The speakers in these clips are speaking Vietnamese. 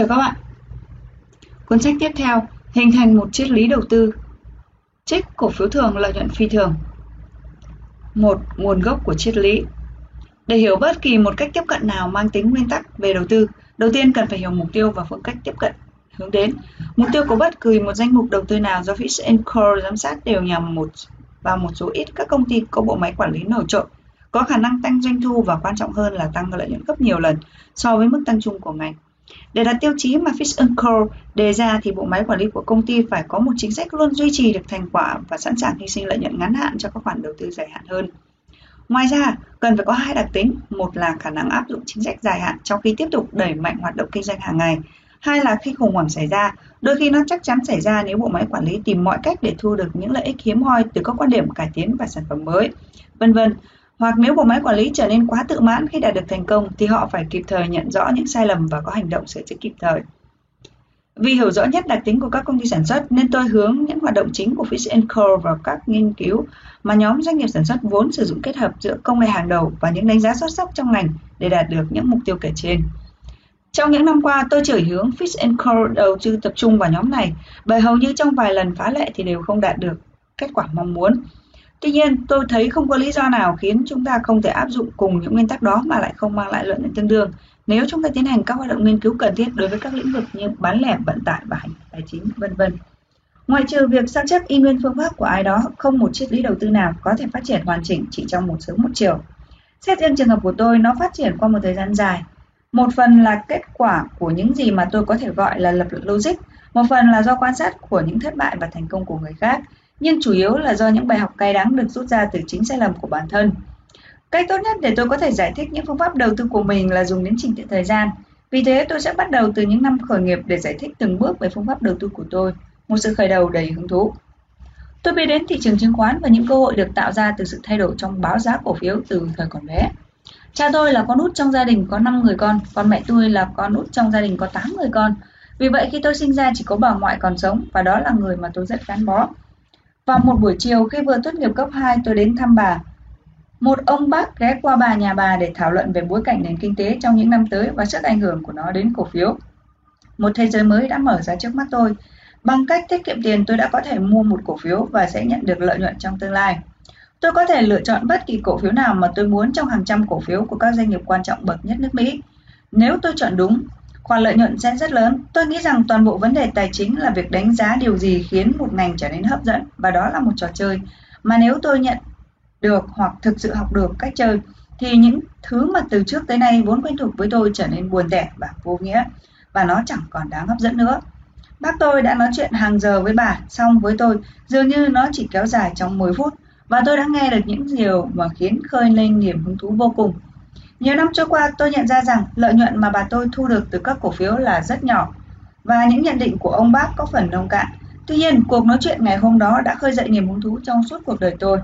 Chào các bạn. Cuốn sách tiếp theo hình thành một triết lý đầu tư. Trích cổ phiếu thường lợi nhuận phi thường. Một nguồn gốc của triết lý. Để hiểu bất kỳ một cách tiếp cận nào mang tính nguyên tắc về đầu tư, đầu tiên cần phải hiểu mục tiêu và phương cách tiếp cận hướng đến. Mục tiêu của bất kỳ một danh mục đầu tư nào do Fitch Co. giám sát đều nhằm một vào một số ít các công ty có bộ máy quản lý nổi trội, có khả năng tăng doanh thu và quan trọng hơn là tăng lợi nhuận gấp nhiều lần so với mức tăng chung của ngành. Để đạt tiêu chí mà Fish Co đề ra thì bộ máy quản lý của công ty phải có một chính sách luôn duy trì được thành quả và sẵn sàng hy sinh lợi nhuận ngắn hạn cho các khoản đầu tư dài hạn hơn. Ngoài ra, cần phải có hai đặc tính, một là khả năng áp dụng chính sách dài hạn trong khi tiếp tục đẩy mạnh hoạt động kinh doanh hàng ngày, hai là khi khủng hoảng xảy ra, đôi khi nó chắc chắn xảy ra nếu bộ máy quản lý tìm mọi cách để thu được những lợi ích hiếm hoi từ các quan điểm cải tiến và sản phẩm mới, vân vân. Hoặc nếu bộ máy quản lý trở nên quá tự mãn khi đạt được thành công thì họ phải kịp thời nhận rõ những sai lầm và có hành động sửa chữa kịp thời. Vì hiểu rõ nhất đặc tính của các công ty sản xuất nên tôi hướng những hoạt động chính của Fish Co vào các nghiên cứu mà nhóm doanh nghiệp sản xuất vốn sử dụng kết hợp giữa công nghệ hàng đầu và những đánh giá xuất sắc trong ngành để đạt được những mục tiêu kể trên. Trong những năm qua, tôi chỉ hướng Fish Co đầu tư tập trung vào nhóm này bởi hầu như trong vài lần phá lệ thì đều không đạt được kết quả mong muốn. Tuy nhiên, tôi thấy không có lý do nào khiến chúng ta không thể áp dụng cùng những nguyên tắc đó mà lại không mang lại lợi nhuận tương đương nếu chúng ta tiến hành các hoạt động nghiên cứu cần thiết đối với các lĩnh vực như bán lẻ, vận tải và hành tài chính, vân vân. Ngoài trừ việc sao chép y nguyên phương pháp của ai đó, không một triết lý đầu tư nào có thể phát triển hoàn chỉnh chỉ trong một sớm một chiều. Xét riêng trường hợp của tôi, nó phát triển qua một thời gian dài. Một phần là kết quả của những gì mà tôi có thể gọi là lập luận logic, một phần là do quan sát của những thất bại và thành công của người khác, nhưng chủ yếu là do những bài học cay đắng được rút ra từ chính sai lầm của bản thân. Cách tốt nhất để tôi có thể giải thích những phương pháp đầu tư của mình là dùng đến trình tự thời gian. Vì thế tôi sẽ bắt đầu từ những năm khởi nghiệp để giải thích từng bước về phương pháp đầu tư của tôi, một sự khởi đầu đầy hứng thú. Tôi biết đến thị trường chứng khoán và những cơ hội được tạo ra từ sự thay đổi trong báo giá cổ phiếu từ thời còn bé. Cha tôi là con út trong gia đình có 5 người con, còn mẹ tôi là con út trong gia đình có 8 người con. Vì vậy khi tôi sinh ra chỉ có bà ngoại còn sống và đó là người mà tôi rất gắn bó. Vào một buổi chiều khi vừa tốt nghiệp cấp 2 tôi đến thăm bà. Một ông bác ghé qua bà nhà bà để thảo luận về bối cảnh nền kinh tế trong những năm tới và sức ảnh hưởng của nó đến cổ phiếu. Một thế giới mới đã mở ra trước mắt tôi. Bằng cách tiết kiệm tiền tôi đã có thể mua một cổ phiếu và sẽ nhận được lợi nhuận trong tương lai. Tôi có thể lựa chọn bất kỳ cổ phiếu nào mà tôi muốn trong hàng trăm cổ phiếu của các doanh nghiệp quan trọng bậc nhất nước Mỹ. Nếu tôi chọn đúng, khoản lợi nhuận sẽ rất lớn. Tôi nghĩ rằng toàn bộ vấn đề tài chính là việc đánh giá điều gì khiến một ngành trở nên hấp dẫn và đó là một trò chơi. Mà nếu tôi nhận được hoặc thực sự học được cách chơi thì những thứ mà từ trước tới nay vốn quen thuộc với tôi trở nên buồn tẻ và vô nghĩa và nó chẳng còn đáng hấp dẫn nữa. Bác tôi đã nói chuyện hàng giờ với bà, xong với tôi dường như nó chỉ kéo dài trong 10 phút và tôi đã nghe được những điều mà khiến khơi lên niềm hứng thú vô cùng. Nhiều năm trôi qua, tôi nhận ra rằng lợi nhuận mà bà tôi thu được từ các cổ phiếu là rất nhỏ và những nhận định của ông bác có phần nông cạn. Tuy nhiên, cuộc nói chuyện ngày hôm đó đã khơi dậy niềm hứng thú trong suốt cuộc đời tôi.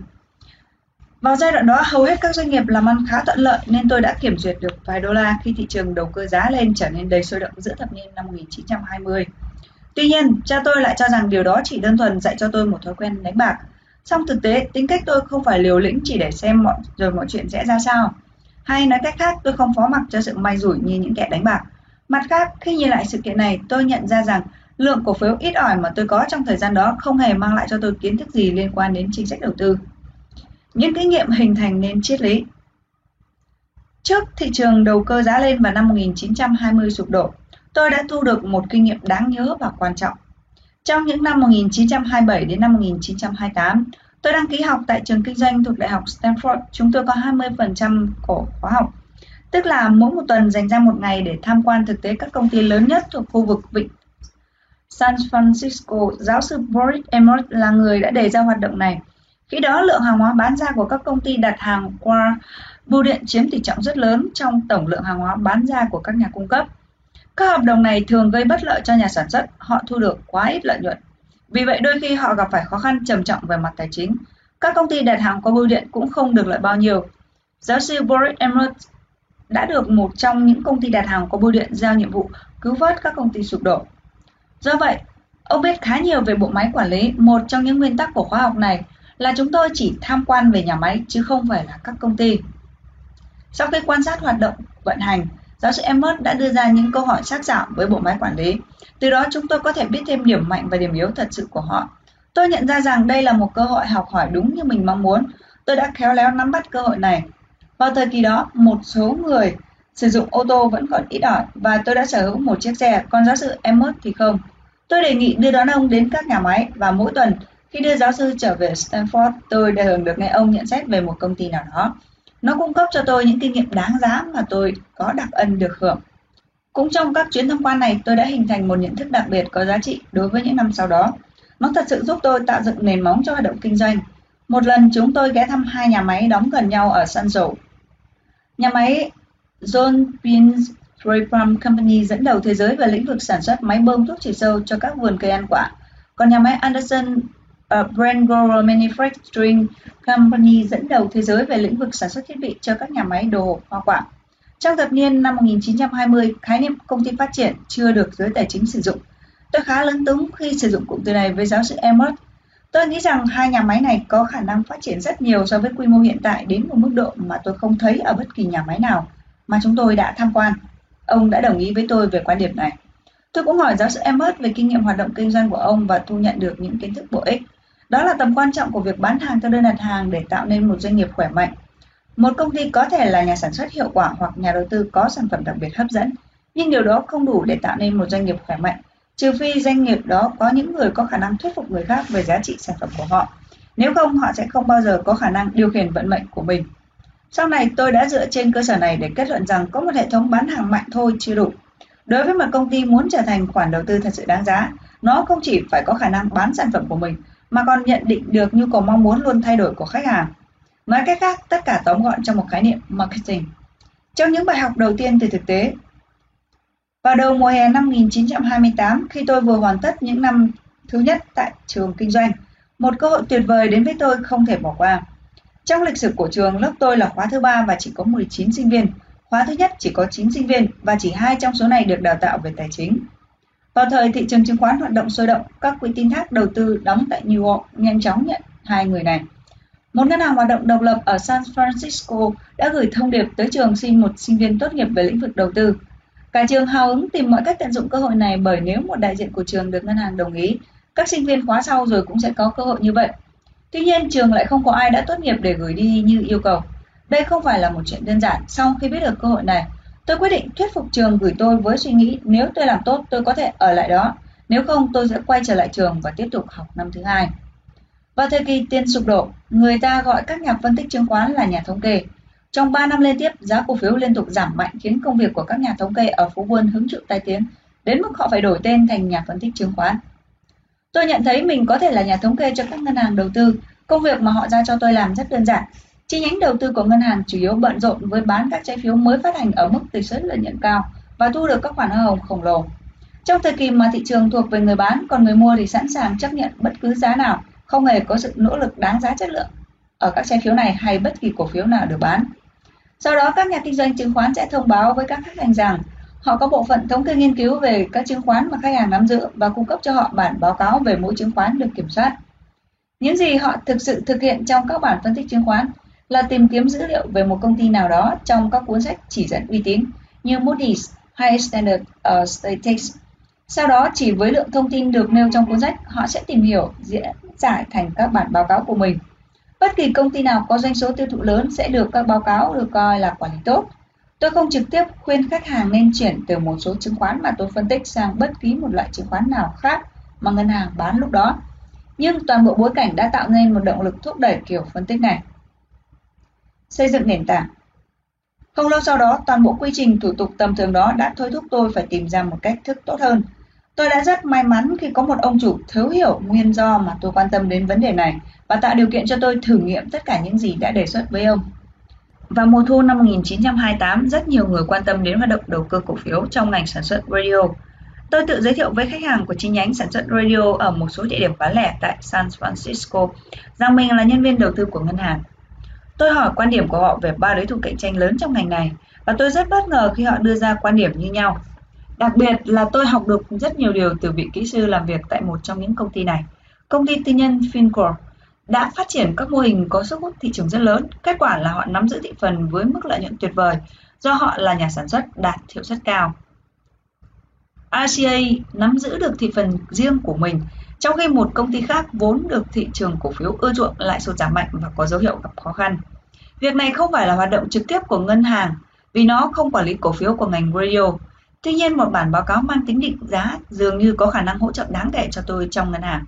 Vào giai đoạn đó, hầu hết các doanh nghiệp làm ăn khá thuận lợi nên tôi đã kiểm duyệt được vài đô la khi thị trường đầu cơ giá lên trở nên đầy sôi động giữa thập niên năm 1920. Tuy nhiên, cha tôi lại cho rằng điều đó chỉ đơn thuần dạy cho tôi một thói quen đánh bạc. Song thực tế, tính cách tôi không phải liều lĩnh chỉ để xem mọi rồi mọi chuyện sẽ ra sao. Hay nói cách khác, tôi không phó mặc cho sự may rủi như những kẻ đánh bạc. Mặt khác, khi nhìn lại sự kiện này, tôi nhận ra rằng lượng cổ phiếu ít ỏi mà tôi có trong thời gian đó không hề mang lại cho tôi kiến thức gì liên quan đến chính sách đầu tư. Những kinh nghiệm hình thành nên triết lý Trước thị trường đầu cơ giá lên vào năm 1920 sụp đổ, tôi đã thu được một kinh nghiệm đáng nhớ và quan trọng. Trong những năm 1927 đến năm 1928, tôi đăng ký học tại trường kinh doanh thuộc Đại học Stanford. Chúng tôi có 20% cổ khóa học, tức là mỗi một tuần dành ra một ngày để tham quan thực tế các công ty lớn nhất thuộc khu vực vịnh San Francisco. Giáo sư Boris Emmert là người đã đề ra hoạt động này. Khi đó, lượng hàng hóa bán ra của các công ty đặt hàng qua bưu điện chiếm tỷ trọng rất lớn trong tổng lượng hàng hóa bán ra của các nhà cung cấp. Các hợp đồng này thường gây bất lợi cho nhà sản xuất, họ thu được quá ít lợi nhuận. Vì vậy đôi khi họ gặp phải khó khăn trầm trọng về mặt tài chính. Các công ty đặt hàng qua bưu điện cũng không được lợi bao nhiêu. Giáo sư Boris emmerich đã được một trong những công ty đặt hàng qua bưu điện giao nhiệm vụ cứu vớt các công ty sụp đổ. Do vậy, ông biết khá nhiều về bộ máy quản lý. Một trong những nguyên tắc của khóa học này là chúng tôi chỉ tham quan về nhà máy chứ không phải là các công ty. Sau khi quan sát hoạt động vận hành, giáo sư Emmert đã đưa ra những câu hỏi sắc sảo với bộ máy quản lý. Từ đó chúng tôi có thể biết thêm điểm mạnh và điểm yếu thật sự của họ. Tôi nhận ra rằng đây là một cơ hội học hỏi đúng như mình mong muốn. Tôi đã khéo léo nắm bắt cơ hội này. Vào thời kỳ đó, một số người sử dụng ô tô vẫn còn ít ỏi và tôi đã sở hữu một chiếc xe, còn giáo sư Emmert thì không. Tôi đề nghị đưa đón ông đến các nhà máy và mỗi tuần khi đưa giáo sư trở về Stanford, tôi đều được nghe ông nhận xét về một công ty nào đó. Nó cung cấp cho tôi những kinh nghiệm đáng giá mà tôi có đặc ân được hưởng. Cũng trong các chuyến tham quan này, tôi đã hình thành một nhận thức đặc biệt có giá trị đối với những năm sau đó. Nó thật sự giúp tôi tạo dựng nền móng cho hoạt động kinh doanh. Một lần chúng tôi ghé thăm hai nhà máy đóng gần nhau ở Sanzo. Nhà máy John Pins Farm Company dẫn đầu thế giới về lĩnh vực sản xuất máy bơm thuốc trừ sâu cho các vườn cây ăn quả. Còn nhà máy Anderson Ờ, Brengo Manufacturing Company dẫn đầu thế giới về lĩnh vực sản xuất thiết bị cho các nhà máy đồ hộp hoa quả. Trong thập niên năm 1920, khái niệm công ty phát triển chưa được giới tài chính sử dụng. Tôi khá lấn túng khi sử dụng cụm từ này với giáo sư Emmert. Tôi nghĩ rằng hai nhà máy này có khả năng phát triển rất nhiều so với quy mô hiện tại đến một mức độ mà tôi không thấy ở bất kỳ nhà máy nào mà chúng tôi đã tham quan. Ông đã đồng ý với tôi về quan điểm này. Tôi cũng hỏi giáo sư Emmert về kinh nghiệm hoạt động kinh doanh của ông và thu nhận được những kiến thức bổ ích. Đó là tầm quan trọng của việc bán hàng theo đơn đặt hàng để tạo nên một doanh nghiệp khỏe mạnh. Một công ty có thể là nhà sản xuất hiệu quả hoặc nhà đầu tư có sản phẩm đặc biệt hấp dẫn, nhưng điều đó không đủ để tạo nên một doanh nghiệp khỏe mạnh, trừ phi doanh nghiệp đó có những người có khả năng thuyết phục người khác về giá trị sản phẩm của họ. Nếu không, họ sẽ không bao giờ có khả năng điều khiển vận mệnh của mình. Sau này tôi đã dựa trên cơ sở này để kết luận rằng có một hệ thống bán hàng mạnh thôi chưa đủ. Đối với một công ty muốn trở thành khoản đầu tư thật sự đáng giá, nó không chỉ phải có khả năng bán sản phẩm của mình mà còn nhận định được nhu cầu mong muốn luôn thay đổi của khách hàng. Nói cách khác, tất cả tóm gọn trong một khái niệm marketing. Trong những bài học đầu tiên từ thực tế, vào đầu mùa hè năm 1928, khi tôi vừa hoàn tất những năm thứ nhất tại trường kinh doanh, một cơ hội tuyệt vời đến với tôi không thể bỏ qua. Trong lịch sử của trường, lớp tôi là khóa thứ ba và chỉ có 19 sinh viên. Khóa thứ nhất chỉ có 9 sinh viên và chỉ hai trong số này được đào tạo về tài chính. Vào thời thị trường chứng khoán hoạt động sôi động, các quỹ tin thác đầu tư đóng tại New York nhanh chóng nhận hai người này. Một ngân hàng hoạt động độc lập ở San Francisco đã gửi thông điệp tới trường xin một sinh viên tốt nghiệp về lĩnh vực đầu tư. Cả trường hào hứng tìm mọi cách tận dụng cơ hội này bởi nếu một đại diện của trường được ngân hàng đồng ý, các sinh viên khóa sau rồi cũng sẽ có cơ hội như vậy. Tuy nhiên, trường lại không có ai đã tốt nghiệp để gửi đi như yêu cầu. Đây không phải là một chuyện đơn giản. Sau khi biết được cơ hội này, Tôi quyết định thuyết phục trường gửi tôi với suy nghĩ nếu tôi làm tốt tôi có thể ở lại đó, nếu không tôi sẽ quay trở lại trường và tiếp tục học năm thứ hai. Vào thời kỳ tiền sụp đổ, người ta gọi các nhà phân tích chứng khoán là nhà thống kê. Trong 3 năm liên tiếp, giá cổ phiếu liên tục giảm mạnh khiến công việc của các nhà thống kê ở phú quân hứng chịu tai tiếng, đến mức họ phải đổi tên thành nhà phân tích chứng khoán. Tôi nhận thấy mình có thể là nhà thống kê cho các ngân hàng đầu tư, công việc mà họ giao cho tôi làm rất đơn giản, Chi nhánh đầu tư của ngân hàng chủ yếu bận rộn với bán các trái phiếu mới phát hành ở mức tỷ suất lợi nhuận cao và thu được các khoản hoa hồng khổng lồ. Trong thời kỳ mà thị trường thuộc về người bán, còn người mua thì sẵn sàng chấp nhận bất cứ giá nào, không hề có sự nỗ lực đáng giá chất lượng ở các trái phiếu này hay bất kỳ cổ phiếu nào được bán. Sau đó các nhà kinh doanh chứng khoán sẽ thông báo với các khách hàng rằng họ có bộ phận thống kê nghiên cứu về các chứng khoán mà khách hàng nắm giữ và cung cấp cho họ bản báo cáo về mỗi chứng khoán được kiểm soát. Những gì họ thực sự thực hiện trong các bản phân tích chứng khoán là tìm kiếm dữ liệu về một công ty nào đó trong các cuốn sách chỉ dẫn uy tín như Moody's hay Standard uh, Statistics. Sau đó chỉ với lượng thông tin được nêu trong cuốn sách, họ sẽ tìm hiểu, diễn giải thành các bản báo cáo của mình. Bất kỳ công ty nào có doanh số tiêu thụ lớn sẽ được các báo cáo được coi là quản lý tốt. Tôi không trực tiếp khuyên khách hàng nên chuyển từ một số chứng khoán mà tôi phân tích sang bất kỳ một loại chứng khoán nào khác mà ngân hàng bán lúc đó. Nhưng toàn bộ bối cảnh đã tạo nên một động lực thúc đẩy kiểu phân tích này xây dựng nền tảng. Không lâu sau đó, toàn bộ quy trình thủ tục tầm thường đó đã thôi thúc tôi phải tìm ra một cách thức tốt hơn. Tôi đã rất may mắn khi có một ông chủ thấu hiểu nguyên do mà tôi quan tâm đến vấn đề này và tạo điều kiện cho tôi thử nghiệm tất cả những gì đã đề xuất với ông. Vào mùa thu năm 1928, rất nhiều người quan tâm đến hoạt động đầu cơ cổ phiếu trong ngành sản xuất radio. Tôi tự giới thiệu với khách hàng của chi nhánh sản xuất radio ở một số địa điểm bán lẻ tại San Francisco rằng mình là nhân viên đầu tư của ngân hàng. Tôi hỏi quan điểm của họ về ba đối thủ cạnh tranh lớn trong ngành này và tôi rất bất ngờ khi họ đưa ra quan điểm như nhau. Đặc biệt là tôi học được rất nhiều điều từ vị kỹ sư làm việc tại một trong những công ty này. Công ty tư nhân Fincore đã phát triển các mô hình có sức hút thị trường rất lớn. Kết quả là họ nắm giữ thị phần với mức lợi nhuận tuyệt vời do họ là nhà sản xuất đạt hiệu suất cao. RCA nắm giữ được thị phần riêng của mình, trong khi một công ty khác vốn được thị trường cổ phiếu ưa chuộng lại sụt giảm mạnh và có dấu hiệu gặp khó khăn. Việc này không phải là hoạt động trực tiếp của ngân hàng vì nó không quản lý cổ phiếu của ngành radio. Tuy nhiên, một bản báo cáo mang tính định giá dường như có khả năng hỗ trợ đáng kể cho tôi trong ngân hàng.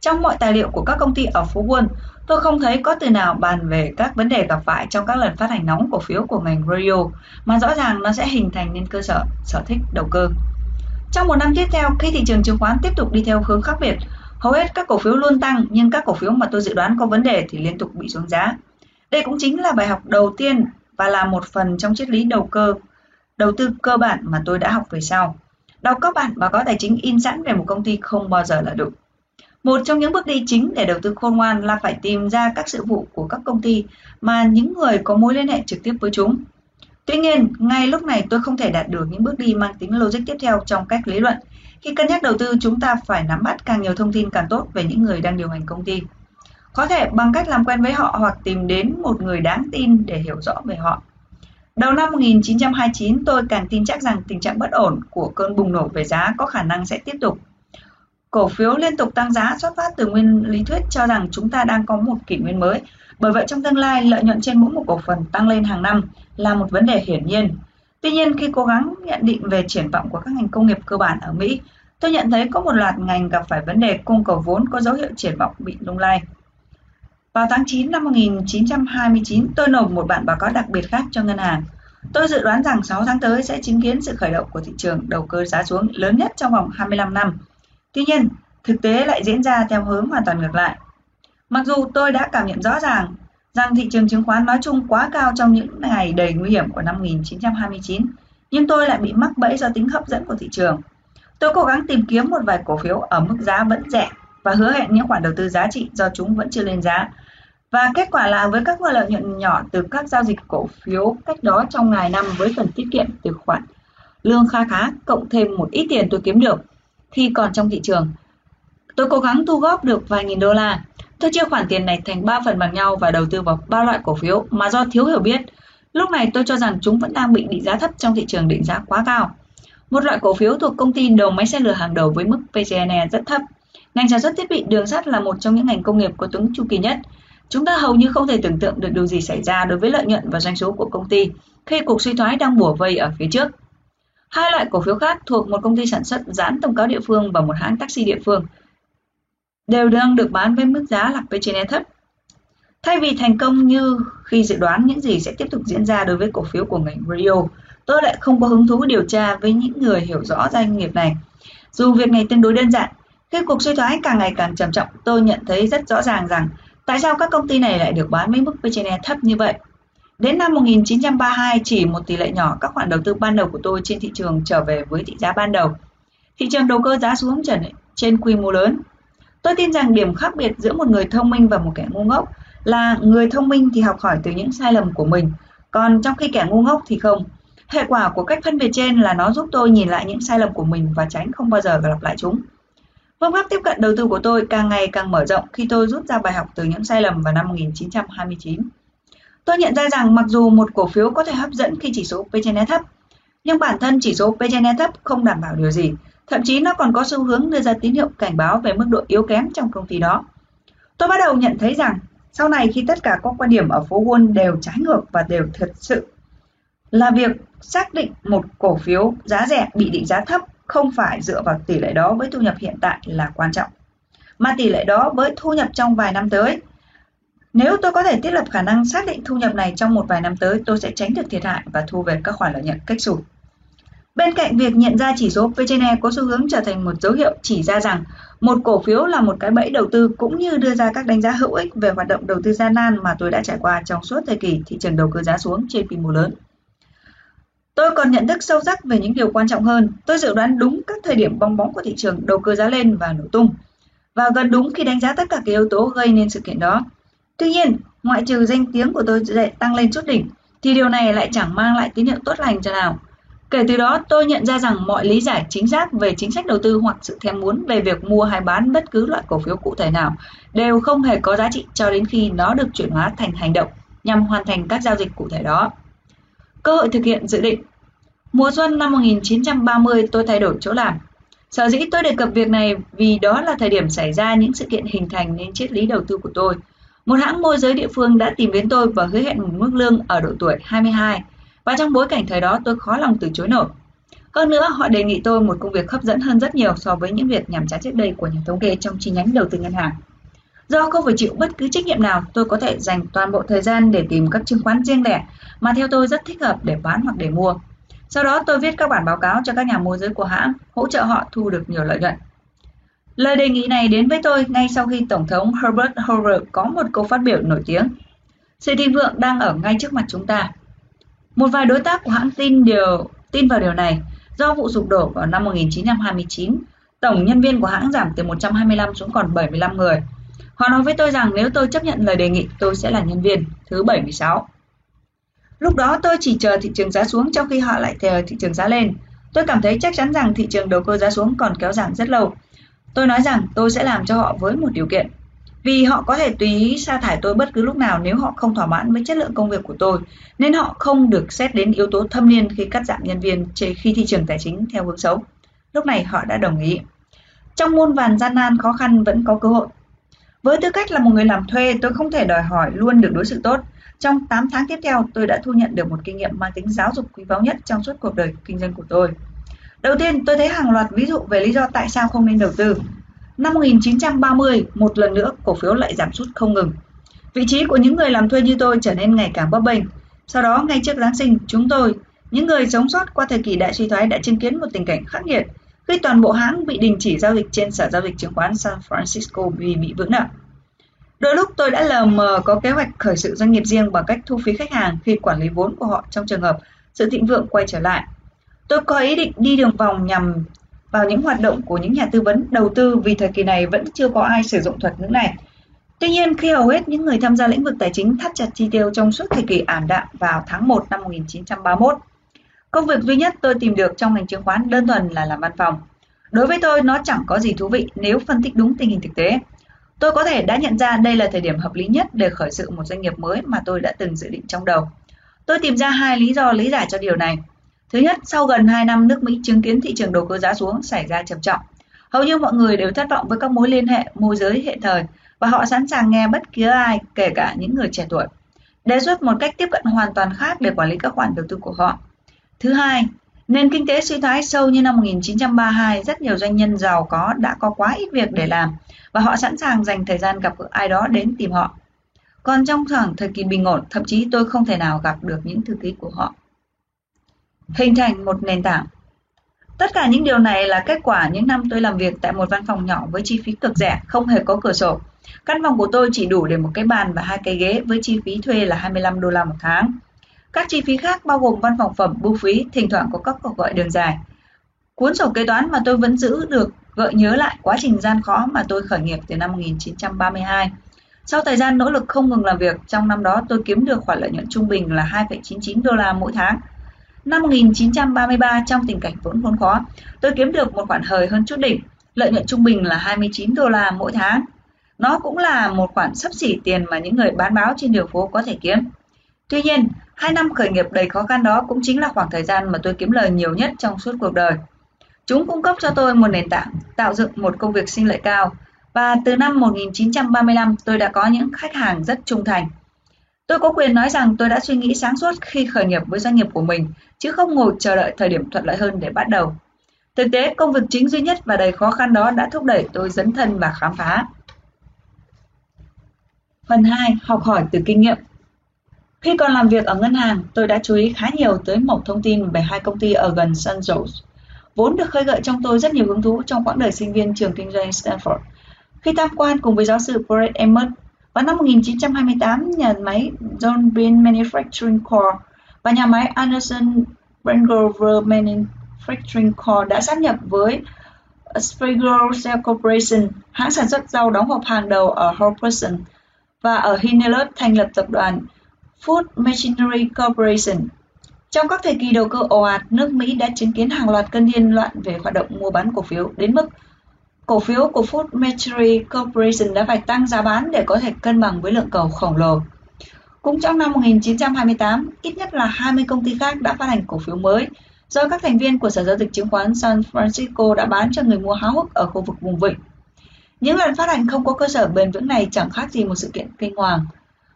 Trong mọi tài liệu của các công ty ở phố Wall, tôi không thấy có từ nào bàn về các vấn đề gặp phải trong các lần phát hành nóng cổ phiếu của ngành radio, mà rõ ràng nó sẽ hình thành nên cơ sở sở thích đầu cơ. Trong một năm tiếp theo, khi thị trường chứng khoán tiếp tục đi theo hướng khác biệt, hầu hết các cổ phiếu luôn tăng nhưng các cổ phiếu mà tôi dự đoán có vấn đề thì liên tục bị xuống giá. Đây cũng chính là bài học đầu tiên và là một phần trong triết lý đầu cơ, đầu tư cơ bản mà tôi đã học về sau. Đọc các bản báo cáo tài chính in sẵn về một công ty không bao giờ là đủ. Một trong những bước đi chính để đầu tư khôn ngoan là phải tìm ra các sự vụ của các công ty mà những người có mối liên hệ trực tiếp với chúng. Tuy nhiên, ngay lúc này tôi không thể đạt được những bước đi mang tính logic tiếp theo trong cách lý luận. Khi cân nhắc đầu tư, chúng ta phải nắm bắt càng nhiều thông tin càng tốt về những người đang điều hành công ty. Có thể bằng cách làm quen với họ hoặc tìm đến một người đáng tin để hiểu rõ về họ. Đầu năm 1929, tôi càng tin chắc rằng tình trạng bất ổn của cơn bùng nổ về giá có khả năng sẽ tiếp tục. Cổ phiếu liên tục tăng giá xuất phát từ nguyên lý thuyết cho rằng chúng ta đang có một kỷ nguyên mới. Bởi vậy trong tương lai, lợi nhuận trên mỗi một cổ phần tăng lên hàng năm là một vấn đề hiển nhiên. Tuy nhiên, khi cố gắng nhận định về triển vọng của các ngành công nghiệp cơ bản ở Mỹ, tôi nhận thấy có một loạt ngành gặp phải vấn đề cung cầu vốn có dấu hiệu triển vọng bị lung lay. Vào tháng 9 năm 1929, tôi nộp một bản báo cáo đặc biệt khác cho ngân hàng. Tôi dự đoán rằng 6 tháng tới sẽ chứng kiến sự khởi động của thị trường đầu cơ giá xuống lớn nhất trong vòng 25 năm. Tuy nhiên, thực tế lại diễn ra theo hướng hoàn toàn ngược lại. Mặc dù tôi đã cảm nhận rõ ràng rằng thị trường chứng khoán nói chung quá cao trong những ngày đầy nguy hiểm của năm 1929, nhưng tôi lại bị mắc bẫy do tính hấp dẫn của thị trường. Tôi cố gắng tìm kiếm một vài cổ phiếu ở mức giá vẫn rẻ và hứa hẹn những khoản đầu tư giá trị do chúng vẫn chưa lên giá. Và kết quả là với các lợi nhuận nhỏ từ các giao dịch cổ phiếu cách đó trong ngày năm với phần tiết kiệm từ khoản lương kha khá cộng thêm một ít tiền tôi kiếm được khi còn trong thị trường. Tôi cố gắng thu góp được vài nghìn đô la. Tôi chia khoản tiền này thành 3 phần bằng nhau và đầu tư vào ba loại cổ phiếu mà do thiếu hiểu biết. Lúc này tôi cho rằng chúng vẫn đang bị định giá thấp trong thị trường định giá quá cao. Một loại cổ phiếu thuộc công ty đầu máy xe lửa hàng đầu với mức PCNE rất thấp. Ngành sản xuất thiết bị đường sắt là một trong những ngành công nghiệp có tính chu kỳ nhất. Chúng ta hầu như không thể tưởng tượng được điều gì xảy ra đối với lợi nhuận và doanh số của công ty khi cuộc suy thoái đang bủa vây ở phía trước. Hai loại cổ phiếu khác thuộc một công ty sản xuất dán thông cáo địa phương và một hãng taxi địa phương đều đang được bán với mức giá là P trên E thấp. Thay vì thành công như khi dự đoán những gì sẽ tiếp tục diễn ra đối với cổ phiếu của ngành Rio, tôi lại không có hứng thú điều tra với những người hiểu rõ doanh nghiệp này. Dù việc này tương đối đơn giản, khi cuộc suy thoái càng ngày càng trầm trọng, tôi nhận thấy rất rõ ràng rằng tại sao các công ty này lại được bán với mức P/E thấp như vậy. Đến năm 1932, chỉ một tỷ lệ nhỏ các khoản đầu tư ban đầu của tôi trên thị trường trở về với thị giá ban đầu. Thị trường đầu cơ giá xuống trần trên quy mô lớn. Tôi tin rằng điểm khác biệt giữa một người thông minh và một kẻ ngu ngốc là người thông minh thì học hỏi từ những sai lầm của mình, còn trong khi kẻ ngu ngốc thì không. Hệ quả của cách phân biệt trên là nó giúp tôi nhìn lại những sai lầm của mình và tránh không bao giờ lặp lại chúng. Phương pháp tiếp cận đầu tư của tôi càng ngày càng mở rộng khi tôi rút ra bài học từ những sai lầm vào năm 1929. Tôi nhận ra rằng mặc dù một cổ phiếu có thể hấp dẫn khi chỉ số P e thấp, nhưng bản thân chỉ số P e thấp không đảm bảo điều gì, thậm chí nó còn có xu hướng đưa ra tín hiệu cảnh báo về mức độ yếu kém trong công ty đó. Tôi bắt đầu nhận thấy rằng sau này khi tất cả các quan điểm ở phố Wall đều trái ngược và đều thật sự là việc xác định một cổ phiếu giá rẻ bị định giá thấp không phải dựa vào tỷ lệ đó với thu nhập hiện tại là quan trọng, mà tỷ lệ đó với thu nhập trong vài năm tới nếu tôi có thể thiết lập khả năng xác định thu nhập này trong một vài năm tới, tôi sẽ tránh được thiệt hại và thu về các khoản lợi nhuận cách sụt. Bên cạnh việc nhận ra chỉ số P/E có xu hướng trở thành một dấu hiệu chỉ ra rằng một cổ phiếu là một cái bẫy đầu tư cũng như đưa ra các đánh giá hữu ích về hoạt động đầu tư gian nan mà tôi đã trải qua trong suốt thời kỳ thị trường đầu cơ giá xuống trên quy mô lớn. Tôi còn nhận thức sâu sắc về những điều quan trọng hơn. Tôi dự đoán đúng các thời điểm bong bóng của thị trường đầu cơ giá lên và nổ tung. Và gần đúng khi đánh giá tất cả các yếu tố gây nên sự kiện đó. Tuy nhiên, ngoại trừ danh tiếng của tôi dậy tăng lên chút đỉnh, thì điều này lại chẳng mang lại tín hiệu tốt lành cho nào. Kể từ đó, tôi nhận ra rằng mọi lý giải chính xác về chính sách đầu tư hoặc sự thèm muốn về việc mua hay bán bất cứ loại cổ phiếu cụ thể nào đều không hề có giá trị cho đến khi nó được chuyển hóa thành hành động nhằm hoàn thành các giao dịch cụ thể đó. Cơ hội thực hiện dự định Mùa xuân năm 1930 tôi thay đổi chỗ làm. Sở dĩ tôi đề cập việc này vì đó là thời điểm xảy ra những sự kiện hình thành nên triết lý đầu tư của tôi. Một hãng môi giới địa phương đã tìm đến tôi và hứa hẹn một mức lương ở độ tuổi 22 và trong bối cảnh thời đó tôi khó lòng từ chối nổi. Hơn nữa, họ đề nghị tôi một công việc hấp dẫn hơn rất nhiều so với những việc nhàm chán trước đây của nhà thống kê trong chi nhánh đầu tư ngân hàng. Do không phải chịu bất cứ trách nhiệm nào, tôi có thể dành toàn bộ thời gian để tìm các chứng khoán riêng lẻ mà theo tôi rất thích hợp để bán hoặc để mua. Sau đó tôi viết các bản báo cáo cho các nhà môi giới của hãng, hỗ trợ họ thu được nhiều lợi nhuận. Lời đề nghị này đến với tôi ngay sau khi Tổng thống Herbert Hoover có một câu phát biểu nổi tiếng. Sự thịnh vượng đang ở ngay trước mặt chúng ta. Một vài đối tác của hãng tin điều tin vào điều này do vụ sụp đổ vào năm 1929, tổng nhân viên của hãng giảm từ 125 xuống còn 75 người. Họ nói với tôi rằng nếu tôi chấp nhận lời đề nghị, tôi sẽ là nhân viên thứ 76. Lúc đó tôi chỉ chờ thị trường giá xuống trong khi họ lại chờ thị trường giá lên. Tôi cảm thấy chắc chắn rằng thị trường đầu cơ giá xuống còn kéo giảm rất lâu. Tôi nói rằng tôi sẽ làm cho họ với một điều kiện. Vì họ có thể tùy ý sa thải tôi bất cứ lúc nào nếu họ không thỏa mãn với chất lượng công việc của tôi, nên họ không được xét đến yếu tố thâm niên khi cắt giảm nhân viên khi thị trường tài chính theo hướng xấu. Lúc này họ đã đồng ý. Trong muôn vàn gian nan khó khăn vẫn có cơ hội. Với tư cách là một người làm thuê, tôi không thể đòi hỏi luôn được đối xử tốt. Trong 8 tháng tiếp theo, tôi đã thu nhận được một kinh nghiệm mang tính giáo dục quý báu nhất trong suốt cuộc đời kinh doanh của tôi. Đầu tiên, tôi thấy hàng loạt ví dụ về lý do tại sao không nên đầu tư. Năm 1930, một lần nữa cổ phiếu lại giảm sút không ngừng. Vị trí của những người làm thuê như tôi trở nên ngày càng bấp bênh. Sau đó, ngay trước Giáng sinh, chúng tôi, những người sống sót qua thời kỳ đại suy thoái đã chứng kiến một tình cảnh khắc nghiệt khi toàn bộ hãng bị đình chỉ giao dịch trên sở giao dịch chứng khoán San Francisco vì bị vướng nợ. Đôi lúc tôi đã lờ mờ có kế hoạch khởi sự doanh nghiệp riêng bằng cách thu phí khách hàng khi quản lý vốn của họ trong trường hợp sự thịnh vượng quay trở lại. Tôi có ý định đi đường vòng nhằm vào những hoạt động của những nhà tư vấn đầu tư vì thời kỳ này vẫn chưa có ai sử dụng thuật ngữ này. Tuy nhiên, khi hầu hết những người tham gia lĩnh vực tài chính thắt chặt chi tiêu trong suốt thời kỳ ảm đạm vào tháng 1 năm 1931, công việc duy nhất tôi tìm được trong ngành chứng khoán đơn thuần là làm văn phòng. Đối với tôi, nó chẳng có gì thú vị nếu phân tích đúng tình hình thực tế. Tôi có thể đã nhận ra đây là thời điểm hợp lý nhất để khởi sự một doanh nghiệp mới mà tôi đã từng dự định trong đầu. Tôi tìm ra hai lý do lý giải cho điều này. Thứ nhất, sau gần 2 năm nước Mỹ chứng kiến thị trường đầu cơ giá xuống xảy ra trầm trọng, hầu như mọi người đều thất vọng với các mối liên hệ môi giới hiện thời và họ sẵn sàng nghe bất cứ ai, kể cả những người trẻ tuổi, đề xuất một cách tiếp cận hoàn toàn khác để quản lý các khoản đầu tư của họ. Thứ hai, nền kinh tế suy thoái sâu như năm 1932, rất nhiều doanh nhân giàu có đã có quá ít việc để làm và họ sẵn sàng dành thời gian gặp ai đó đến tìm họ. Còn trong khoảng thời kỳ bình ổn, thậm chí tôi không thể nào gặp được những thư ký của họ. Hình thành một nền tảng Tất cả những điều này là kết quả những năm tôi làm việc tại một văn phòng nhỏ với chi phí cực rẻ, không hề có cửa sổ. Căn phòng của tôi chỉ đủ để một cái bàn và hai cái ghế với chi phí thuê là 25 đô la một tháng. Các chi phí khác bao gồm văn phòng phẩm, bưu phí, thỉnh thoảng có các cuộc gọi đường dài. Cuốn sổ kế toán mà tôi vẫn giữ được gợi nhớ lại quá trình gian khó mà tôi khởi nghiệp từ năm 1932. Sau thời gian nỗ lực không ngừng làm việc, trong năm đó tôi kiếm được khoản lợi nhuận trung bình là 2,99 đô la mỗi tháng. Năm 1933 trong tình cảnh vốn khốn khó, tôi kiếm được một khoản hời hơn chút đỉnh, lợi nhuận trung bình là 29 đô la mỗi tháng. Nó cũng là một khoản sấp xỉ tiền mà những người bán báo trên đường phố có thể kiếm. Tuy nhiên, hai năm khởi nghiệp đầy khó khăn đó cũng chính là khoảng thời gian mà tôi kiếm lời nhiều nhất trong suốt cuộc đời. Chúng cung cấp cho tôi một nền tảng, tạo dựng một công việc sinh lợi cao và từ năm 1935 tôi đã có những khách hàng rất trung thành. Tôi có quyền nói rằng tôi đã suy nghĩ sáng suốt khi khởi nghiệp với doanh nghiệp của mình, chứ không ngồi chờ đợi thời điểm thuận lợi hơn để bắt đầu. Thực tế, công việc chính duy nhất và đầy khó khăn đó đã thúc đẩy tôi dấn thân và khám phá. Phần 2. Học hỏi từ kinh nghiệm Khi còn làm việc ở ngân hàng, tôi đã chú ý khá nhiều tới một thông tin về hai công ty ở gần San Jose vốn được khơi gợi trong tôi rất nhiều hứng thú trong quãng đời sinh viên trường kinh doanh Stanford. Khi tham quan cùng với giáo sư Brett Emmett, vào năm 1928, nhà máy John Bean Manufacturing Co. và nhà máy Anderson Brangover Manufacturing Co. đã sáp nhập với Sprague Cell Corporation, hãng sản xuất rau đóng hộp hàng đầu ở Hoboken, và ở Hinelot thành lập tập đoàn Food Machinery Corporation, trong các thời kỳ đầu cơ ồ ạt, nước Mỹ đã chứng kiến hàng loạt cơn điên loạn về hoạt động mua bán cổ phiếu đến mức cổ phiếu của Food Machinery Corporation đã phải tăng giá bán để có thể cân bằng với lượng cầu khổng lồ. Cũng trong năm 1928, ít nhất là 20 công ty khác đã phát hành cổ phiếu mới do các thành viên của Sở Giao dịch Chứng khoán San Francisco đã bán cho người mua háo hức ở khu vực vùng vịnh. Những lần phát hành không có cơ sở bền vững này chẳng khác gì một sự kiện kinh hoàng.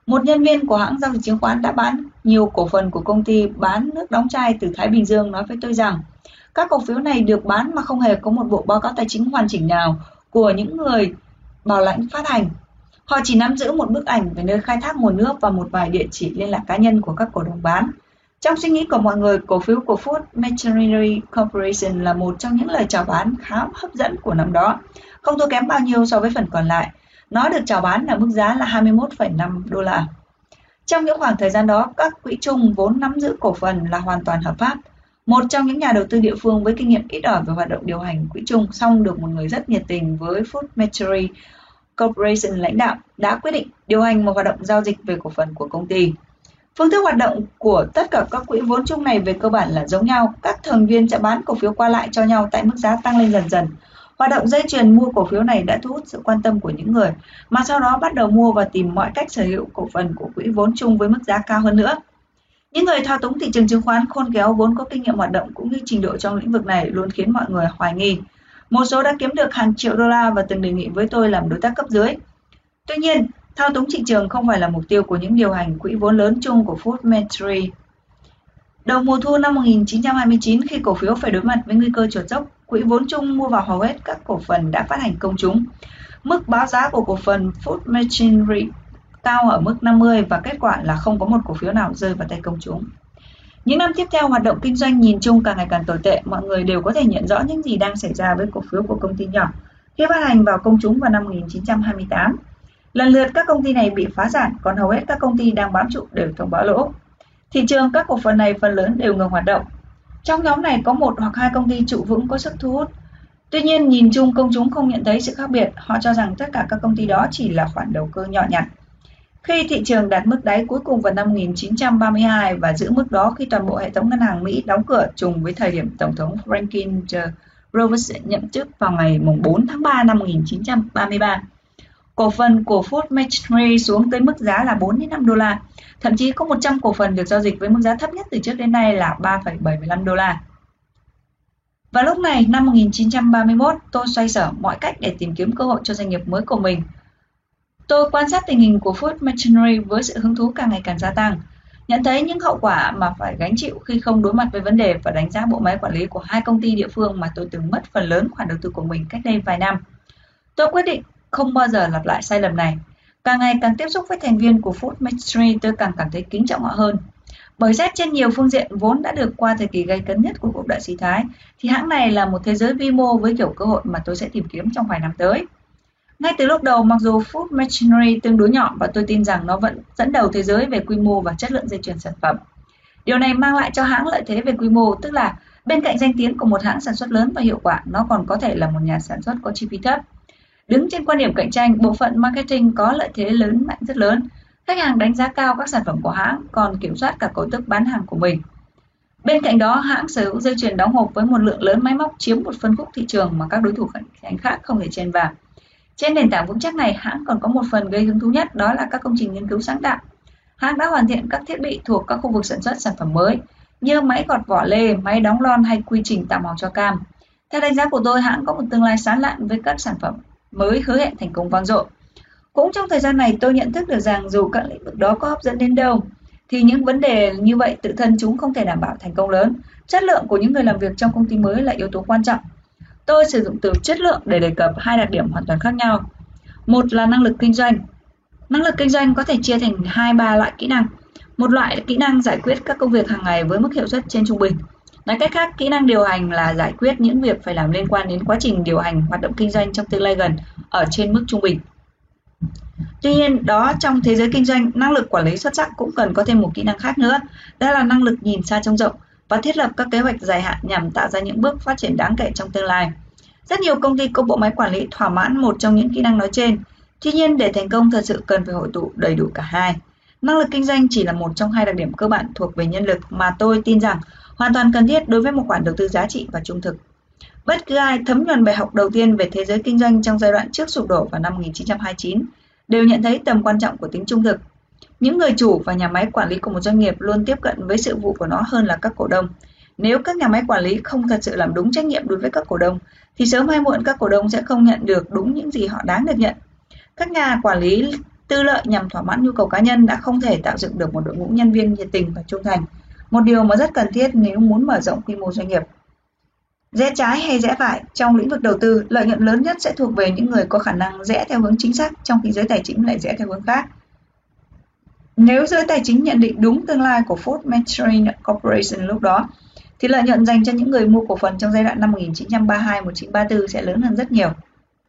Một nhân viên của hãng giao dịch chứng khoán đã bán nhiều cổ phần của công ty bán nước đóng chai từ Thái Bình Dương nói với tôi rằng các cổ phiếu này được bán mà không hề có một bộ báo cáo tài chính hoàn chỉnh nào của những người bảo lãnh phát hành. Họ chỉ nắm giữ một bức ảnh về nơi khai thác nguồn nước và một vài địa chỉ liên lạc cá nhân của các cổ đông bán. Trong suy nghĩ của mọi người, cổ phiếu của Food Machinery Corporation là một trong những lời chào bán khá hấp dẫn của năm đó, không thua kém bao nhiêu so với phần còn lại. Nó được chào bán ở mức giá là 21,5 đô la. Trong những khoảng thời gian đó, các quỹ chung vốn nắm giữ cổ phần là hoàn toàn hợp pháp. Một trong những nhà đầu tư địa phương với kinh nghiệm ít ỏi về hoạt động điều hành quỹ chung, song được một người rất nhiệt tình với Food Mercury Corporation lãnh đạo đã quyết định điều hành một hoạt động giao dịch về cổ phần của công ty. Phương thức hoạt động của tất cả các quỹ vốn chung này về cơ bản là giống nhau. Các thành viên sẽ bán cổ phiếu qua lại cho nhau tại mức giá tăng lên dần dần. Hoạt động dây chuyền mua cổ phiếu này đã thu hút sự quan tâm của những người mà sau đó bắt đầu mua và tìm mọi cách sở hữu cổ phần của quỹ vốn chung với mức giá cao hơn nữa. Những người thao túng thị trường chứng khoán khôn khéo vốn có kinh nghiệm hoạt động cũng như trình độ trong lĩnh vực này luôn khiến mọi người hoài nghi. Một số đã kiếm được hàng triệu đô la và từng đề nghị với tôi làm đối tác cấp dưới. Tuy nhiên, thao túng thị trường không phải là mục tiêu của những điều hành quỹ vốn lớn chung của Food Metry. Đầu mùa thu năm 1929 khi cổ phiếu phải đối mặt với nguy cơ trượt dốc, quỹ vốn chung mua vào hầu hết các cổ phần đã phát hành công chúng. Mức báo giá của cổ phần Food Machinery cao ở mức 50 và kết quả là không có một cổ phiếu nào rơi vào tay công chúng. Những năm tiếp theo, hoạt động kinh doanh nhìn chung càng ngày càng tồi tệ, mọi người đều có thể nhận rõ những gì đang xảy ra với cổ phiếu của công ty nhỏ khi phát hành vào công chúng vào năm 1928. Lần lượt các công ty này bị phá sản, còn hầu hết các công ty đang bám trụ đều thông báo lỗ. Thị trường các cổ phần này phần lớn đều ngừng hoạt động. Trong nhóm này có một hoặc hai công ty trụ vững có sức thu hút. Tuy nhiên, nhìn chung công chúng không nhận thấy sự khác biệt, họ cho rằng tất cả các công ty đó chỉ là khoản đầu cơ nhỏ nhặt. Khi thị trường đạt mức đáy cuối cùng vào năm 1932 và giữ mức đó khi toàn bộ hệ thống ngân hàng Mỹ đóng cửa trùng với thời điểm Tổng thống Franklin D. Roosevelt nhậm chức vào ngày 4 tháng 3 năm 1933. Cổ phần của Ford Machinery xuống tới mức giá là 4 đến 5 đô la. Thậm chí có 100 cổ phần được giao dịch với mức giá thấp nhất từ trước đến nay là 3,75 đô la. Và lúc này, năm 1931, tôi xoay sở mọi cách để tìm kiếm cơ hội cho doanh nghiệp mới của mình – Tôi quan sát tình hình của Food Machinery với sự hứng thú càng ngày càng gia tăng, nhận thấy những hậu quả mà phải gánh chịu khi không đối mặt với vấn đề và đánh giá bộ máy quản lý của hai công ty địa phương mà tôi từng mất phần lớn khoản đầu tư của mình cách đây vài năm. Tôi quyết định không bao giờ lặp lại sai lầm này. Càng ngày càng tiếp xúc với thành viên của Food Machinery, tôi càng cảm thấy kính trọng họ hơn. Bởi xét trên nhiều phương diện vốn đã được qua thời kỳ gây cấn nhất của cuộc đại suy thái, thì hãng này là một thế giới vi mô với kiểu cơ hội mà tôi sẽ tìm kiếm trong vài năm tới. Ngay từ lúc đầu, mặc dù Food Machinery tương đối nhỏ và tôi tin rằng nó vẫn dẫn đầu thế giới về quy mô và chất lượng dây chuyền sản phẩm. Điều này mang lại cho hãng lợi thế về quy mô, tức là bên cạnh danh tiếng của một hãng sản xuất lớn và hiệu quả, nó còn có thể là một nhà sản xuất có chi phí thấp. Đứng trên quan điểm cạnh tranh, bộ phận marketing có lợi thế lớn mạnh rất lớn. Khách hàng đánh giá cao các sản phẩm của hãng, còn kiểm soát cả cấu trúc bán hàng của mình. Bên cạnh đó, hãng sở hữu dây chuyền đóng hộp với một lượng lớn máy móc chiếm một phân khúc thị trường mà các đối thủ cạnh tranh khác không thể chen vào. Trên nền tảng vững chắc này, hãng còn có một phần gây hứng thú nhất đó là các công trình nghiên cứu sáng tạo. Hãng đã hoàn thiện các thiết bị thuộc các khu vực sản xuất sản phẩm mới như máy gọt vỏ lê, máy đóng lon hay quy trình tạo màu cho cam. Theo đánh giá của tôi, hãng có một tương lai sáng lạn với các sản phẩm mới hứa hẹn thành công vang dội. Cũng trong thời gian này, tôi nhận thức được rằng dù các lĩnh vực đó có hấp dẫn đến đâu, thì những vấn đề như vậy tự thân chúng không thể đảm bảo thành công lớn. Chất lượng của những người làm việc trong công ty mới là yếu tố quan trọng Tôi sử dụng từ chất lượng để đề cập hai đặc điểm hoàn toàn khác nhau. Một là năng lực kinh doanh. Năng lực kinh doanh có thể chia thành hai ba loại kỹ năng. Một loại là kỹ năng giải quyết các công việc hàng ngày với mức hiệu suất trên trung bình. Nói cách khác, kỹ năng điều hành là giải quyết những việc phải làm liên quan đến quá trình điều hành hoạt động kinh doanh trong tương lai gần ở trên mức trung bình. Tuy nhiên, đó trong thế giới kinh doanh, năng lực quản lý xuất sắc cũng cần có thêm một kỹ năng khác nữa, đó là năng lực nhìn xa trông rộng và thiết lập các kế hoạch dài hạn nhằm tạo ra những bước phát triển đáng kể trong tương lai. Rất nhiều công ty có bộ máy quản lý thỏa mãn một trong những kỹ năng nói trên. Tuy nhiên, để thành công thật sự cần phải hội tụ đầy đủ cả hai. Năng lực kinh doanh chỉ là một trong hai đặc điểm cơ bản thuộc về nhân lực mà tôi tin rằng hoàn toàn cần thiết đối với một khoản đầu tư giá trị và trung thực. Bất cứ ai thấm nhuần bài học đầu tiên về thế giới kinh doanh trong giai đoạn trước sụp đổ vào năm 1929 đều nhận thấy tầm quan trọng của tính trung thực. Những người chủ và nhà máy quản lý của một doanh nghiệp luôn tiếp cận với sự vụ của nó hơn là các cổ đông. Nếu các nhà máy quản lý không thật sự làm đúng trách nhiệm đối với các cổ đông, thì sớm hay muộn các cổ đông sẽ không nhận được đúng những gì họ đáng được nhận. Các nhà quản lý tư lợi nhằm thỏa mãn nhu cầu cá nhân đã không thể tạo dựng được một đội ngũ nhân viên nhiệt tình và trung thành, một điều mà rất cần thiết nếu muốn mở rộng quy mô doanh nghiệp. Rẽ trái hay rẽ phải trong lĩnh vực đầu tư, lợi nhuận lớn nhất sẽ thuộc về những người có khả năng rẽ theo hướng chính xác trong khi giới tài chính lại rẽ theo hướng khác. Nếu giới tài chính nhận định đúng tương lai của Ford Motor Corporation lúc đó, thì lợi nhuận dành cho những người mua cổ phần trong giai đoạn năm 1932-1934 sẽ lớn hơn rất nhiều.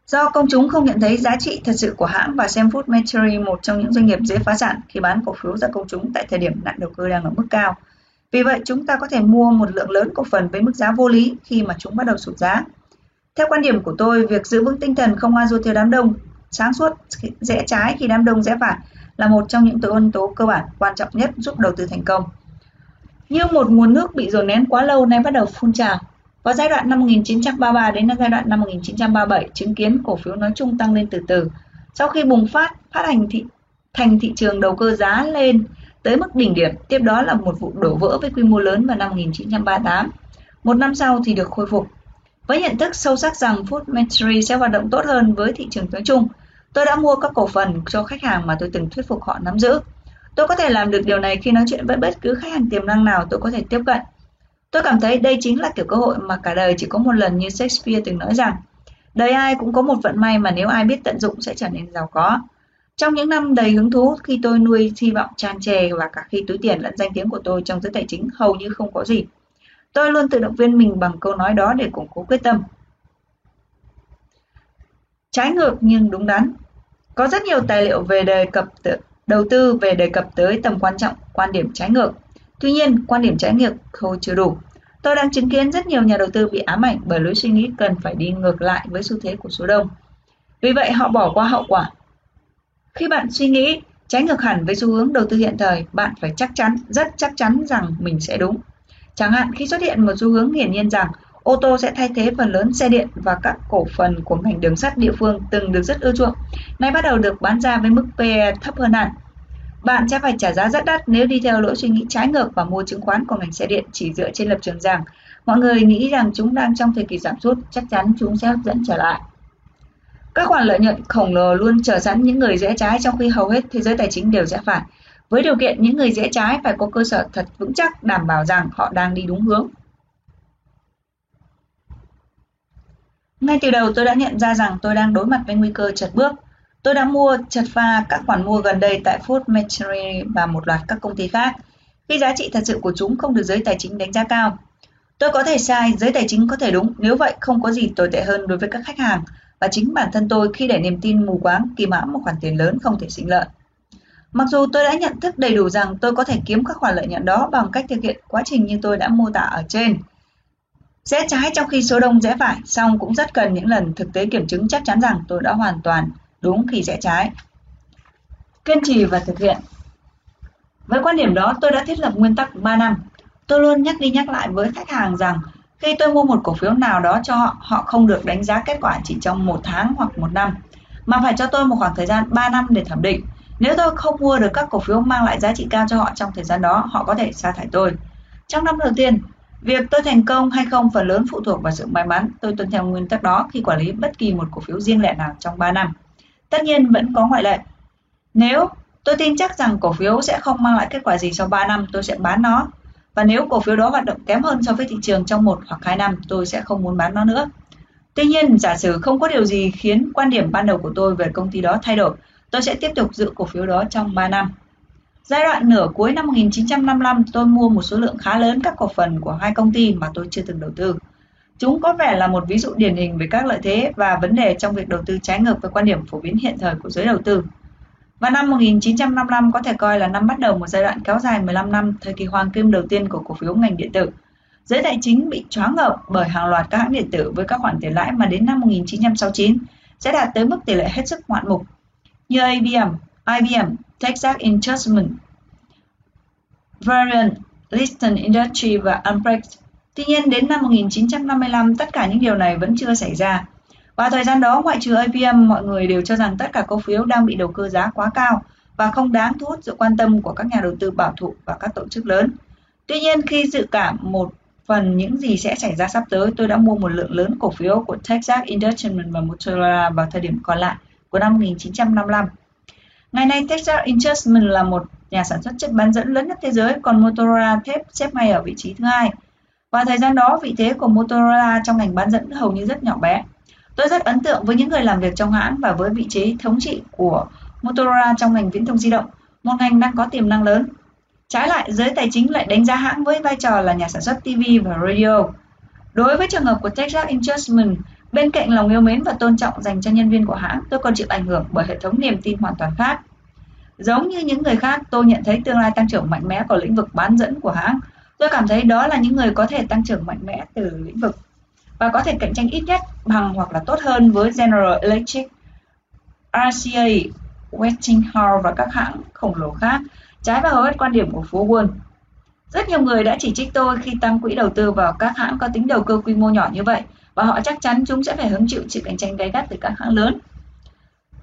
Do công chúng không nhận thấy giá trị thật sự của hãng và xem Food Material một trong những doanh nghiệp dễ phá sản khi bán cổ phiếu ra công chúng tại thời điểm nạn đầu cơ đang ở mức cao. Vì vậy, chúng ta có thể mua một lượng lớn cổ phần với mức giá vô lý khi mà chúng bắt đầu sụt giá. Theo quan điểm của tôi, việc giữ vững tinh thần không a du theo đám đông, sáng suốt, rẽ trái khi đám đông rẽ phải là một trong những yếu tố cơ bản quan trọng nhất giúp đầu tư thành công. Như một nguồn nước bị dồn nén quá lâu nay bắt đầu phun trào. Vào giai đoạn năm 1933 đến giai đoạn năm 1937, chứng kiến cổ phiếu nói chung tăng lên từ từ. Sau khi bùng phát, phát hành thị thành thị trường đầu cơ giá lên tới mức đỉnh điểm, tiếp đó là một vụ đổ vỡ với quy mô lớn vào năm 1938. Một năm sau thì được khôi phục. Với nhận thức sâu sắc rằng Food Factory sẽ hoạt động tốt hơn với thị trường nói chung, tôi đã mua các cổ phần cho khách hàng mà tôi từng thuyết phục họ nắm giữ. Tôi có thể làm được điều này khi nói chuyện với bất cứ khách hàng tiềm năng nào tôi có thể tiếp cận. Tôi cảm thấy đây chính là kiểu cơ hội mà cả đời chỉ có một lần như Shakespeare từng nói rằng đời ai cũng có một vận may mà nếu ai biết tận dụng sẽ trở nên giàu có. Trong những năm đầy hứng thú khi tôi nuôi hy vọng tràn trề và cả khi túi tiền lẫn danh tiếng của tôi trong giới tài chính hầu như không có gì, tôi luôn tự động viên mình bằng câu nói đó để củng cố quyết tâm. Trái ngược nhưng đúng đắn. Có rất nhiều tài liệu về đề cập đầu tư về đề cập tới tầm quan trọng quan điểm trái ngược. Tuy nhiên, quan điểm trái ngược không chưa đủ. Tôi đang chứng kiến rất nhiều nhà đầu tư bị ám ảnh bởi lối suy nghĩ cần phải đi ngược lại với xu thế của số đông. Vì vậy họ bỏ qua hậu quả. Khi bạn suy nghĩ trái ngược hẳn với xu hướng đầu tư hiện thời, bạn phải chắc chắn, rất chắc chắn rằng mình sẽ đúng. Chẳng hạn khi xuất hiện một xu hướng hiển nhiên rằng ô tô sẽ thay thế phần lớn xe điện và các cổ phần của ngành đường sắt địa phương từng được rất ưa chuộng, nay bắt đầu được bán ra với mức PE thấp hơn hẳn. Bạn sẽ phải trả giá rất đắt nếu đi theo lỗi suy nghĩ trái ngược và mua chứng khoán của ngành xe điện chỉ dựa trên lập trường rằng mọi người nghĩ rằng chúng đang trong thời kỳ giảm sút, chắc chắn chúng sẽ hấp dẫn trở lại. Các khoản lợi nhuận khổng lồ luôn chờ sẵn những người rẽ trái trong khi hầu hết thế giới tài chính đều rẽ phải. Với điều kiện những người rẽ trái phải có cơ sở thật vững chắc đảm bảo rằng họ đang đi đúng hướng. Ngay từ đầu tôi đã nhận ra rằng tôi đang đối mặt với nguy cơ chật bước. Tôi đã mua chật pha các khoản mua gần đây tại Food Machinery và một loạt các công ty khác, khi giá trị thật sự của chúng không được giới tài chính đánh giá cao. Tôi có thể sai, giới tài chính có thể đúng, nếu vậy không có gì tồi tệ hơn đối với các khách hàng và chính bản thân tôi khi để niềm tin mù quáng kìm hãm một khoản tiền lớn không thể sinh lợi. Mặc dù tôi đã nhận thức đầy đủ rằng tôi có thể kiếm các khoản lợi nhuận đó bằng cách thực hiện quá trình như tôi đã mô tả ở trên, Rẽ trái trong khi số đông rẽ phải, song cũng rất cần những lần thực tế kiểm chứng chắc chắn rằng tôi đã hoàn toàn đúng khi rẽ trái. Kiên trì và thực hiện Với quan điểm đó, tôi đã thiết lập nguyên tắc 3 năm. Tôi luôn nhắc đi nhắc lại với khách hàng rằng khi tôi mua một cổ phiếu nào đó cho họ, họ không được đánh giá kết quả chỉ trong một tháng hoặc một năm, mà phải cho tôi một khoảng thời gian 3 năm để thẩm định. Nếu tôi không mua được các cổ phiếu mang lại giá trị cao cho họ trong thời gian đó, họ có thể sa thải tôi. Trong năm đầu tiên, Việc tôi thành công hay không phần lớn phụ thuộc vào sự may mắn. Tôi tuân theo nguyên tắc đó khi quản lý bất kỳ một cổ phiếu riêng lẻ nào trong 3 năm. Tất nhiên vẫn có ngoại lệ. Nếu tôi tin chắc rằng cổ phiếu sẽ không mang lại kết quả gì sau 3 năm, tôi sẽ bán nó. Và nếu cổ phiếu đó hoạt động kém hơn so với thị trường trong 1 hoặc 2 năm, tôi sẽ không muốn bán nó nữa. Tuy nhiên, giả sử không có điều gì khiến quan điểm ban đầu của tôi về công ty đó thay đổi, tôi sẽ tiếp tục giữ cổ phiếu đó trong 3 năm. Giai đoạn nửa cuối năm 1955, tôi mua một số lượng khá lớn các cổ phần của hai công ty mà tôi chưa từng đầu tư. Chúng có vẻ là một ví dụ điển hình về các lợi thế và vấn đề trong việc đầu tư trái ngược với quan điểm phổ biến hiện thời của giới đầu tư. Và năm 1955 có thể coi là năm bắt đầu một giai đoạn kéo dài 15 năm, thời kỳ hoàng kim đầu tiên của cổ phiếu ngành điện tử. Giới tài chính bị choáng ngợp bởi hàng loạt các hãng điện tử với các khoản tiền lãi mà đến năm 1969 sẽ đạt tới mức tỷ lệ hết sức ngoạn mục như IBM, IBM, Texas Instruments, Variant, Liston Industry và Amprex. Tuy nhiên, đến năm 1955, tất cả những điều này vẫn chưa xảy ra. Và thời gian đó, ngoại trừ IBM, mọi người đều cho rằng tất cả cổ phiếu đang bị đầu cơ giá quá cao và không đáng thu hút sự quan tâm của các nhà đầu tư bảo thủ và các tổ chức lớn. Tuy nhiên, khi dự cảm một phần những gì sẽ xảy ra sắp tới, tôi đã mua một lượng lớn cổ phiếu của Texas Instruments và Motorola vào thời điểm còn lại của năm 1955. Ngày nay, Texas Instruments là một nhà sản xuất chất bán dẫn lớn nhất thế giới, còn Motorola thép xếp ngay ở vị trí thứ hai. Và thời gian đó, vị thế của Motorola trong ngành bán dẫn hầu như rất nhỏ bé. Tôi rất ấn tượng với những người làm việc trong hãng và với vị trí thống trị của Motorola trong ngành viễn thông di động, một ngành đang có tiềm năng lớn. Trái lại, giới tài chính lại đánh giá hãng với vai trò là nhà sản xuất TV và radio. Đối với trường hợp của Texas Instruments, bên cạnh lòng yêu mến và tôn trọng dành cho nhân viên của hãng, tôi còn chịu ảnh hưởng bởi hệ thống niềm tin hoàn toàn khác. Giống như những người khác, tôi nhận thấy tương lai tăng trưởng mạnh mẽ của lĩnh vực bán dẫn của hãng. Tôi cảm thấy đó là những người có thể tăng trưởng mạnh mẽ từ lĩnh vực và có thể cạnh tranh ít nhất bằng hoặc là tốt hơn với General Electric, RCA, Westinghouse và các hãng khổng lồ khác, trái với hầu hết quan điểm của phố Wall. Rất nhiều người đã chỉ trích tôi khi tăng quỹ đầu tư vào các hãng có tính đầu cơ quy mô nhỏ như vậy và họ chắc chắn chúng sẽ phải hứng chịu sự cạnh tranh gay gắt từ các hãng lớn.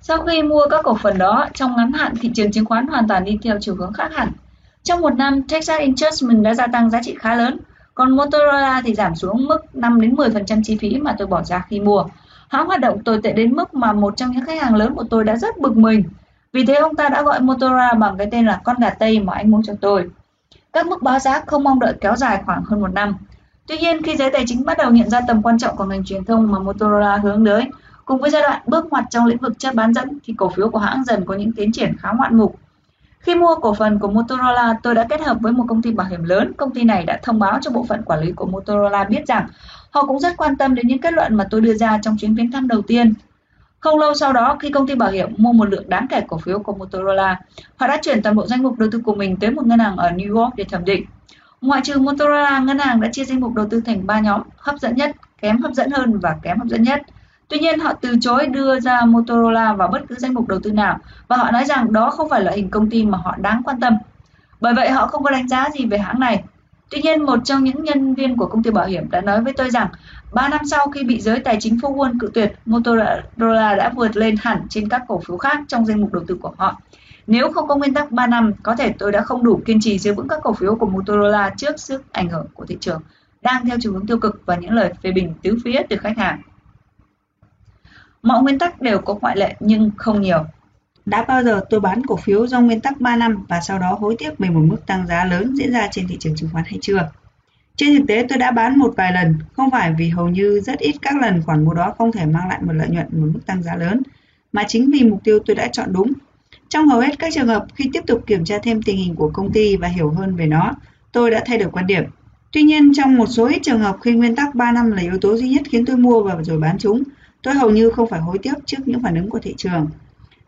Sau khi mua các cổ phần đó, trong ngắn hạn thị trường chứng khoán hoàn toàn đi theo chiều hướng khác hẳn. Trong một năm, Texas Instruments đã gia tăng giá trị khá lớn, còn Motorola thì giảm xuống mức 5 đến 10% chi phí mà tôi bỏ ra khi mua. Hãng hoạt động tồi tệ đến mức mà một trong những khách hàng lớn của tôi đã rất bực mình. Vì thế ông ta đã gọi Motorola bằng cái tên là con gà Tây mà anh muốn cho tôi. Các mức báo giá không mong đợi kéo dài khoảng hơn một năm. Tuy nhiên, khi giới tài chính bắt đầu nhận ra tầm quan trọng của ngành truyền thông mà Motorola hướng tới, cùng với giai đoạn bước ngoặt trong lĩnh vực chất bán dẫn thì cổ phiếu của hãng dần có những tiến triển khá ngoạn mục. Khi mua cổ phần của Motorola, tôi đã kết hợp với một công ty bảo hiểm lớn. Công ty này đã thông báo cho bộ phận quản lý của Motorola biết rằng họ cũng rất quan tâm đến những kết luận mà tôi đưa ra trong chuyến viếng thăm đầu tiên. Không lâu sau đó, khi công ty bảo hiểm mua một lượng đáng kể cổ phiếu của Motorola, họ đã chuyển toàn bộ danh mục đầu tư của mình tới một ngân hàng ở New York để thẩm định. Ngoại trừ Motorola, ngân hàng đã chia danh mục đầu tư thành 3 nhóm, hấp dẫn nhất, kém hấp dẫn hơn và kém hấp dẫn nhất. Tuy nhiên, họ từ chối đưa ra Motorola vào bất cứ danh mục đầu tư nào và họ nói rằng đó không phải là hình công ty mà họ đáng quan tâm. Bởi vậy, họ không có đánh giá gì về hãng này. Tuy nhiên, một trong những nhân viên của công ty bảo hiểm đã nói với tôi rằng 3 năm sau khi bị giới tài chính phố Wall cự tuyệt, Motorola đã vượt lên hẳn trên các cổ phiếu khác trong danh mục đầu tư của họ. Nếu không có nguyên tắc 3 năm, có thể tôi đã không đủ kiên trì giữ vững các cổ phiếu của Motorola trước sức ảnh hưởng của thị trường đang theo chiều hướng tiêu cực và những lời phê bình tứ phía từ khách hàng. Mọi nguyên tắc đều có ngoại lệ nhưng không nhiều. Đã bao giờ tôi bán cổ phiếu do nguyên tắc 3 năm và sau đó hối tiếc về một mức tăng giá lớn diễn ra trên thị trường chứng khoán hay chưa? Trên thực tế tôi đã bán một vài lần, không phải vì hầu như rất ít các lần khoản mua đó không thể mang lại một lợi nhuận một mức tăng giá lớn, mà chính vì mục tiêu tôi đã chọn đúng. Trong hầu hết các trường hợp khi tiếp tục kiểm tra thêm tình hình của công ty và hiểu hơn về nó, tôi đã thay đổi quan điểm. Tuy nhiên trong một số ít trường hợp khi nguyên tắc 3 năm là yếu tố duy nhất khiến tôi mua và rồi bán chúng, tôi hầu như không phải hối tiếc trước những phản ứng của thị trường.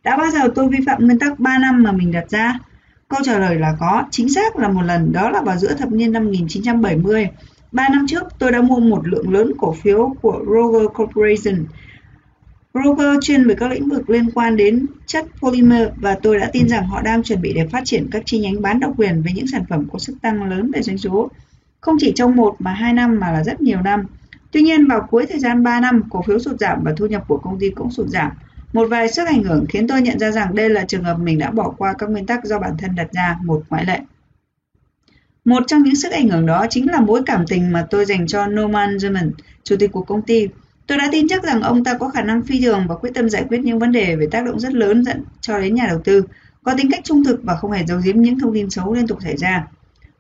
Đã bao giờ tôi vi phạm nguyên tắc 3 năm mà mình đặt ra? Câu trả lời là có, chính xác là một lần, đó là vào giữa thập niên năm 1970. Ba năm trước, tôi đã mua một lượng lớn cổ phiếu của Roger Corporation. Roger chuyên về các lĩnh vực liên quan đến chất polymer và tôi đã tin rằng họ đang chuẩn bị để phát triển các chi nhánh bán độc quyền với những sản phẩm có sức tăng lớn về doanh số. Không chỉ trong một mà hai năm mà là rất nhiều năm. Tuy nhiên vào cuối thời gian 3 năm, cổ phiếu sụt giảm và thu nhập của công ty cũng sụt giảm. Một vài sức ảnh hưởng khiến tôi nhận ra rằng đây là trường hợp mình đã bỏ qua các nguyên tắc do bản thân đặt ra, một ngoại lệ. Một trong những sức ảnh hưởng đó chính là mối cảm tình mà tôi dành cho Norman German, chủ tịch của công ty. Tôi đã tin chắc rằng ông ta có khả năng phi thường và quyết tâm giải quyết những vấn đề về tác động rất lớn dẫn cho đến nhà đầu tư, có tính cách trung thực và không hề giấu giếm những thông tin xấu liên tục xảy ra.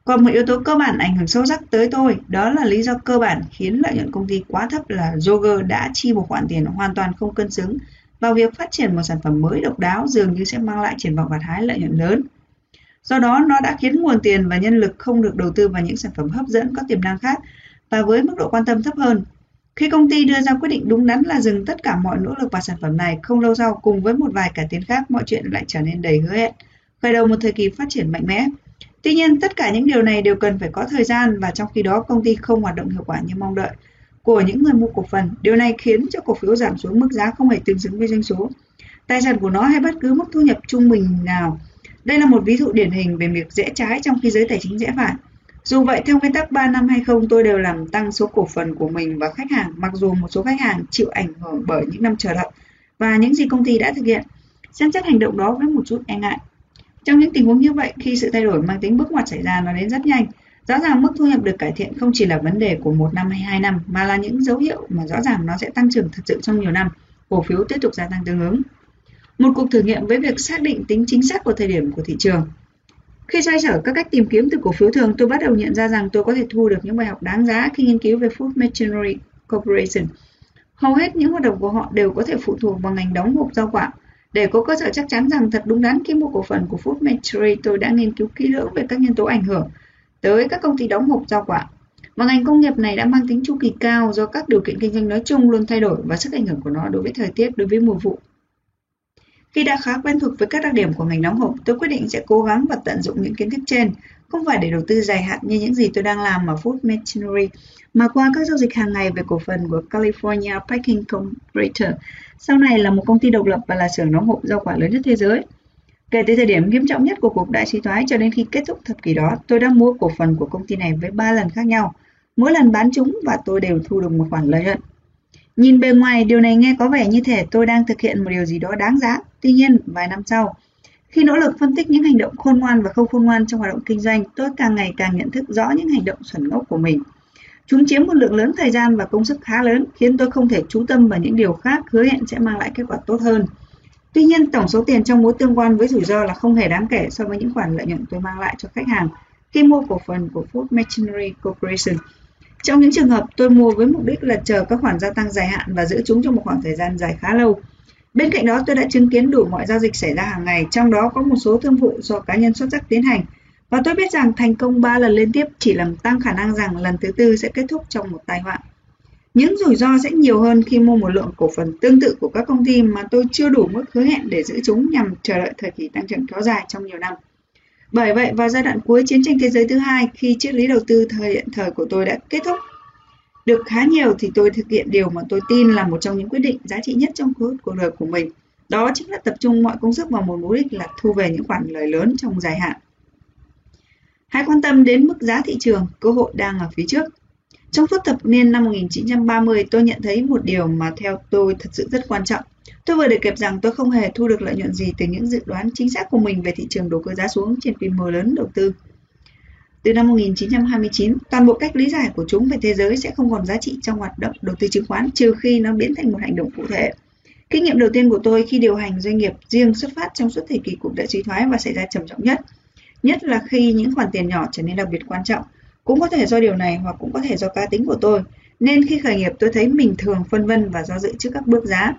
Còn một yếu tố cơ bản ảnh hưởng sâu sắc tới tôi, đó là lý do cơ bản khiến lợi nhuận công ty quá thấp là Joger đã chi một khoản tiền hoàn toàn không cân xứng vào việc phát triển một sản phẩm mới độc đáo dường như sẽ mang lại triển vọng gặt hái lợi nhuận lớn. Do đó, nó đã khiến nguồn tiền và nhân lực không được đầu tư vào những sản phẩm hấp dẫn có tiềm năng khác và với mức độ quan tâm thấp hơn. Khi công ty đưa ra quyết định đúng đắn là dừng tất cả mọi nỗ lực vào sản phẩm này, không lâu sau cùng với một vài cải tiến khác, mọi chuyện lại trở nên đầy hứa hẹn, khởi đầu một thời kỳ phát triển mạnh mẽ. Tuy nhiên, tất cả những điều này đều cần phải có thời gian và trong khi đó công ty không hoạt động hiệu quả như mong đợi của những người mua cổ phần. Điều này khiến cho cổ phiếu giảm xuống mức giá không hề tương xứng với doanh số. Tài sản của nó hay bất cứ mức thu nhập trung bình nào. Đây là một ví dụ điển hình về việc rẽ trái trong khi giới tài chính rẽ phải. Dù vậy, theo nguyên tắc 3 năm hay không, tôi đều làm tăng số cổ phần của mình và khách hàng, mặc dù một số khách hàng chịu ảnh hưởng bởi những năm chờ đợi và những gì công ty đã thực hiện. Xem xét hành động đó với một chút e ngại. Trong những tình huống như vậy, khi sự thay đổi mang tính bước ngoặt xảy ra nó đến rất nhanh, rõ ràng mức thu nhập được cải thiện không chỉ là vấn đề của một năm hay hai năm mà là những dấu hiệu mà rõ ràng nó sẽ tăng trưởng thật sự trong nhiều năm. Cổ phiếu tiếp tục gia tăng tương ứng. Một cuộc thử nghiệm với việc xác định tính chính xác của thời điểm của thị trường. Khi xoay sở các cách tìm kiếm từ cổ phiếu thường, tôi bắt đầu nhận ra rằng tôi có thể thu được những bài học đáng giá khi nghiên cứu về Food Machinery Corporation. Hầu hết những hoạt động của họ đều có thể phụ thuộc vào ngành đóng hộp rau quả. Để có cơ sở chắc chắn rằng thật đúng đắn khi mua cổ phần của Food Machinery, tôi đã nghiên cứu kỹ lưỡng về các nhân tố ảnh hưởng tới các công ty đóng hộp rau quả. Và ngành công nghiệp này đã mang tính chu kỳ cao do các điều kiện kinh doanh nói chung luôn thay đổi và sức ảnh hưởng của nó đối với thời tiết, đối với mùa vụ. Khi đã khá quen thuộc với các đặc điểm của ngành đóng hộp, tôi quyết định sẽ cố gắng và tận dụng những kiến thức trên, không phải để đầu tư dài hạn như những gì tôi đang làm ở Food Machinery, mà qua các giao dịch hàng ngày về cổ phần của California Packing Corporation. Sau này là một công ty độc lập và là xưởng đóng hộp rau quả lớn nhất thế giới. Kể từ thời điểm nghiêm trọng nhất của cuộc đại suy thoái cho đến khi kết thúc thập kỷ đó, tôi đã mua cổ phần của công ty này với 3 lần khác nhau. Mỗi lần bán chúng và tôi đều thu được một khoản lợi nhuận. Nhìn bề ngoài, điều này nghe có vẻ như thể tôi đang thực hiện một điều gì đó đáng giá. Tuy nhiên, vài năm sau, khi nỗ lực phân tích những hành động khôn ngoan và không khôn ngoan trong hoạt động kinh doanh, tôi càng ngày càng nhận thức rõ những hành động xuẩn ngốc của mình. Chúng chiếm một lượng lớn thời gian và công sức khá lớn, khiến tôi không thể chú tâm vào những điều khác hứa hẹn sẽ mang lại kết quả tốt hơn. Tuy nhiên, tổng số tiền trong mối tương quan với rủi ro là không hề đáng kể so với những khoản lợi nhuận tôi mang lại cho khách hàng khi mua cổ phần của Food Machinery Corporation. Trong những trường hợp tôi mua với mục đích là chờ các khoản gia tăng dài hạn và giữ chúng trong một khoảng thời gian dài khá lâu. Bên cạnh đó tôi đã chứng kiến đủ mọi giao dịch xảy ra hàng ngày, trong đó có một số thương vụ do cá nhân xuất sắc tiến hành. Và tôi biết rằng thành công 3 lần liên tiếp chỉ làm tăng khả năng rằng lần thứ tư sẽ kết thúc trong một tai họa. Những rủi ro sẽ nhiều hơn khi mua một lượng cổ phần tương tự của các công ty mà tôi chưa đủ mức hứa hẹn để giữ chúng nhằm chờ đợi thời kỳ tăng trưởng kéo dài trong nhiều năm. Bởi vậy, vào giai đoạn cuối chiến tranh thế giới thứ hai, khi triết lý đầu tư thời hiện thời của tôi đã kết thúc, được khá nhiều thì tôi thực hiện điều mà tôi tin là một trong những quyết định giá trị nhất trong cuộc đời của mình. Đó chính là tập trung mọi công sức vào một mục đích là thu về những khoản lời lớn trong dài hạn. Hãy quan tâm đến mức giá thị trường, cơ hội đang ở phía trước. Trong suốt thập niên năm 1930, tôi nhận thấy một điều mà theo tôi thật sự rất quan trọng. Tôi vừa đề cập rằng tôi không hề thu được lợi nhuận gì từ những dự đoán chính xác của mình về thị trường đổ cơ giá xuống trên quy mô lớn đầu tư. Từ năm 1929, toàn bộ cách lý giải của chúng về thế giới sẽ không còn giá trị trong hoạt động đầu tư chứng khoán trừ khi nó biến thành một hành động cụ thể. Kinh nghiệm đầu tiên của tôi khi điều hành doanh nghiệp riêng xuất phát trong suốt thời kỳ cuộc đại suy thoái và xảy ra trầm trọng nhất, nhất là khi những khoản tiền nhỏ trở nên đặc biệt quan trọng. Cũng có thể do điều này hoặc cũng có thể do cá tính của tôi, nên khi khởi nghiệp tôi thấy mình thường phân vân và do dự trước các bước giá.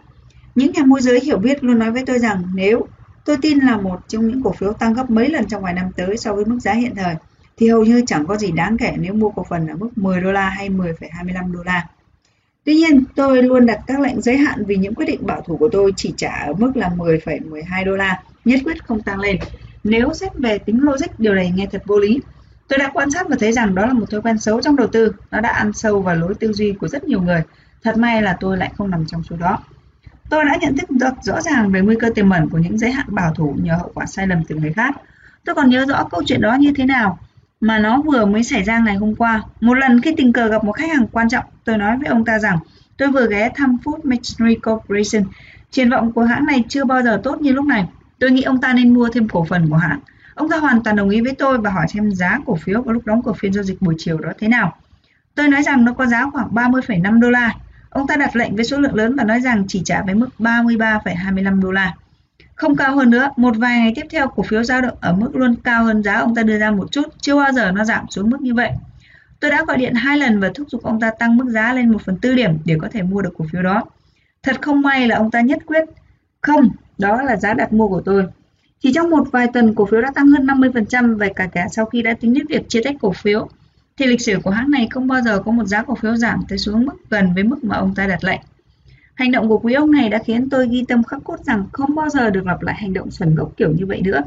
Những nhà môi giới hiểu biết luôn nói với tôi rằng nếu tôi tin là một trong những cổ phiếu tăng gấp mấy lần trong vài năm tới so với mức giá hiện thời, thì hầu như chẳng có gì đáng kể nếu mua cổ phần ở mức 10 đô la hay 10,25 đô la. Tuy nhiên, tôi luôn đặt các lệnh giới hạn vì những quyết định bảo thủ của tôi chỉ trả ở mức là 10,12 đô la, nhất quyết không tăng lên. Nếu xét về tính logic, điều này nghe thật vô lý. Tôi đã quan sát và thấy rằng đó là một thói quen xấu trong đầu tư. Nó đã ăn sâu vào lối tư duy của rất nhiều người. Thật may là tôi lại không nằm trong số đó. Tôi đã nhận thức được rõ ràng về nguy cơ tiềm ẩn của những giới hạn bảo thủ nhờ hậu quả sai lầm từ người khác. Tôi còn nhớ rõ câu chuyện đó như thế nào mà nó vừa mới xảy ra ngày hôm qua. Một lần khi tình cờ gặp một khách hàng quan trọng, tôi nói với ông ta rằng tôi vừa ghé thăm Food Machinery Corporation. Triển vọng của hãng này chưa bao giờ tốt như lúc này. Tôi nghĩ ông ta nên mua thêm cổ phần của hãng. Ông ta hoàn toàn đồng ý với tôi và hỏi xem giá cổ phiếu vào lúc đóng cửa phiên giao dịch buổi chiều đó thế nào. Tôi nói rằng nó có giá khoảng 30,5 đô la. Ông ta đặt lệnh với số lượng lớn và nói rằng chỉ trả với mức 33,25 đô la. Không cao hơn nữa, một vài ngày tiếp theo cổ phiếu dao động ở mức luôn cao hơn giá ông ta đưa ra một chút, chưa bao giờ nó giảm xuống mức như vậy. Tôi đã gọi điện hai lần và thúc giục ông ta tăng mức giá lên 1 phần tư điểm để có thể mua được cổ phiếu đó. Thật không may là ông ta nhất quyết, không, đó là giá đặt mua của tôi. Chỉ trong một vài tuần cổ phiếu đã tăng hơn 50% và cả cả sau khi đã tính đến việc chia tách cổ phiếu, thì lịch sử của hãng này không bao giờ có một giá cổ phiếu giảm tới xuống mức gần với mức mà ông ta đặt lệnh. Hành động của quý ông này đã khiến tôi ghi tâm khắc cốt rằng không bao giờ được lặp lại hành động xuẩn gốc kiểu như vậy nữa.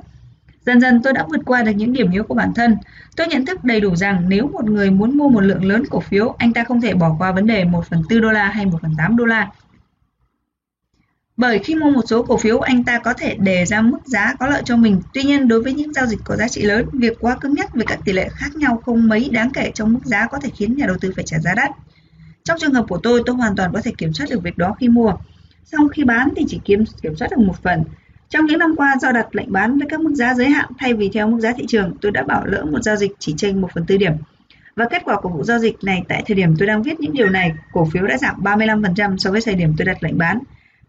Dần dần tôi đã vượt qua được những điểm yếu của bản thân. Tôi nhận thức đầy đủ rằng nếu một người muốn mua một lượng lớn cổ phiếu, anh ta không thể bỏ qua vấn đề 1 phần 4 đô la hay 1 phần 8 đô la. Bởi khi mua một số cổ phiếu, anh ta có thể đề ra mức giá có lợi cho mình. Tuy nhiên, đối với những giao dịch có giá trị lớn, việc quá cứng nhắc về các tỷ lệ khác nhau không mấy đáng kể trong mức giá có thể khiến nhà đầu tư phải trả giá đắt. Trong trường hợp của tôi, tôi hoàn toàn có thể kiểm soát được việc đó khi mua. Sau khi bán thì chỉ kiểm, kiểm soát được một phần. Trong những năm qua, do đặt lệnh bán với các mức giá giới hạn thay vì theo mức giá thị trường, tôi đã bảo lỡ một giao dịch chỉ chênh 1 phần tư điểm. Và kết quả của vụ giao dịch này tại thời điểm tôi đang viết những điều này, cổ phiếu đã giảm 35% so với thời điểm tôi đặt lệnh bán.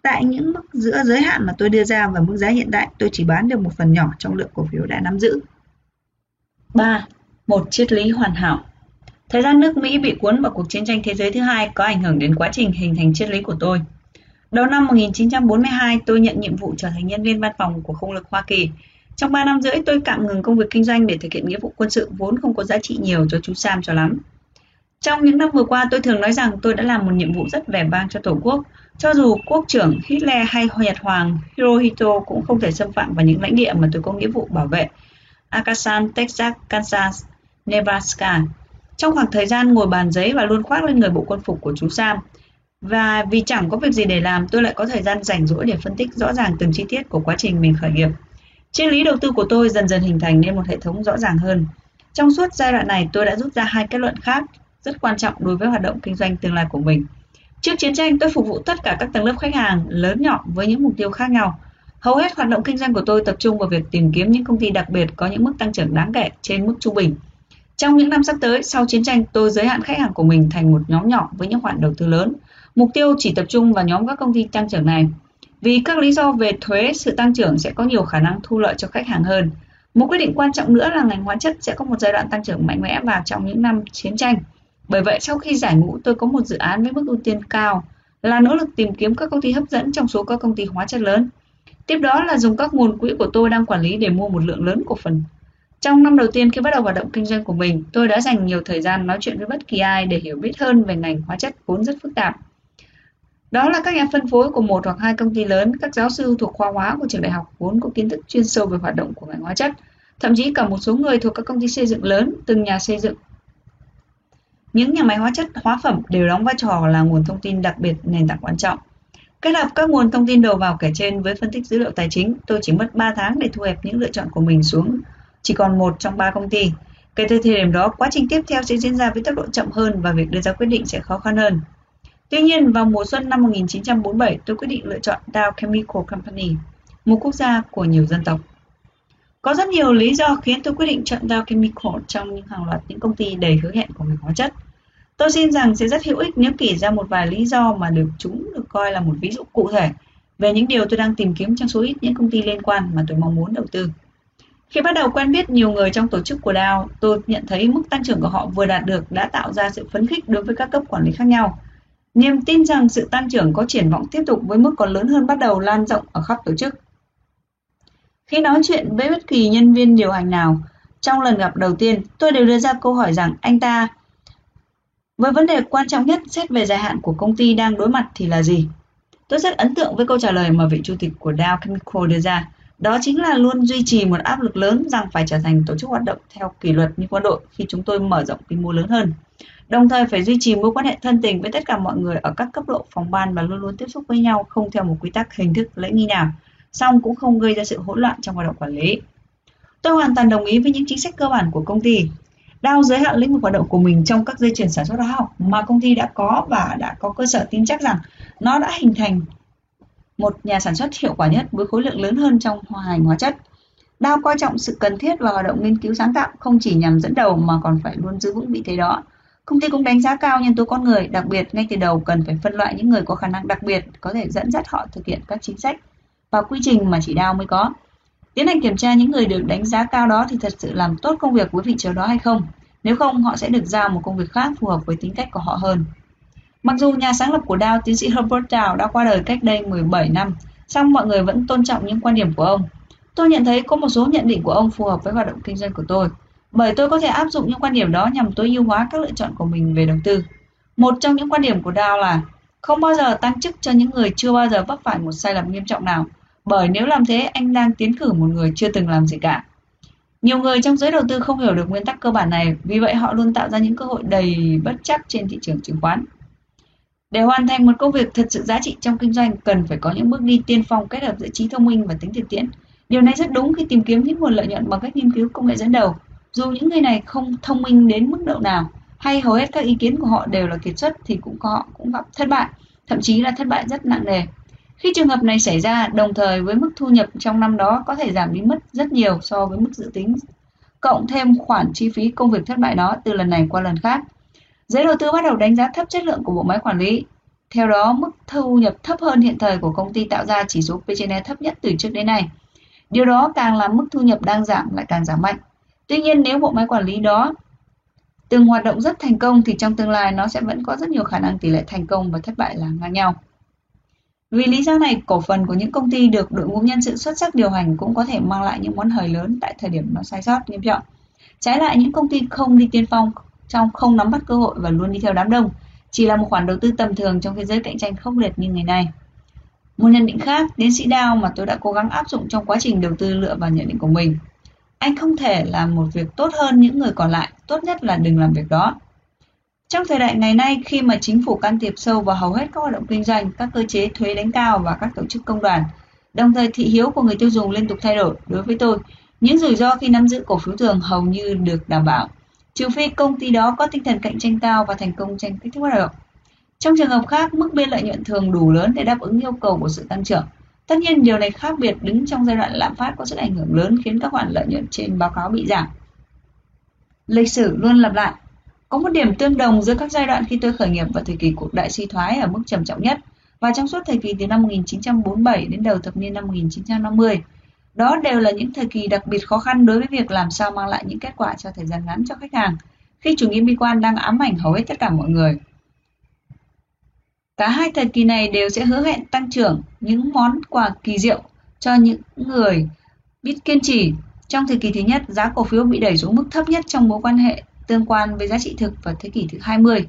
Tại những mức giữa giới hạn mà tôi đưa ra và mức giá hiện tại, tôi chỉ bán được một phần nhỏ trong lượng cổ phiếu đã nắm giữ. 3. Một triết lý hoàn hảo Thời gian nước Mỹ bị cuốn vào cuộc chiến tranh thế giới thứ hai có ảnh hưởng đến quá trình hình thành triết lý của tôi. Đầu năm 1942, tôi nhận nhiệm vụ trở thành nhân viên văn phòng của không lực Hoa Kỳ. Trong 3 năm rưỡi, tôi tạm ngừng công việc kinh doanh để thực hiện nghĩa vụ quân sự vốn không có giá trị nhiều cho chú Sam cho lắm. Trong những năm vừa qua, tôi thường nói rằng tôi đã làm một nhiệm vụ rất vẻ vang cho Tổ quốc. Cho dù quốc trưởng Hitler hay Nhật Hoàng Hirohito cũng không thể xâm phạm vào những lãnh địa mà tôi có nghĩa vụ bảo vệ. Arkansas, Texas, Kansas, Nebraska. Trong khoảng thời gian ngồi bàn giấy và luôn khoác lên người bộ quân phục của chú Sam, và vì chẳng có việc gì để làm, tôi lại có thời gian rảnh rỗi để phân tích rõ ràng từng chi tiết của quá trình mình khởi nghiệp. Triết lý đầu tư của tôi dần dần hình thành nên một hệ thống rõ ràng hơn. Trong suốt giai đoạn này, tôi đã rút ra hai kết luận khác rất quan trọng đối với hoạt động kinh doanh tương lai của mình. Trước chiến tranh, tôi phục vụ tất cả các tầng lớp khách hàng lớn nhỏ với những mục tiêu khác nhau. Hầu hết hoạt động kinh doanh của tôi tập trung vào việc tìm kiếm những công ty đặc biệt có những mức tăng trưởng đáng kể trên mức trung bình. Trong những năm sắp tới, sau chiến tranh, tôi giới hạn khách hàng của mình thành một nhóm nhỏ với những khoản đầu tư lớn. Mục tiêu chỉ tập trung vào nhóm các công ty tăng trưởng này. Vì các lý do về thuế, sự tăng trưởng sẽ có nhiều khả năng thu lợi cho khách hàng hơn. Một quyết định quan trọng nữa là ngành hóa chất sẽ có một giai đoạn tăng trưởng mạnh mẽ vào trong những năm chiến tranh. Bởi vậy, sau khi giải ngũ, tôi có một dự án với mức ưu tiên cao là nỗ lực tìm kiếm các công ty hấp dẫn trong số các công ty hóa chất lớn. Tiếp đó là dùng các nguồn quỹ của tôi đang quản lý để mua một lượng lớn cổ phần. Trong năm đầu tiên khi bắt đầu hoạt động kinh doanh của mình, tôi đã dành nhiều thời gian nói chuyện với bất kỳ ai để hiểu biết hơn về ngành hóa chất vốn rất phức tạp. Đó là các nhà phân phối của một hoặc hai công ty lớn, các giáo sư thuộc khoa hóa của trường đại học vốn có kiến thức chuyên sâu về hoạt động của ngành hóa chất, thậm chí cả một số người thuộc các công ty xây dựng lớn, từng nhà xây dựng. Những nhà máy hóa chất hóa phẩm đều đóng vai trò là nguồn thông tin đặc biệt nền tảng quan trọng. Kết hợp các nguồn thông tin đầu vào kể trên với phân tích dữ liệu tài chính, tôi chỉ mất 3 tháng để thu hẹp những lựa chọn của mình xuống chỉ còn một trong ba công ty. Kể từ thời điểm đó, quá trình tiếp theo sẽ diễn ra với tốc độ chậm hơn và việc đưa ra quyết định sẽ khó khăn hơn. Tuy nhiên, vào mùa xuân năm 1947, tôi quyết định lựa chọn Dow Chemical Company, một quốc gia của nhiều dân tộc. Có rất nhiều lý do khiến tôi quyết định chọn Dow Chemical trong những hàng loạt những công ty đầy hứa hẹn của ngành hóa chất. Tôi xin rằng sẽ rất hữu ích nếu kể ra một vài lý do mà được chúng được coi là một ví dụ cụ thể về những điều tôi đang tìm kiếm trong số ít những công ty liên quan mà tôi mong muốn đầu tư. Khi bắt đầu quen biết nhiều người trong tổ chức của Dow, tôi nhận thấy mức tăng trưởng của họ vừa đạt được đã tạo ra sự phấn khích đối với các cấp quản lý khác nhau. Niềm tin rằng sự tăng trưởng có triển vọng tiếp tục với mức còn lớn hơn bắt đầu lan rộng ở khắp tổ chức. Khi nói chuyện với bất kỳ nhân viên điều hành nào, trong lần gặp đầu tiên, tôi đều đưa ra câu hỏi rằng anh ta với vấn đề quan trọng nhất xét về dài hạn của công ty đang đối mặt thì là gì? Tôi rất ấn tượng với câu trả lời mà vị chủ tịch của Dow Chemical đưa ra. Đó chính là luôn duy trì một áp lực lớn rằng phải trở thành tổ chức hoạt động theo kỷ luật như quân đội khi chúng tôi mở rộng quy mô lớn hơn. Đồng thời phải duy trì mối quan hệ thân tình với tất cả mọi người ở các cấp độ phòng ban và luôn luôn tiếp xúc với nhau không theo một quy tắc hình thức lễ nghi nào, song cũng không gây ra sự hỗn loạn trong hoạt động quản lý. Tôi hoàn toàn đồng ý với những chính sách cơ bản của công ty. Đao giới hạn lĩnh vực hoạt động của mình trong các dây chuyền sản xuất hóa học mà công ty đã có và đã có cơ sở tin chắc rằng nó đã hình thành một nhà sản xuất hiệu quả nhất với khối lượng lớn hơn trong hòa hành hóa chất. Đao coi trọng sự cần thiết và hoạt động nghiên cứu sáng tạo không chỉ nhằm dẫn đầu mà còn phải luôn giữ vững vị thế đó. Công ty cũng đánh giá cao nhân tố con người, đặc biệt ngay từ đầu cần phải phân loại những người có khả năng đặc biệt có thể dẫn dắt họ thực hiện các chính sách và quy trình mà chỉ Dow mới có. Tiến hành kiểm tra những người được đánh giá cao đó thì thật sự làm tốt công việc với vị trí đó hay không. Nếu không, họ sẽ được giao một công việc khác phù hợp với tính cách của họ hơn. Mặc dù nhà sáng lập của Dow, tiến sĩ Herbert Dow đã qua đời cách đây 17 năm, song mọi người vẫn tôn trọng những quan điểm của ông. Tôi nhận thấy có một số nhận định của ông phù hợp với hoạt động kinh doanh của tôi, bởi tôi có thể áp dụng những quan điểm đó nhằm tối ưu hóa các lựa chọn của mình về đầu tư. Một trong những quan điểm của Dow là không bao giờ tăng chức cho những người chưa bao giờ vấp phải một sai lầm nghiêm trọng nào, bởi nếu làm thế anh đang tiến cử một người chưa từng làm gì cả. Nhiều người trong giới đầu tư không hiểu được nguyên tắc cơ bản này, vì vậy họ luôn tạo ra những cơ hội đầy bất chắc trên thị trường chứng khoán. Để hoàn thành một công việc thật sự giá trị trong kinh doanh cần phải có những bước đi tiên phong kết hợp giữa trí thông minh và tính thực tiễn. Điều này rất đúng khi tìm kiếm những nguồn lợi nhuận bằng cách nghiên cứu công nghệ dẫn đầu. Dù những người này không thông minh đến mức độ nào hay hầu hết các ý kiến của họ đều là kiệt xuất thì cũng có họ cũng gặp thất bại, thậm chí là thất bại rất nặng nề. Khi trường hợp này xảy ra, đồng thời với mức thu nhập trong năm đó có thể giảm đi mất rất nhiều so với mức dự tính, cộng thêm khoản chi phí công việc thất bại đó từ lần này qua lần khác. Giới đầu tư bắt đầu đánh giá thấp chất lượng của bộ máy quản lý. Theo đó, mức thu nhập thấp hơn hiện thời của công ty tạo ra chỉ số P/E thấp nhất từ trước đến nay. Điều đó càng làm mức thu nhập đang giảm lại càng giảm mạnh. Tuy nhiên, nếu bộ máy quản lý đó từng hoạt động rất thành công thì trong tương lai nó sẽ vẫn có rất nhiều khả năng tỷ lệ thành công và thất bại là ngang nhau. Vì lý do này, cổ phần của những công ty được đội ngũ nhân sự xuất sắc điều hành cũng có thể mang lại những món hời lớn tại thời điểm nó sai sót nghiêm trọng. Trái lại, những công ty không đi tiên phong trong không nắm bắt cơ hội và luôn đi theo đám đông, chỉ là một khoản đầu tư tầm thường trong thế giới cạnh tranh khốc liệt như ngày nay. Một nhận định khác, tiến sĩ Dow mà tôi đã cố gắng áp dụng trong quá trình đầu tư lựa vào nhận định của mình. Anh không thể làm một việc tốt hơn những người còn lại, tốt nhất là đừng làm việc đó. Trong thời đại ngày nay, khi mà chính phủ can thiệp sâu vào hầu hết các hoạt động kinh doanh, các cơ chế thuế đánh cao và các tổ chức công đoàn, đồng thời thị hiếu của người tiêu dùng liên tục thay đổi, đối với tôi, những rủi ro khi nắm giữ cổ phiếu thường hầu như được đảm bảo, trừ phi công ty đó có tinh thần cạnh tranh cao và thành công trên kích thức hoạt động. Trong trường hợp khác, mức biên lợi nhuận thường đủ lớn để đáp ứng yêu cầu của sự tăng trưởng. Tất nhiên, điều này khác biệt đứng trong giai đoạn lạm phát có sức ảnh hưởng lớn khiến các khoản lợi nhuận trên báo cáo bị giảm. Lịch sử luôn lặp lại. Có một điểm tương đồng giữa các giai đoạn khi tôi khởi nghiệp và thời kỳ cuộc đại suy thoái ở mức trầm trọng nhất và trong suốt thời kỳ từ năm 1947 đến đầu thập niên năm 1950. Đó đều là những thời kỳ đặc biệt khó khăn đối với việc làm sao mang lại những kết quả cho thời gian ngắn cho khách hàng, khi chủ nghĩa bi quan đang ám ảnh hầu hết tất cả mọi người. Cả hai thời kỳ này đều sẽ hứa hẹn tăng trưởng những món quà kỳ diệu cho những người biết kiên trì. Trong thời kỳ thứ nhất, giá cổ phiếu bị đẩy xuống mức thấp nhất trong mối quan hệ tương quan với giá trị thực vào thế kỷ thứ 20.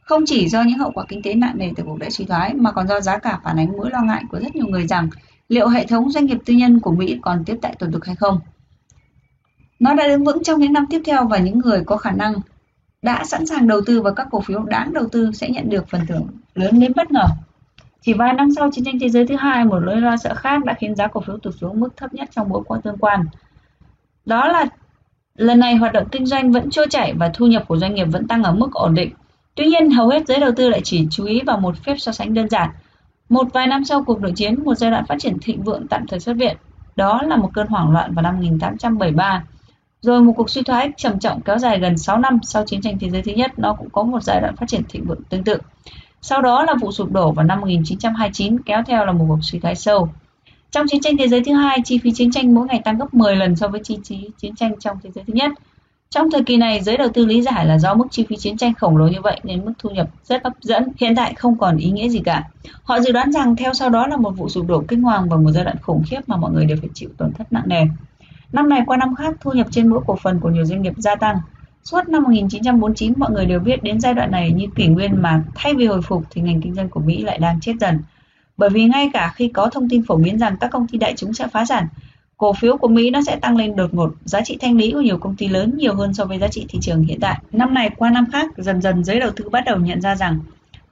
Không chỉ do những hậu quả kinh tế nặng nề từ cuộc đại suy thoái mà còn do giá cả phản ánh mối lo ngại của rất nhiều người rằng liệu hệ thống doanh nghiệp tư nhân của Mỹ còn tiếp tại tồn thực hay không. Nó đã đứng vững trong những năm tiếp theo và những người có khả năng đã sẵn sàng đầu tư vào các cổ phiếu đáng đầu tư sẽ nhận được phần thưởng lớn đến bất ngờ. Chỉ vài năm sau chiến tranh thế giới thứ hai, một nỗi lo sợ khác đã khiến giá cổ phiếu tụt xuống mức thấp nhất trong mối quan tương quan. Đó là lần này hoạt động kinh doanh vẫn trôi chảy và thu nhập của doanh nghiệp vẫn tăng ở mức ổn định. Tuy nhiên, hầu hết giới đầu tư lại chỉ chú ý vào một phép so sánh đơn giản. Một vài năm sau cuộc nội chiến, một giai đoạn phát triển thịnh vượng tạm thời xuất hiện. Đó là một cơn hoảng loạn vào năm 1873 rồi một cuộc suy thoái trầm trọng kéo dài gần 6 năm sau chiến tranh thế giới thứ nhất, nó cũng có một giai đoạn phát triển thịnh vượng tương tự. Sau đó là vụ sụp đổ vào năm 1929 kéo theo là một cuộc suy thoái sâu. Trong chiến tranh thế giới thứ hai, chi phí chiến tranh mỗi ngày tăng gấp 10 lần so với chi phí chiến tranh trong thế giới thứ nhất. Trong thời kỳ này, giới đầu tư lý giải là do mức chi phí chiến tranh khổng lồ như vậy nên mức thu nhập rất hấp dẫn, hiện tại không còn ý nghĩa gì cả. Họ dự đoán rằng theo sau đó là một vụ sụp đổ kinh hoàng và một giai đoạn khủng khiếp mà mọi người đều phải chịu tổn thất nặng nề. Năm này qua năm khác, thu nhập trên mỗi cổ phần của nhiều doanh nghiệp gia tăng. Suốt năm 1949, mọi người đều biết đến giai đoạn này như kỷ nguyên mà thay vì hồi phục thì ngành kinh doanh của Mỹ lại đang chết dần. Bởi vì ngay cả khi có thông tin phổ biến rằng các công ty đại chúng sẽ phá sản, cổ phiếu của Mỹ nó sẽ tăng lên đột ngột, giá trị thanh lý của nhiều công ty lớn nhiều hơn so với giá trị thị trường hiện tại. Năm này qua năm khác, dần dần giới đầu tư bắt đầu nhận ra rằng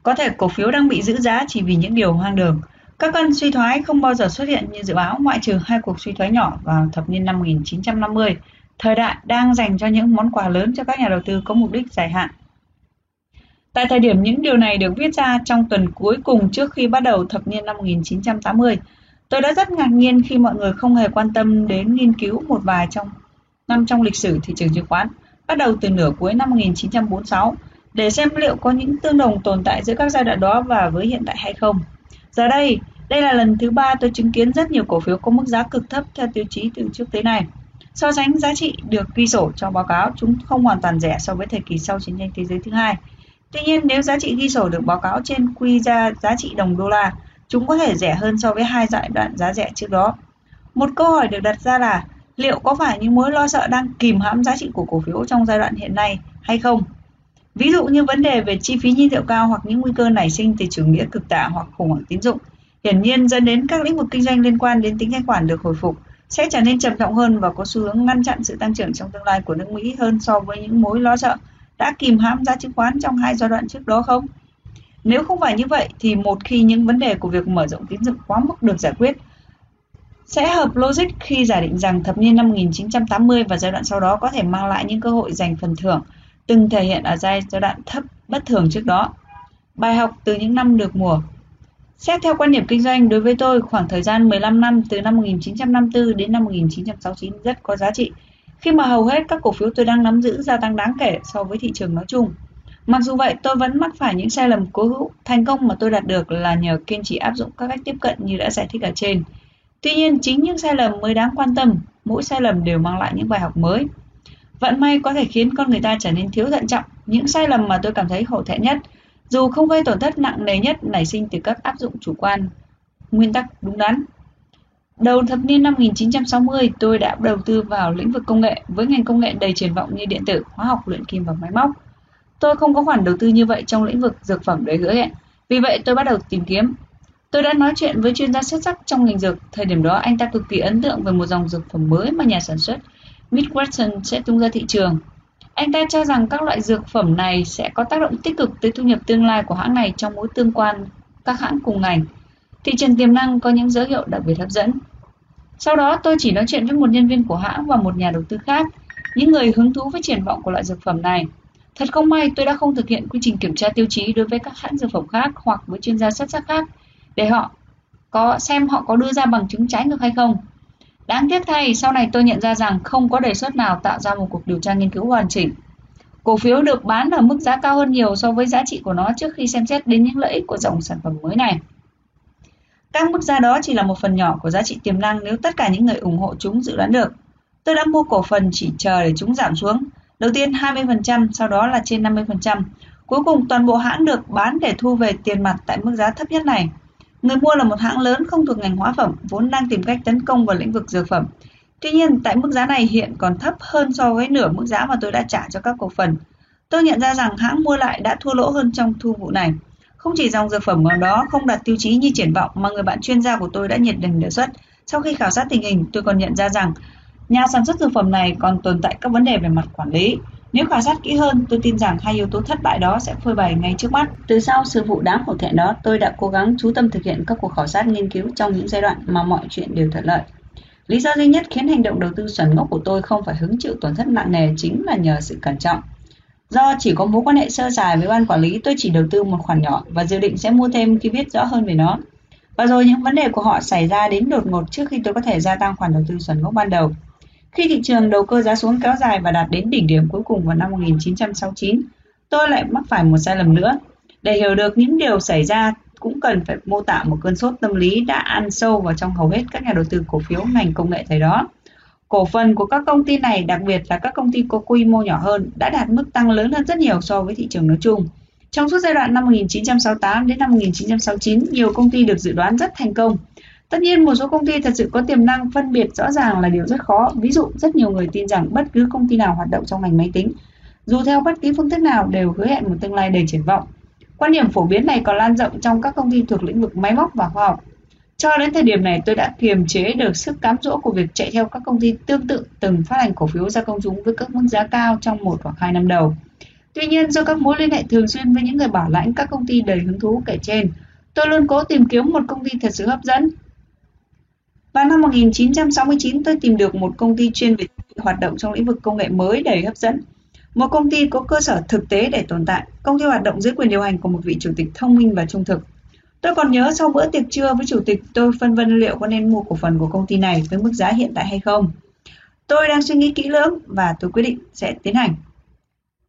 có thể cổ phiếu đang bị giữ giá chỉ vì những điều hoang đường. Các cơn suy thoái không bao giờ xuất hiện như dự báo ngoại trừ hai cuộc suy thoái nhỏ vào thập niên năm 1950, thời đại đang dành cho những món quà lớn cho các nhà đầu tư có mục đích dài hạn. Tại thời điểm những điều này được viết ra trong tuần cuối cùng trước khi bắt đầu thập niên năm 1980, tôi đã rất ngạc nhiên khi mọi người không hề quan tâm đến nghiên cứu một vài trong năm trong lịch sử thị trường chứng khoán, bắt đầu từ nửa cuối năm 1946, để xem liệu có những tương đồng tồn tại giữa các giai đoạn đó và với hiện tại hay không. Giờ đây, đây là lần thứ ba tôi chứng kiến rất nhiều cổ phiếu có mức giá cực thấp theo tiêu chí từ trước tới nay. So sánh giá trị được ghi sổ trong báo cáo, chúng không hoàn toàn rẻ so với thời kỳ sau chiến tranh thế giới thứ hai. Tuy nhiên, nếu giá trị ghi sổ được báo cáo trên quy ra giá trị đồng đô la, chúng có thể rẻ hơn so với hai giai đoạn giá rẻ trước đó. Một câu hỏi được đặt ra là liệu có phải những mối lo sợ đang kìm hãm giá trị của cổ phiếu trong giai đoạn hiện nay hay không? Ví dụ như vấn đề về chi phí nhiên liệu cao hoặc những nguy cơ nảy sinh từ chủ nghĩa cực tả hoặc khủng hoảng tín dụng, hiển nhiên dẫn đến các lĩnh vực kinh doanh liên quan đến tính thanh khoản được hồi phục sẽ trở nên trầm trọng hơn và có xu hướng ngăn chặn sự tăng trưởng trong tương lai của nước Mỹ hơn so với những mối lo sợ đã kìm hãm giá chứng khoán trong hai giai đoạn trước đó không? Nếu không phải như vậy thì một khi những vấn đề của việc mở rộng tín dụng quá mức được giải quyết sẽ hợp logic khi giả định rằng thập niên năm 1980 và giai đoạn sau đó có thể mang lại những cơ hội giành phần thưởng từng thể hiện ở giai đoạn thấp bất thường trước đó. Bài học từ những năm được mùa Xét theo quan điểm kinh doanh, đối với tôi, khoảng thời gian 15 năm từ năm 1954 đến năm 1969 rất có giá trị, khi mà hầu hết các cổ phiếu tôi đang nắm giữ gia tăng đáng kể so với thị trường nói chung. Mặc dù vậy, tôi vẫn mắc phải những sai lầm cố hữu. Thành công mà tôi đạt được là nhờ kiên trì áp dụng các cách tiếp cận như đã giải thích ở trên. Tuy nhiên, chính những sai lầm mới đáng quan tâm, mỗi sai lầm đều mang lại những bài học mới. Vận may có thể khiến con người ta trở nên thiếu thận trọng. Những sai lầm mà tôi cảm thấy hổ thẹn nhất, dù không gây tổn thất nặng nề nhất nảy sinh từ các áp dụng chủ quan, nguyên tắc đúng đắn. Đầu thập niên năm 1960, tôi đã đầu tư vào lĩnh vực công nghệ với ngành công nghệ đầy triển vọng như điện tử, hóa học, luyện kim và máy móc. Tôi không có khoản đầu tư như vậy trong lĩnh vực dược phẩm để hứa hẹn. Vì vậy tôi bắt đầu tìm kiếm. Tôi đã nói chuyện với chuyên gia xuất sắc trong ngành dược. Thời điểm đó anh ta cực kỳ ấn tượng về một dòng dược phẩm mới mà nhà sản xuất Midwestern sẽ tung ra thị trường. Anh ta cho rằng các loại dược phẩm này sẽ có tác động tích cực tới thu nhập tương lai của hãng này trong mối tương quan các hãng cùng ngành. Thị trường tiềm năng có những dấu hiệu đặc biệt hấp dẫn. Sau đó tôi chỉ nói chuyện với một nhân viên của hãng và một nhà đầu tư khác, những người hứng thú với triển vọng của loại dược phẩm này. Thật không may tôi đã không thực hiện quy trình kiểm tra tiêu chí đối với các hãng dược phẩm khác hoặc với chuyên gia xuất sắc khác để họ có xem họ có đưa ra bằng chứng trái ngược hay không. Đáng tiếc thay, sau này tôi nhận ra rằng không có đề xuất nào tạo ra một cuộc điều tra nghiên cứu hoàn chỉnh. Cổ phiếu được bán ở mức giá cao hơn nhiều so với giá trị của nó trước khi xem xét đến những lợi ích của dòng sản phẩm mới này. Các mức giá đó chỉ là một phần nhỏ của giá trị tiềm năng nếu tất cả những người ủng hộ chúng dự đoán được. Tôi đã mua cổ phần chỉ chờ để chúng giảm xuống, Đầu tiên 20%, sau đó là trên 50%. Cuối cùng toàn bộ hãng được bán để thu về tiền mặt tại mức giá thấp nhất này. Người mua là một hãng lớn không thuộc ngành hóa phẩm, vốn đang tìm cách tấn công vào lĩnh vực dược phẩm. Tuy nhiên, tại mức giá này hiện còn thấp hơn so với nửa mức giá mà tôi đã trả cho các cổ phần. Tôi nhận ra rằng hãng mua lại đã thua lỗ hơn trong thu vụ này. Không chỉ dòng dược phẩm ở đó không đạt tiêu chí như triển vọng mà người bạn chuyên gia của tôi đã nhiệt tình đề xuất. Sau khi khảo sát tình hình, tôi còn nhận ra rằng Nhà sản xuất dược phẩm này còn tồn tại các vấn đề về mặt quản lý. Nếu khảo sát kỹ hơn, tôi tin rằng hai yếu tố thất bại đó sẽ phơi bày ngay trước mắt. Từ sau sự vụ đáng hổ thẹn đó, tôi đã cố gắng chú tâm thực hiện các cuộc khảo sát nghiên cứu trong những giai đoạn mà mọi chuyện đều thuận lợi. Lý do duy nhất khiến hành động đầu tư chuẩn ngốc của tôi không phải hứng chịu tổn thất nặng nề chính là nhờ sự cẩn trọng. Do chỉ có mối quan hệ sơ sài với ban quản lý, tôi chỉ đầu tư một khoản nhỏ và dự định sẽ mua thêm khi biết rõ hơn về nó. Và rồi những vấn đề của họ xảy ra đến đột ngột trước khi tôi có thể gia tăng khoản đầu tư chuẩn gốc ban đầu. Khi thị trường đầu cơ giá xuống kéo dài và đạt đến đỉnh điểm cuối cùng vào năm 1969, tôi lại mắc phải một sai lầm nữa. Để hiểu được những điều xảy ra, cũng cần phải mô tả một cơn sốt tâm lý đã ăn sâu vào trong hầu hết các nhà đầu tư cổ phiếu ngành công nghệ thời đó. Cổ phần của các công ty này, đặc biệt là các công ty có quy mô nhỏ hơn, đã đạt mức tăng lớn hơn rất nhiều so với thị trường nói chung. Trong suốt giai đoạn năm 1968 đến năm 1969, nhiều công ty được dự đoán rất thành công. Tất nhiên một số công ty thật sự có tiềm năng phân biệt rõ ràng là điều rất khó. Ví dụ, rất nhiều người tin rằng bất cứ công ty nào hoạt động trong ngành máy tính, dù theo bất kỳ phương thức nào đều hứa hẹn một tương lai đầy triển vọng. Quan điểm phổ biến này còn lan rộng trong các công ty thuộc lĩnh vực máy móc và khoa học. Cho đến thời điểm này, tôi đã kiềm chế được sức cám dỗ của việc chạy theo các công ty tương tự từng phát hành cổ phiếu ra công chúng với các mức giá cao trong một hoặc hai năm đầu. Tuy nhiên, do các mối liên hệ thường xuyên với những người bảo lãnh các công ty đầy hứng thú kể trên, tôi luôn cố tìm kiếm một công ty thật sự hấp dẫn, vào năm 1969, tôi tìm được một công ty chuyên về hoạt động trong lĩnh vực công nghệ mới đầy hấp dẫn. Một công ty có cơ sở thực tế để tồn tại. Công ty hoạt động dưới quyền điều hành của một vị chủ tịch thông minh và trung thực. Tôi còn nhớ sau bữa tiệc trưa với chủ tịch, tôi phân vân liệu có nên mua cổ phần của công ty này với mức giá hiện tại hay không. Tôi đang suy nghĩ kỹ lưỡng và tôi quyết định sẽ tiến hành.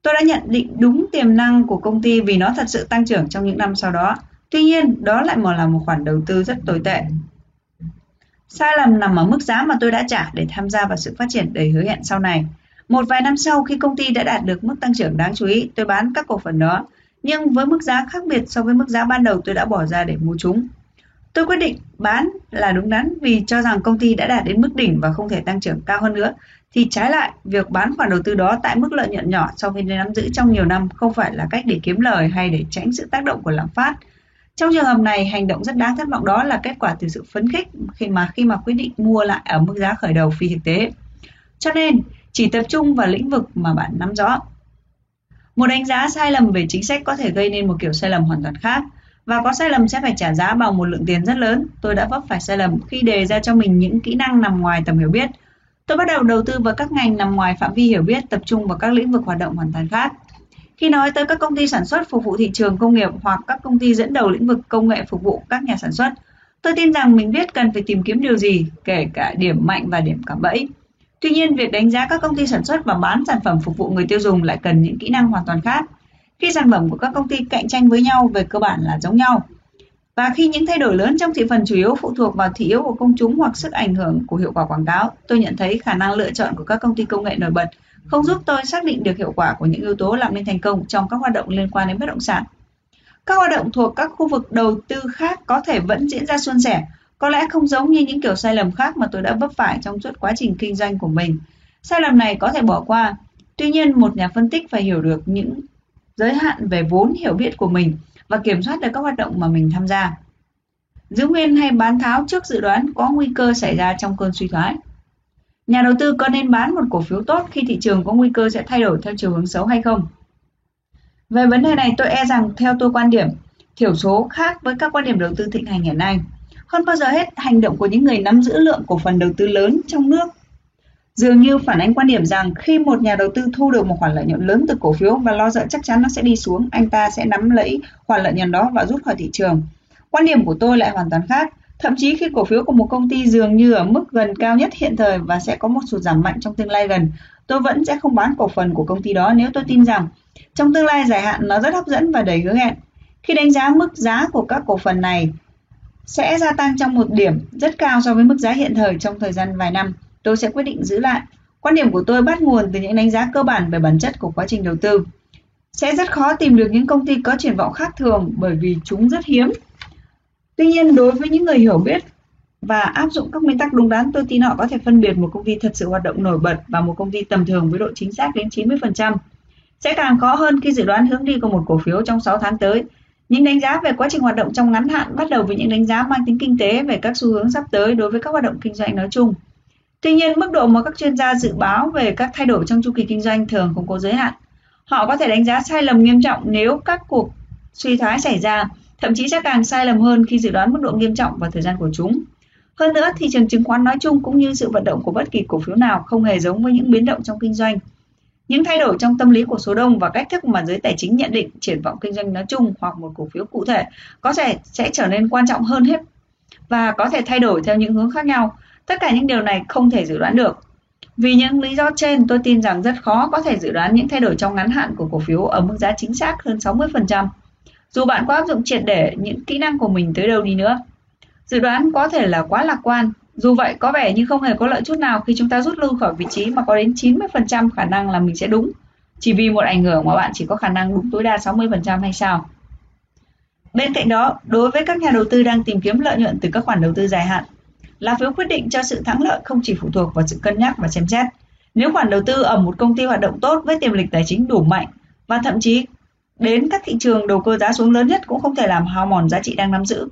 Tôi đã nhận định đúng tiềm năng của công ty vì nó thật sự tăng trưởng trong những năm sau đó. Tuy nhiên, đó lại mà là một khoản đầu tư rất tồi tệ Sai lầm nằm ở mức giá mà tôi đã trả để tham gia vào sự phát triển đầy hứa hẹn sau này. Một vài năm sau khi công ty đã đạt được mức tăng trưởng đáng chú ý, tôi bán các cổ phần đó, nhưng với mức giá khác biệt so với mức giá ban đầu tôi đã bỏ ra để mua chúng. Tôi quyết định bán là đúng đắn vì cho rằng công ty đã đạt đến mức đỉnh và không thể tăng trưởng cao hơn nữa. Thì trái lại, việc bán khoản đầu tư đó tại mức lợi nhuận nhỏ sau khi nắm giữ trong nhiều năm không phải là cách để kiếm lời hay để tránh sự tác động của lạm phát trong trường hợp này, hành động rất đáng thất vọng đó là kết quả từ sự phấn khích khi mà khi mà quyết định mua lại ở mức giá khởi đầu phi thực tế. Cho nên, chỉ tập trung vào lĩnh vực mà bạn nắm rõ. Một đánh giá sai lầm về chính sách có thể gây nên một kiểu sai lầm hoàn toàn khác và có sai lầm sẽ phải trả giá bằng một lượng tiền rất lớn. Tôi đã vấp phải sai lầm khi đề ra cho mình những kỹ năng nằm ngoài tầm hiểu biết. Tôi bắt đầu đầu tư vào các ngành nằm ngoài phạm vi hiểu biết, tập trung vào các lĩnh vực hoạt động hoàn toàn khác. Khi nói tới các công ty sản xuất phục vụ thị trường công nghiệp hoặc các công ty dẫn đầu lĩnh vực công nghệ phục vụ các nhà sản xuất, tôi tin rằng mình biết cần phải tìm kiếm điều gì, kể cả điểm mạnh và điểm cạm bẫy. Tuy nhiên, việc đánh giá các công ty sản xuất và bán sản phẩm phục vụ người tiêu dùng lại cần những kỹ năng hoàn toàn khác. Khi sản phẩm của các công ty cạnh tranh với nhau về cơ bản là giống nhau, và khi những thay đổi lớn trong thị phần chủ yếu phụ thuộc vào thị yếu của công chúng hoặc sức ảnh hưởng của hiệu quả quảng cáo, tôi nhận thấy khả năng lựa chọn của các công ty công nghệ nổi bật không giúp tôi xác định được hiệu quả của những yếu tố làm nên thành công trong các hoạt động liên quan đến bất động sản. Các hoạt động thuộc các khu vực đầu tư khác có thể vẫn diễn ra suôn sẻ, có lẽ không giống như những kiểu sai lầm khác mà tôi đã vấp phải trong suốt quá trình kinh doanh của mình. Sai lầm này có thể bỏ qua, tuy nhiên một nhà phân tích phải hiểu được những giới hạn về vốn hiểu biết của mình và kiểm soát được các hoạt động mà mình tham gia. Giữ nguyên hay bán tháo trước dự đoán có nguy cơ xảy ra trong cơn suy thoái. Nhà đầu tư có nên bán một cổ phiếu tốt khi thị trường có nguy cơ sẽ thay đổi theo chiều hướng xấu hay không? Về vấn đề này tôi e rằng theo tôi quan điểm, thiểu số khác với các quan điểm đầu tư thịnh hành hiện nay. Hơn bao giờ hết, hành động của những người nắm giữ lượng cổ phần đầu tư lớn trong nước dường như phản ánh quan điểm rằng khi một nhà đầu tư thu được một khoản lợi nhuận lớn từ cổ phiếu và lo sợ chắc chắn nó sẽ đi xuống, anh ta sẽ nắm lấy khoản lợi nhuận đó và rút khỏi thị trường. Quan điểm của tôi lại hoàn toàn khác. Thậm chí khi cổ phiếu của một công ty dường như ở mức gần cao nhất hiện thời và sẽ có một sụt giảm mạnh trong tương lai gần, tôi vẫn sẽ không bán cổ phần của công ty đó nếu tôi tin rằng trong tương lai dài hạn nó rất hấp dẫn và đầy hứa hẹn. Khi đánh giá mức giá của các cổ phần này sẽ gia tăng trong một điểm rất cao so với mức giá hiện thời trong thời gian vài năm, tôi sẽ quyết định giữ lại. Quan điểm của tôi bắt nguồn từ những đánh giá cơ bản về bản chất của quá trình đầu tư. Sẽ rất khó tìm được những công ty có triển vọng khác thường bởi vì chúng rất hiếm. Tuy nhiên, đối với những người hiểu biết và áp dụng các nguyên tắc đúng đắn, tôi tin họ có thể phân biệt một công ty thật sự hoạt động nổi bật và một công ty tầm thường với độ chính xác đến 90%. Sẽ càng khó hơn khi dự đoán hướng đi của một cổ phiếu trong 6 tháng tới. Những đánh giá về quá trình hoạt động trong ngắn hạn bắt đầu với những đánh giá mang tính kinh tế về các xu hướng sắp tới đối với các hoạt động kinh doanh nói chung. Tuy nhiên, mức độ mà các chuyên gia dự báo về các thay đổi trong chu kỳ kinh doanh thường không có giới hạn. Họ có thể đánh giá sai lầm nghiêm trọng nếu các cuộc suy thoái xảy ra, thậm chí sẽ càng sai lầm hơn khi dự đoán mức độ nghiêm trọng và thời gian của chúng. Hơn nữa, thị trường chứng khoán nói chung cũng như sự vận động của bất kỳ cổ phiếu nào không hề giống với những biến động trong kinh doanh. Những thay đổi trong tâm lý của số đông và cách thức mà giới tài chính nhận định triển vọng kinh doanh nói chung hoặc một cổ phiếu cụ thể có thể sẽ trở nên quan trọng hơn hết và có thể thay đổi theo những hướng khác nhau. Tất cả những điều này không thể dự đoán được. Vì những lý do trên, tôi tin rằng rất khó có thể dự đoán những thay đổi trong ngắn hạn của cổ phiếu ở mức giá chính xác hơn 60%. Dù bạn có áp dụng triệt để những kỹ năng của mình tới đâu đi nữa. Dự đoán có thể là quá lạc quan. Dù vậy, có vẻ như không hề có lợi chút nào khi chúng ta rút lui khỏi vị trí mà có đến 90% khả năng là mình sẽ đúng. Chỉ vì một ảnh hưởng mà bạn chỉ có khả năng đúng tối đa 60% hay sao? Bên cạnh đó, đối với các nhà đầu tư đang tìm kiếm lợi nhuận từ các khoản đầu tư dài hạn, Lá phiếu quyết định cho sự thắng lợi không chỉ phụ thuộc vào sự cân nhắc và xem xét. Nếu khoản đầu tư ở một công ty hoạt động tốt với tiềm lực tài chính đủ mạnh và thậm chí đến các thị trường đầu cơ giá xuống lớn nhất cũng không thể làm hao mòn giá trị đang nắm giữ.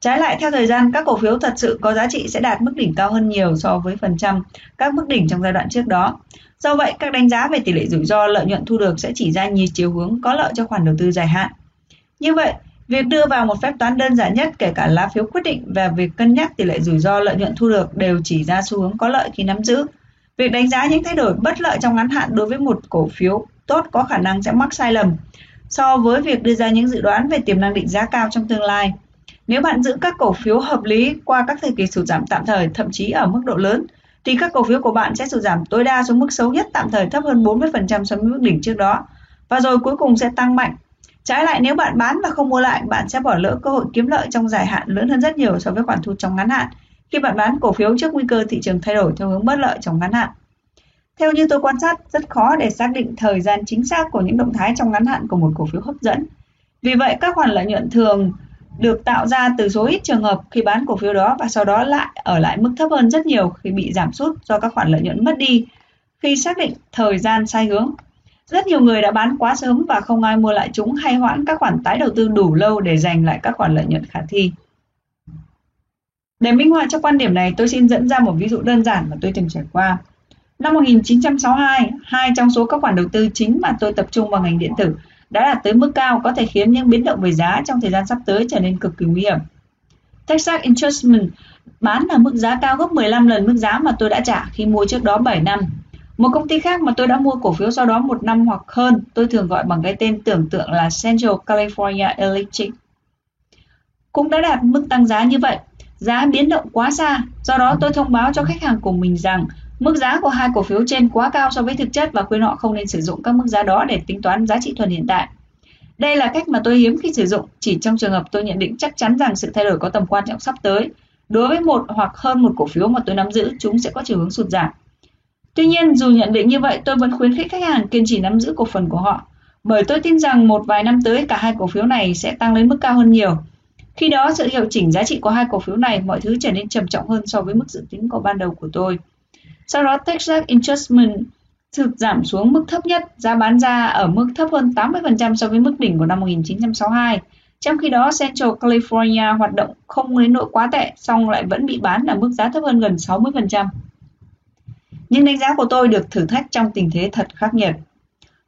Trái lại, theo thời gian, các cổ phiếu thật sự có giá trị sẽ đạt mức đỉnh cao hơn nhiều so với phần trăm các mức đỉnh trong giai đoạn trước đó. Do vậy, các đánh giá về tỷ lệ rủi ro lợi nhuận thu được sẽ chỉ ra nhiều chiều hướng có lợi cho khoản đầu tư dài hạn. Như vậy, Việc đưa vào một phép toán đơn giản nhất kể cả lá phiếu quyết định và việc cân nhắc tỷ lệ rủi ro lợi nhuận thu được đều chỉ ra xu hướng có lợi khi nắm giữ. Việc đánh giá những thay đổi bất lợi trong ngắn hạn đối với một cổ phiếu tốt có khả năng sẽ mắc sai lầm so với việc đưa ra những dự đoán về tiềm năng định giá cao trong tương lai. Nếu bạn giữ các cổ phiếu hợp lý qua các thời kỳ sụt giảm tạm thời, thậm chí ở mức độ lớn, thì các cổ phiếu của bạn sẽ sụt giảm tối đa xuống mức xấu nhất tạm thời thấp hơn 40% so với mức đỉnh trước đó. Và rồi cuối cùng sẽ tăng mạnh Trái lại nếu bạn bán và không mua lại, bạn sẽ bỏ lỡ cơ hội kiếm lợi trong dài hạn lớn hơn rất nhiều so với khoản thu trong ngắn hạn khi bạn bán cổ phiếu trước nguy cơ thị trường thay đổi theo hướng bất lợi trong ngắn hạn. Theo như tôi quan sát, rất khó để xác định thời gian chính xác của những động thái trong ngắn hạn của một cổ phiếu hấp dẫn. Vì vậy, các khoản lợi nhuận thường được tạo ra từ số ít trường hợp khi bán cổ phiếu đó và sau đó lại ở lại mức thấp hơn rất nhiều khi bị giảm sút do các khoản lợi nhuận mất đi khi xác định thời gian sai hướng. Rất nhiều người đã bán quá sớm và không ai mua lại chúng hay hoãn các khoản tái đầu tư đủ lâu để giành lại các khoản lợi nhuận khả thi. Để minh họa cho quan điểm này, tôi xin dẫn ra một ví dụ đơn giản mà tôi từng trải qua. Năm 1962, hai trong số các khoản đầu tư chính mà tôi tập trung vào ngành điện tử đã đạt tới mức cao có thể khiến những biến động về giá trong thời gian sắp tới trở nên cực kỳ nguy hiểm. Texas Instruments bán ở mức giá cao gấp 15 lần mức giá mà tôi đã trả khi mua trước đó 7 năm Một công ty khác mà tôi đã mua cổ phiếu sau đó một năm hoặc hơn, tôi thường gọi bằng cái tên tưởng tượng là Central California Electric. Cũng đã đạt mức tăng giá như vậy, giá biến động quá xa, do đó tôi thông báo cho khách hàng của mình rằng mức giá của hai cổ phiếu trên quá cao so với thực chất và khuyên họ không nên sử dụng các mức giá đó để tính toán giá trị thuần hiện tại. Đây là cách mà tôi hiếm khi sử dụng, chỉ trong trường hợp tôi nhận định chắc chắn rằng sự thay đổi có tầm quan trọng sắp tới. Đối với một hoặc hơn một cổ phiếu mà tôi nắm giữ, chúng sẽ có chiều hướng sụt giảm. Tuy nhiên, dù nhận định như vậy, tôi vẫn khuyến khích khách hàng kiên trì nắm giữ cổ phần của họ, bởi tôi tin rằng một vài năm tới cả hai cổ phiếu này sẽ tăng lên mức cao hơn nhiều. Khi đó, sự hiệu chỉnh giá trị của hai cổ phiếu này, mọi thứ trở nên trầm trọng hơn so với mức dự tính của ban đầu của tôi. Sau đó, Texas Instruments sụt giảm xuống mức thấp nhất, giá bán ra ở mức thấp hơn 80% so với mức đỉnh của năm 1962. Trong khi đó, Central California hoạt động không đến nỗi quá tệ, song lại vẫn bị bán ở mức giá thấp hơn gần 60%. Nhưng đánh giá của tôi được thử thách trong tình thế thật khắc nghiệt.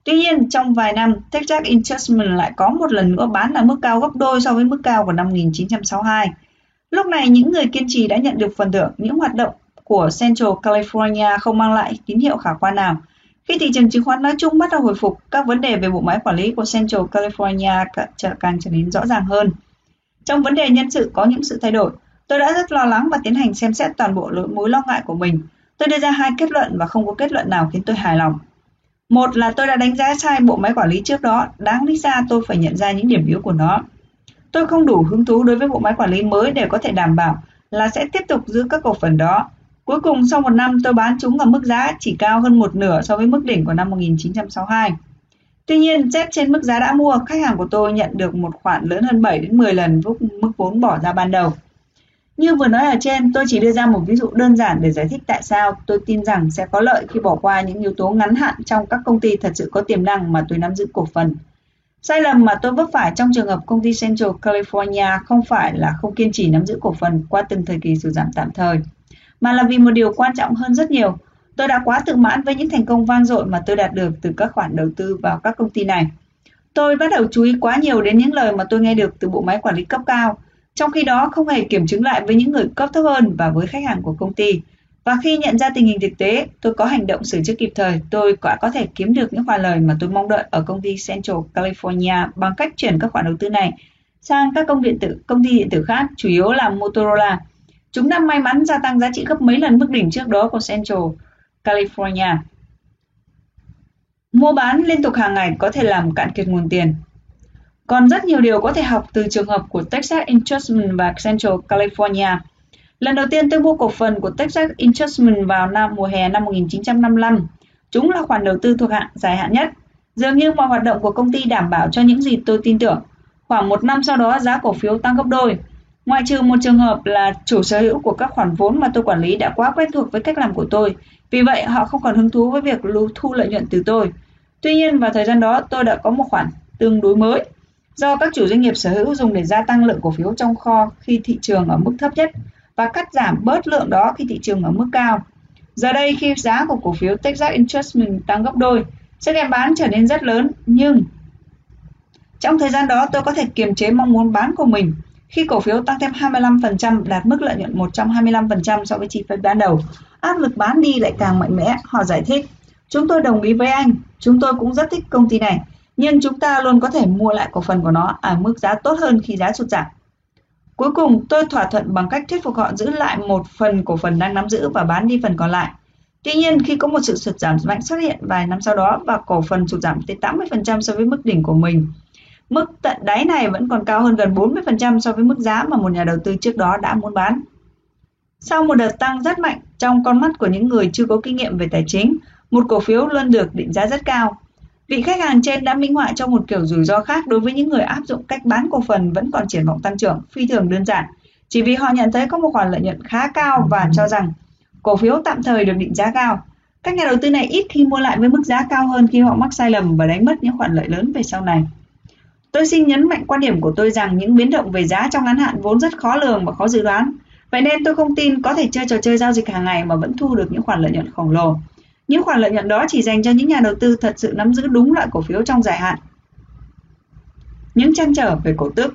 Tuy nhiên, trong vài năm, Texas Instruments lại có một lần nữa bán ở mức cao gấp đôi so với mức cao của năm 1962. Lúc này, những người kiên trì đã nhận được phần thưởng những hoạt động của Central California không mang lại tín hiệu khả quan nào. Khi thị trường chứng khoán nói chung bắt đầu hồi phục, các vấn đề về bộ máy quản lý của Central California càng trở nên rõ ràng hơn. Trong vấn đề nhân sự có những sự thay đổi, tôi đã rất lo lắng và tiến hành xem xét toàn bộ mối lo ngại của mình. Tôi đưa ra hai kết luận và không có kết luận nào khiến tôi hài lòng. Một là tôi đã đánh giá sai bộ máy quản lý trước đó, đáng lý ra tôi phải nhận ra những điểm yếu của nó. Tôi không đủ hứng thú đối với bộ máy quản lý mới để có thể đảm bảo là sẽ tiếp tục giữ các cổ phần đó. Cuối cùng sau một năm tôi bán chúng ở mức giá chỉ cao hơn một nửa so với mức đỉnh của năm 1962. Tuy nhiên, xét trên mức giá đã mua, khách hàng của tôi nhận được một khoản lớn hơn 7 đến 10 lần mức vốn bỏ ra ban đầu. Như vừa nói ở trên, tôi chỉ đưa ra một ví dụ đơn giản để giải thích tại sao tôi tin rằng sẽ có lợi khi bỏ qua những yếu tố ngắn hạn trong các công ty thật sự có tiềm năng mà tôi nắm giữ cổ phần. Sai lầm mà tôi vấp phải trong trường hợp công ty Central California không phải là không kiên trì nắm giữ cổ phần qua từng thời kỳ sụt giảm tạm thời, mà là vì một điều quan trọng hơn rất nhiều. Tôi đã quá tự mãn với những thành công vang dội mà tôi đạt được từ các khoản đầu tư vào các công ty này. Tôi bắt đầu chú ý quá nhiều đến những lời mà tôi nghe được từ bộ máy quản lý cấp cao, trong khi đó không hề kiểm chứng lại với những người cấp thấp hơn và với khách hàng của công ty. Và khi nhận ra tình hình thực tế, tôi có hành động xử trước kịp thời, tôi quả có thể kiếm được những khoản lời mà tôi mong đợi ở công ty Central California bằng cách chuyển các khoản đầu tư này sang các công điện tử, công ty điện tử khác, chủ yếu là Motorola. Chúng đã may mắn gia tăng giá trị gấp mấy lần mức đỉnh trước đó của Central California. Mua bán liên tục hàng ngày có thể làm cạn kiệt nguồn tiền. Còn rất nhiều điều có thể học từ trường hợp của Texas Instruments và Central California. Lần đầu tiên tôi mua cổ phần của Texas Instruments vào năm, mùa hè năm 1955. Chúng là khoản đầu tư thuộc hạng dài hạn nhất. Dường như mọi hoạt động của công ty đảm bảo cho những gì tôi tin tưởng. Khoảng một năm sau đó, giá cổ phiếu tăng gấp đôi. Ngoại trừ một trường hợp là chủ sở hữu của các khoản vốn mà tôi quản lý đã quá quen thuộc với cách làm của tôi, vì vậy họ không còn hứng thú với việc thu lợi nhuận từ tôi. Tuy nhiên vào thời gian đó tôi đã có một khoản tương đối mới do các chủ doanh nghiệp sở hữu dùng để gia tăng lượng cổ phiếu trong kho khi thị trường ở mức thấp nhất và cắt giảm bớt lượng đó khi thị trường ở mức cao. Giờ đây khi giá của cổ phiếu Texas Instruments tăng gấp đôi, sức ép bán trở nên rất lớn nhưng trong thời gian đó tôi có thể kiềm chế mong muốn bán của mình khi cổ phiếu tăng thêm 25% đạt mức lợi nhuận 125% so với chi phí ban đầu. Áp lực bán đi lại càng mạnh mẽ, họ giải thích. Chúng tôi đồng ý với anh, chúng tôi cũng rất thích công ty này, nhưng chúng ta luôn có thể mua lại cổ phần của nó ở mức giá tốt hơn khi giá sụt giảm. Cuối cùng, tôi thỏa thuận bằng cách thuyết phục họ giữ lại một phần cổ phần đang nắm giữ và bán đi phần còn lại. Tuy nhiên, khi có một sự sụt giảm mạnh xuất hiện vài năm sau đó và cổ phần sụt giảm tới 80% so với mức đỉnh của mình, mức tận đáy này vẫn còn cao hơn gần 40% so với mức giá mà một nhà đầu tư trước đó đã muốn bán. Sau một đợt tăng rất mạnh trong con mắt của những người chưa có kinh nghiệm về tài chính, một cổ phiếu luôn được định giá rất cao Vị khách hàng trên đã minh họa cho một kiểu rủi ro khác đối với những người áp dụng cách bán cổ phần vẫn còn triển vọng tăng trưởng phi thường đơn giản, chỉ vì họ nhận thấy có một khoản lợi nhuận khá cao và cho rằng cổ phiếu tạm thời được định giá cao. Các nhà đầu tư này ít khi mua lại với mức giá cao hơn khi họ mắc sai lầm và đánh mất những khoản lợi lớn về sau này. Tôi xin nhấn mạnh quan điểm của tôi rằng những biến động về giá trong ngắn hạn vốn rất khó lường và khó dự đoán. Vậy nên tôi không tin có thể chơi trò chơi giao dịch hàng ngày mà vẫn thu được những khoản lợi nhuận khổng lồ. Những khoản lợi nhuận đó chỉ dành cho những nhà đầu tư thật sự nắm giữ đúng loại cổ phiếu trong dài hạn. Những trăn trở về cổ tức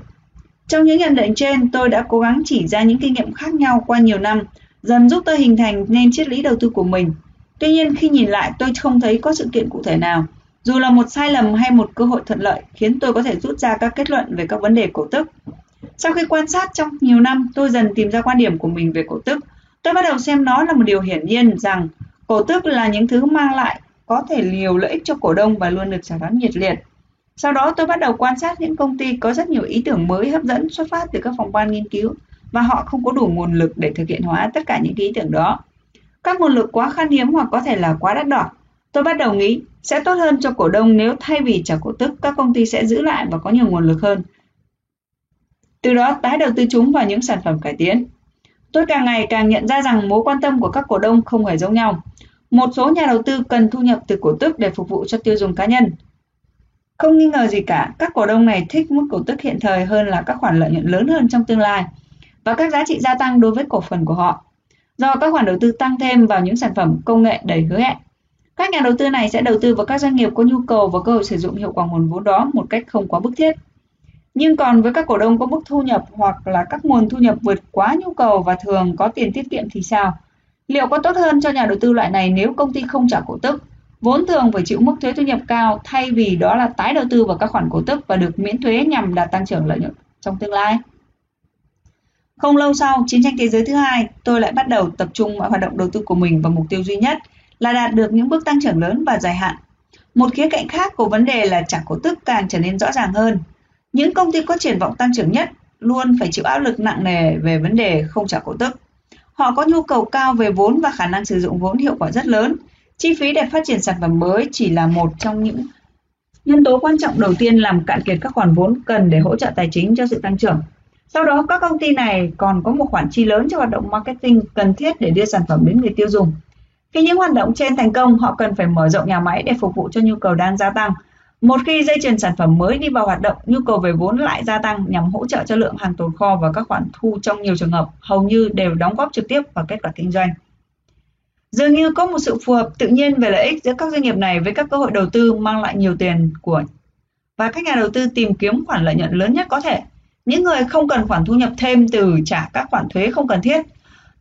Trong những nhận định trên, tôi đã cố gắng chỉ ra những kinh nghiệm khác nhau qua nhiều năm, dần giúp tôi hình thành nên triết lý đầu tư của mình. Tuy nhiên khi nhìn lại tôi không thấy có sự kiện cụ thể nào, dù là một sai lầm hay một cơ hội thuận lợi khiến tôi có thể rút ra các kết luận về các vấn đề cổ tức. Sau khi quan sát trong nhiều năm, tôi dần tìm ra quan điểm của mình về cổ tức. Tôi bắt đầu xem nó là một điều hiển nhiên rằng cổ tức là những thứ mang lại có thể nhiều lợi ích cho cổ đông và luôn được chào đón nhiệt liệt. Sau đó tôi bắt đầu quan sát những công ty có rất nhiều ý tưởng mới hấp dẫn xuất phát từ các phòng ban nghiên cứu và họ không có đủ nguồn lực để thực hiện hóa tất cả những ý tưởng đó. Các nguồn lực quá khan hiếm hoặc có thể là quá đắt đỏ. Tôi bắt đầu nghĩ sẽ tốt hơn cho cổ đông nếu thay vì trả cổ tức, các công ty sẽ giữ lại và có nhiều nguồn lực hơn. Từ đó tái đầu tư chúng vào những sản phẩm cải tiến. Tôi càng ngày càng nhận ra rằng mối quan tâm của các cổ đông không hề giống nhau. Một số nhà đầu tư cần thu nhập từ cổ tức để phục vụ cho tiêu dùng cá nhân. Không nghi ngờ gì cả, các cổ đông này thích mức cổ tức hiện thời hơn là các khoản lợi nhuận lớn hơn trong tương lai và các giá trị gia tăng đối với cổ phần của họ. Do các khoản đầu tư tăng thêm vào những sản phẩm công nghệ đầy hứa hẹn. Các nhà đầu tư này sẽ đầu tư vào các doanh nghiệp có nhu cầu và cơ hội sử dụng hiệu quả nguồn vốn đó một cách không quá bức thiết. Nhưng còn với các cổ đông có mức thu nhập hoặc là các nguồn thu nhập vượt quá nhu cầu và thường có tiền tiết kiệm thì sao? Liệu có tốt hơn cho nhà đầu tư loại này nếu công ty không trả cổ tức? Vốn thường phải chịu mức thuế thu nhập cao thay vì đó là tái đầu tư vào các khoản cổ tức và được miễn thuế nhằm đạt tăng trưởng lợi nhuận trong tương lai. Không lâu sau chiến tranh thế giới thứ hai, tôi lại bắt đầu tập trung mọi hoạt động đầu tư của mình vào mục tiêu duy nhất là đạt được những bước tăng trưởng lớn và dài hạn. Một khía cạnh khác của vấn đề là trả cổ tức càng trở nên rõ ràng hơn. Những công ty có triển vọng tăng trưởng nhất luôn phải chịu áp lực nặng nề về vấn đề không trả cổ tức. Họ có nhu cầu cao về vốn và khả năng sử dụng vốn hiệu quả rất lớn. Chi phí để phát triển sản phẩm mới chỉ là một trong những nhân tố quan trọng đầu tiên làm cạn kiệt các khoản vốn cần để hỗ trợ tài chính cho sự tăng trưởng. Sau đó, các công ty này còn có một khoản chi lớn cho hoạt động marketing cần thiết để đưa sản phẩm đến người tiêu dùng. Khi những hoạt động trên thành công, họ cần phải mở rộng nhà máy để phục vụ cho nhu cầu đang gia tăng. Một khi dây chuyền sản phẩm mới đi vào hoạt động, nhu cầu về vốn lại gia tăng nhằm hỗ trợ cho lượng hàng tồn kho và các khoản thu trong nhiều trường hợp hầu như đều đóng góp trực tiếp vào kết quả kinh doanh. Dường như có một sự phù hợp tự nhiên về lợi ích giữa các doanh nghiệp này với các cơ hội đầu tư mang lại nhiều tiền của và các nhà đầu tư tìm kiếm khoản lợi nhuận lớn nhất có thể. Những người không cần khoản thu nhập thêm từ trả các khoản thuế không cần thiết.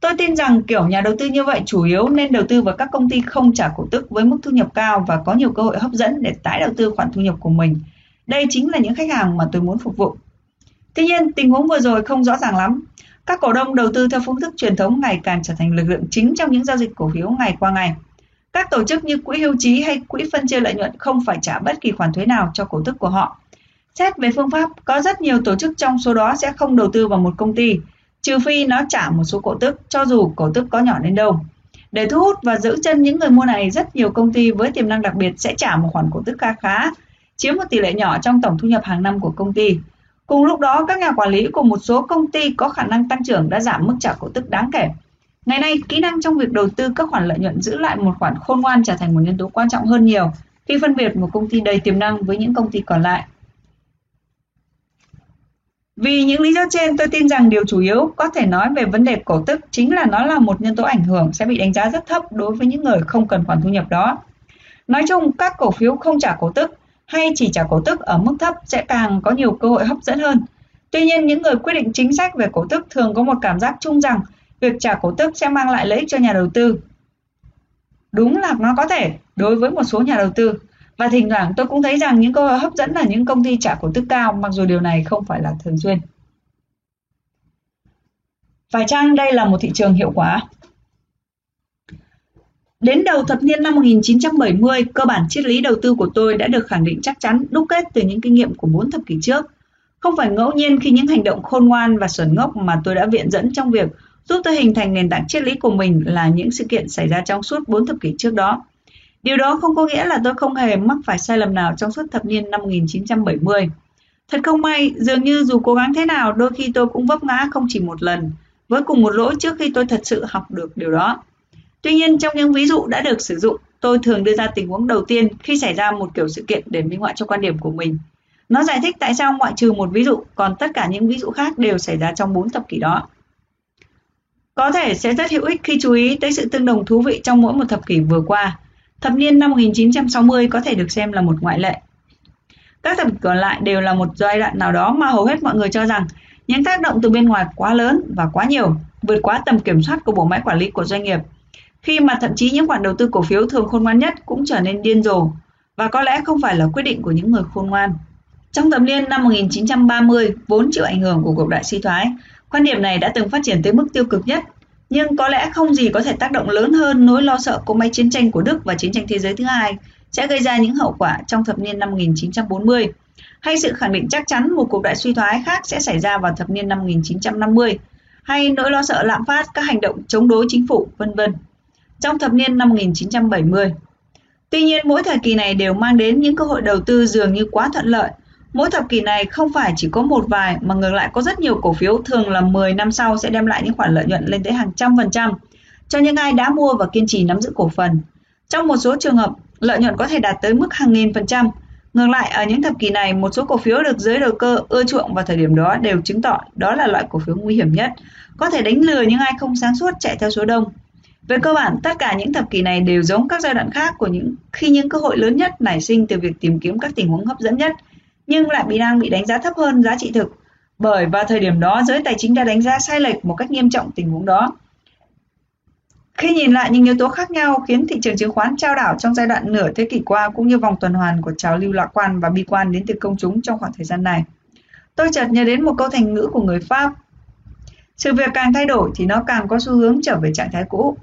Tôi tin rằng kiểu nhà đầu tư như vậy chủ yếu nên đầu tư vào các công ty không trả cổ tức với mức thu nhập cao và có nhiều cơ hội hấp dẫn để tái đầu tư khoản thu nhập của mình. Đây chính là những khách hàng mà tôi muốn phục vụ. Tuy nhiên, tình huống vừa rồi không rõ ràng lắm. Các cổ đông đầu tư theo phương thức truyền thống ngày càng trở thành lực lượng chính trong những giao dịch cổ phiếu ngày qua ngày. Các tổ chức như quỹ hưu trí hay quỹ phân chia lợi nhuận không phải trả bất kỳ khoản thuế nào cho cổ tức của họ Xét về phương pháp, có rất nhiều tổ chức trong số đó sẽ không đầu tư vào một công ty, trừ phi nó trả một số cổ tức, cho dù cổ tức có nhỏ đến đâu. Để thu hút và giữ chân những người mua này, rất nhiều công ty với tiềm năng đặc biệt sẽ trả một khoản cổ tức khá khá, chiếm một tỷ lệ nhỏ trong tổng thu nhập hàng năm của công ty. Cùng lúc đó, các nhà quản lý của một số công ty có khả năng tăng trưởng đã giảm mức trả cổ tức đáng kể. Ngày nay, kỹ năng trong việc đầu tư các khoản lợi nhuận giữ lại một khoản khôn ngoan trở thành một nhân tố quan trọng hơn nhiều khi phân biệt một công ty đầy tiềm năng với những công ty còn lại. Vì những lý do trên, tôi tin rằng điều chủ yếu có thể nói về vấn đề cổ tức chính là nó là một nhân tố ảnh hưởng sẽ bị đánh giá rất thấp đối với những người không cần khoản thu nhập đó. Nói chung, các cổ phiếu không trả cổ tức hay chỉ trả cổ tức ở mức thấp sẽ càng có nhiều cơ hội hấp dẫn hơn. Tuy nhiên, những người quyết định chính sách về cổ tức thường có một cảm giác chung rằng việc trả cổ tức sẽ mang lại lợi ích cho nhà đầu tư. Đúng là nó có thể đối với một số nhà đầu tư, và thỉnh thoảng tôi cũng thấy rằng những cơ hội hấp dẫn là những công ty trả cổ tức cao mặc dù điều này không phải là thường xuyên. Phải chăng đây là một thị trường hiệu quả? Đến đầu thập niên năm 1970, cơ bản triết lý đầu tư của tôi đã được khẳng định chắc chắn đúc kết từ những kinh nghiệm của 4 thập kỷ trước. Không phải ngẫu nhiên khi những hành động khôn ngoan và xuẩn ngốc mà tôi đã viện dẫn trong việc giúp tôi hình thành nền tảng triết lý của mình là những sự kiện xảy ra trong suốt 4 thập kỷ trước đó. Điều đó không có nghĩa là tôi không hề mắc phải sai lầm nào trong suốt thập niên năm 1970. Thật không may, dường như dù cố gắng thế nào, đôi khi tôi cũng vấp ngã không chỉ một lần, với cùng một lỗi trước khi tôi thật sự học được điều đó. Tuy nhiên, trong những ví dụ đã được sử dụng, tôi thường đưa ra tình huống đầu tiên khi xảy ra một kiểu sự kiện để minh họa cho quan điểm của mình. Nó giải thích tại sao ngoại trừ một ví dụ, còn tất cả những ví dụ khác đều xảy ra trong 4 thập kỷ đó. Có thể sẽ rất hữu ích khi chú ý tới sự tương đồng thú vị trong mỗi một thập kỷ vừa qua. Thập niên năm 1960 có thể được xem là một ngoại lệ. Các thập kỷ còn lại đều là một giai đoạn nào đó mà hầu hết mọi người cho rằng những tác động từ bên ngoài quá lớn và quá nhiều, vượt quá tầm kiểm soát của bộ máy quản lý của doanh nghiệp. khi mà thậm chí những khoản đầu tư cổ phiếu thường khôn ngoan nhất cũng trở nên điên rồ và có lẽ không phải là quyết định của những người khôn ngoan. Trong thập niên năm 1930, vốn chịu ảnh hưởng của cuộc đại suy thoái, quan điểm này đã từng phát triển tới mức tiêu cực nhất, nhưng có lẽ không gì có thể tác động lớn hơn nỗi lo sợ cỗ máy chiến tranh của Đức và chiến tranh thế giới thứ hai sẽ gây ra những hậu quả trong thập niên năm 1940, hay sự khẳng định chắc chắn một cuộc đại suy thoái khác sẽ xảy ra vào thập niên năm 1950, hay nỗi lo sợ lạm phát các hành động chống đối chính phủ, vân vân. Trong thập niên năm 1970, Tuy nhiên mỗi thời kỳ này đều mang đến những cơ hội đầu tư dường như quá thuận lợi. Mỗi thập kỷ này không phải chỉ có một vài mà ngược lại có rất nhiều cổ phiếu thường là 10 năm sau sẽ đem lại những khoản lợi nhuận lên tới hàng trăm phần trăm cho những ai đã mua và kiên trì nắm giữ cổ phần. Trong một số trường hợp, lợi nhuận có thể đạt tới mức hàng nghìn phần trăm. Ngược lại, ở những thập kỷ này, một số cổ phiếu được giới đầu cơ ưa chuộng vào thời điểm đó đều chứng tỏ đó là loại cổ phiếu nguy hiểm nhất, có thể đánh lừa những ai không sáng suốt chạy theo số đông. Về cơ bản, tất cả những thập kỷ này đều giống các giai đoạn khác của những khi những cơ hội lớn nhất nảy sinh từ việc tìm kiếm các tình huống hấp dẫn nhất, nhưng lại bị đang bị đánh giá thấp hơn giá trị thực. Bởi vào thời điểm đó, giới tài chính đã đánh giá sai lệch một cách nghiêm trọng tình huống đó. Khi nhìn lại những yếu tố khác nhau khiến thị trường chứng khoán trao đảo trong giai đoạn nửa thế kỷ qua cũng như vòng tuần hoàn của trào lưu lạc quan và bi quan đến từ công chúng trong khoảng thời gian này. Tôi chợt nhớ đến một câu thành ngữ của người Pháp. Sự việc càng thay đổi thì nó càng có xu hướng trở về trạng thái cũ.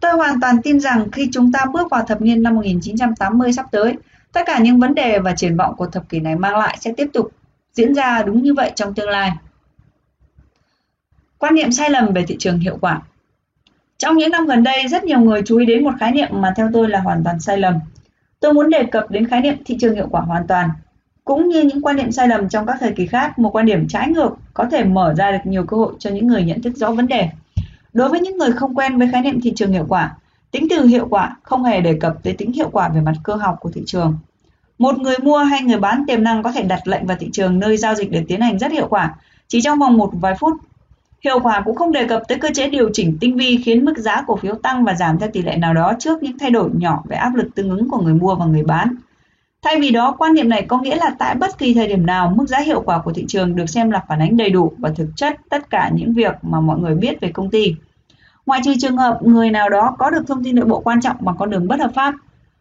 Tôi hoàn toàn tin rằng khi chúng ta bước vào thập niên năm 1980 sắp tới, tất cả những vấn đề và triển vọng của thập kỷ này mang lại sẽ tiếp tục diễn ra đúng như vậy trong tương lai. Quan niệm sai lầm về thị trường hiệu quả Trong những năm gần đây, rất nhiều người chú ý đến một khái niệm mà theo tôi là hoàn toàn sai lầm. Tôi muốn đề cập đến khái niệm thị trường hiệu quả hoàn toàn. Cũng như những quan niệm sai lầm trong các thời kỳ khác, một quan điểm trái ngược có thể mở ra được nhiều cơ hội cho những người nhận thức rõ vấn đề. Đối với những người không quen với khái niệm thị trường hiệu quả, tính từ hiệu quả không hề đề cập tới tính hiệu quả về mặt cơ học của thị trường. Một người mua hay người bán tiềm năng có thể đặt lệnh vào thị trường nơi giao dịch để tiến hành rất hiệu quả, chỉ trong vòng một vài phút. Hiệu quả cũng không đề cập tới cơ chế điều chỉnh tinh vi khiến mức giá cổ phiếu tăng và giảm theo tỷ lệ nào đó trước những thay đổi nhỏ về áp lực tương ứng của người mua và người bán. Thay vì đó, quan niệm này có nghĩa là tại bất kỳ thời điểm nào, mức giá hiệu quả của thị trường được xem là phản ánh đầy đủ và thực chất tất cả những việc mà mọi người biết về công ty. Ngoại trừ trường hợp người nào đó có được thông tin nội bộ quan trọng bằng con đường bất hợp pháp,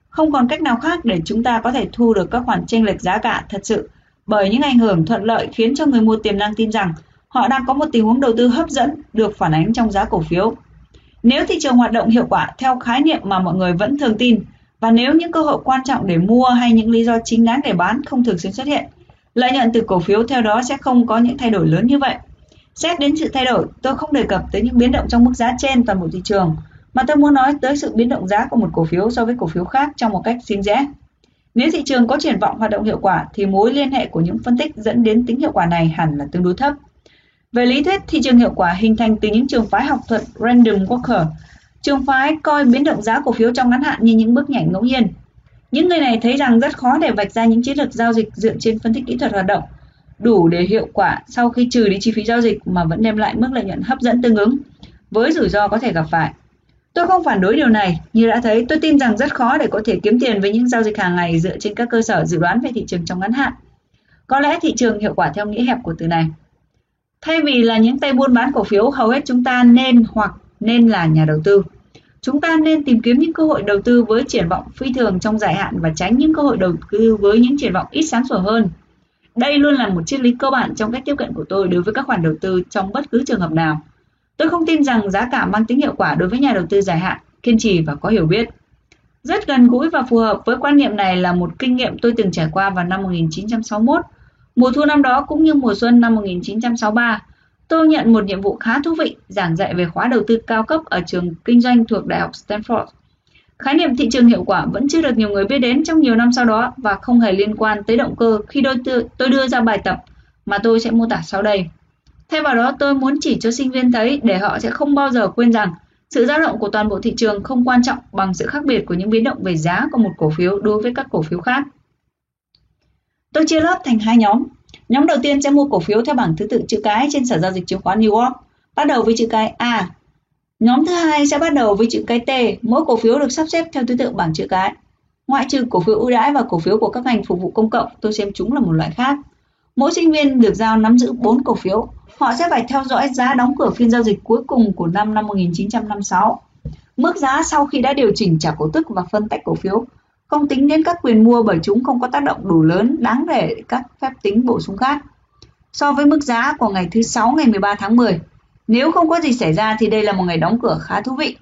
không còn cách nào khác để chúng ta có thể thu được các khoản chênh lệch giá cả thật sự bởi những ảnh hưởng thuận lợi khiến cho người mua tiềm năng tin rằng họ đang có một tình huống đầu tư hấp dẫn được phản ánh trong giá cổ phiếu. Nếu thị trường hoạt động hiệu quả theo khái niệm mà mọi người vẫn thường tin, và nếu những cơ hội quan trọng để mua hay những lý do chính đáng để bán không thường xuyên xuất hiện, lợi nhuận từ cổ phiếu theo đó sẽ không có những thay đổi lớn như vậy. Xét đến sự thay đổi, tôi không đề cập tới những biến động trong mức giá trên toàn bộ thị trường, mà tôi muốn nói tới sự biến động giá của một cổ phiếu so với cổ phiếu khác trong một cách riêng rẽ. Nếu thị trường có triển vọng hoạt động hiệu quả thì mối liên hệ của những phân tích dẫn đến tính hiệu quả này hẳn là tương đối thấp. Về lý thuyết, thị trường hiệu quả hình thành từ những trường phái học thuật Random Walker Trường phái coi biến động giá cổ phiếu trong ngắn hạn như những bước nhảy ngẫu nhiên. Những người này thấy rằng rất khó để vạch ra những chiến lược giao dịch dựa trên phân tích kỹ thuật hoạt động, đủ để hiệu quả sau khi trừ đi chi phí giao dịch mà vẫn đem lại mức lợi nhuận hấp dẫn tương ứng, với rủi ro có thể gặp phải. Tôi không phản đối điều này, như đã thấy tôi tin rằng rất khó để có thể kiếm tiền với những giao dịch hàng ngày dựa trên các cơ sở dự đoán về thị trường trong ngắn hạn. Có lẽ thị trường hiệu quả theo nghĩa hẹp của từ này. Thay vì là những tay buôn bán cổ phiếu, hầu hết chúng ta nên hoặc nên là nhà đầu tư. Chúng ta nên tìm kiếm những cơ hội đầu tư với triển vọng phi thường trong dài hạn và tránh những cơ hội đầu tư với những triển vọng ít sáng sủa hơn. Đây luôn là một triết lý cơ bản trong cách tiếp cận của tôi đối với các khoản đầu tư trong bất cứ trường hợp nào. Tôi không tin rằng giá cả mang tính hiệu quả đối với nhà đầu tư dài hạn, kiên trì và có hiểu biết. Rất gần gũi và phù hợp với quan niệm này là một kinh nghiệm tôi từng trải qua vào năm 1961. Mùa thu năm đó cũng như mùa xuân năm 1963, Tôi nhận một nhiệm vụ khá thú vị giảng dạy về khóa đầu tư cao cấp ở trường kinh doanh thuộc Đại học Stanford. Khái niệm thị trường hiệu quả vẫn chưa được nhiều người biết đến trong nhiều năm sau đó và không hề liên quan tới động cơ khi đôi tư, tôi đưa ra bài tập mà tôi sẽ mô tả sau đây. Thay vào đó tôi muốn chỉ cho sinh viên thấy để họ sẽ không bao giờ quên rằng sự dao động của toàn bộ thị trường không quan trọng bằng sự khác biệt của những biến động về giá của một cổ phiếu đối với các cổ phiếu khác. Tôi chia lớp thành hai nhóm. Nhóm đầu tiên sẽ mua cổ phiếu theo bảng thứ tự chữ cái trên sở giao dịch chứng khoán New York, bắt đầu với chữ cái A. Nhóm thứ hai sẽ bắt đầu với chữ cái T, mỗi cổ phiếu được sắp xếp theo thứ tự bảng chữ cái. Ngoại trừ cổ phiếu ưu đãi và cổ phiếu của các ngành phục vụ công cộng, tôi xem chúng là một loại khác. Mỗi sinh viên được giao nắm giữ 4 cổ phiếu. Họ sẽ phải theo dõi giá đóng cửa phiên giao dịch cuối cùng của năm năm 1956. Mức giá sau khi đã điều chỉnh trả cổ tức và phân tách cổ phiếu, không tính đến các quyền mua bởi chúng không có tác động đủ lớn đáng để các phép tính bổ sung khác. So với mức giá của ngày thứ 6 ngày 13 tháng 10, nếu không có gì xảy ra thì đây là một ngày đóng cửa khá thú vị.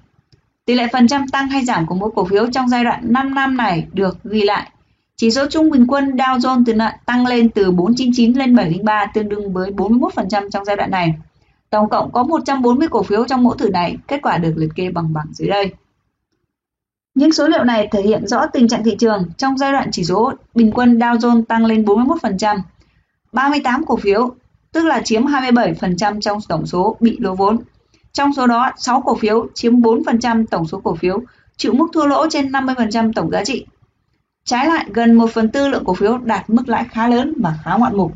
Tỷ lệ phần trăm tăng hay giảm của mỗi cổ phiếu trong giai đoạn 5 năm này được ghi lại. Chỉ số trung bình quân Dow Jones từ tăng lên từ 499 lên 703 tương đương với 41% trong giai đoạn này. Tổng cộng có 140 cổ phiếu trong mẫu thử này, kết quả được liệt kê bằng bảng dưới đây. Những số liệu này thể hiện rõ tình trạng thị trường trong giai đoạn chỉ số bình quân Dow Jones tăng lên 41%. 38 cổ phiếu, tức là chiếm 27% trong tổng số bị lỗ vốn. Trong số đó, 6 cổ phiếu chiếm 4% tổng số cổ phiếu, chịu mức thua lỗ trên 50% tổng giá trị. Trái lại, gần 1 phần tư lượng cổ phiếu đạt mức lãi khá lớn và khá ngoạn mục.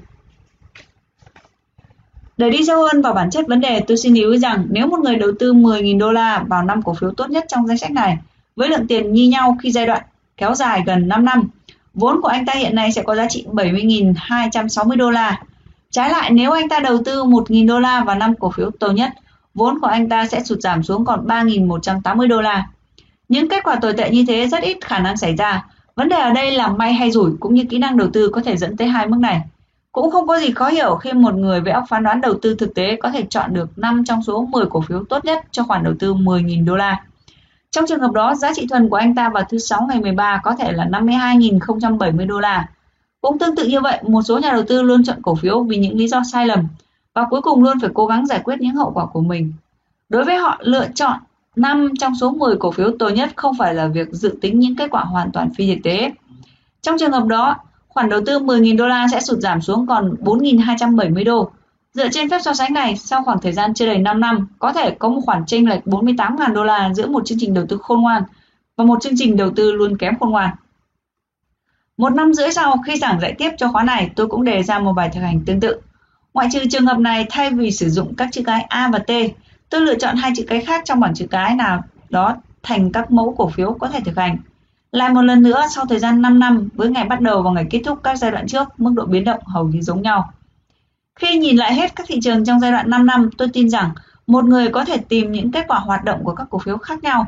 Để đi sâu hơn vào bản chất vấn đề, tôi xin lưu ý rằng nếu một người đầu tư 10.000 đô la vào năm cổ phiếu tốt nhất trong danh sách này, với lượng tiền như nhau khi giai đoạn kéo dài gần 5 năm, vốn của anh ta hiện nay sẽ có giá trị 70.260 đô la. Trái lại, nếu anh ta đầu tư 1.000 đô la vào năm cổ phiếu tồi nhất, vốn của anh ta sẽ sụt giảm xuống còn 3.180 đô la. Những kết quả tồi tệ như thế rất ít khả năng xảy ra. Vấn đề ở đây là may hay rủi cũng như kỹ năng đầu tư có thể dẫn tới hai mức này. Cũng không có gì khó hiểu khi một người với óc phán đoán đầu tư thực tế có thể chọn được 5 trong số 10 cổ phiếu tốt nhất cho khoản đầu tư 10.000 đô la. Trong trường hợp đó, giá trị thuần của anh ta vào thứ sáu ngày 13 có thể là 52.070 đô la. Cũng tương tự như vậy, một số nhà đầu tư luôn chọn cổ phiếu vì những lý do sai lầm và cuối cùng luôn phải cố gắng giải quyết những hậu quả của mình. Đối với họ, lựa chọn 5 trong số 10 cổ phiếu tồi nhất không phải là việc dự tính những kết quả hoàn toàn phi thực tế. Trong trường hợp đó, khoản đầu tư 10.000 đô la sẽ sụt giảm xuống còn 4.270 đô. Dựa trên phép so sánh này, sau khoảng thời gian chưa đầy 5 năm, có thể có một khoản chênh lệch 48.000 đô la giữa một chương trình đầu tư khôn ngoan và một chương trình đầu tư luôn kém khôn ngoan. Một năm rưỡi sau, khi giảng dạy tiếp cho khóa này, tôi cũng đề ra một bài thực hành tương tự. Ngoại trừ trường hợp này, thay vì sử dụng các chữ cái A và T, tôi lựa chọn hai chữ cái khác trong bảng chữ cái nào đó thành các mẫu cổ phiếu có thể thực hành. Lại một lần nữa, sau thời gian 5 năm, với ngày bắt đầu và ngày kết thúc các giai đoạn trước, mức độ biến động hầu như giống nhau. Khi nhìn lại hết các thị trường trong giai đoạn 5 năm, tôi tin rằng một người có thể tìm những kết quả hoạt động của các cổ phiếu khác nhau.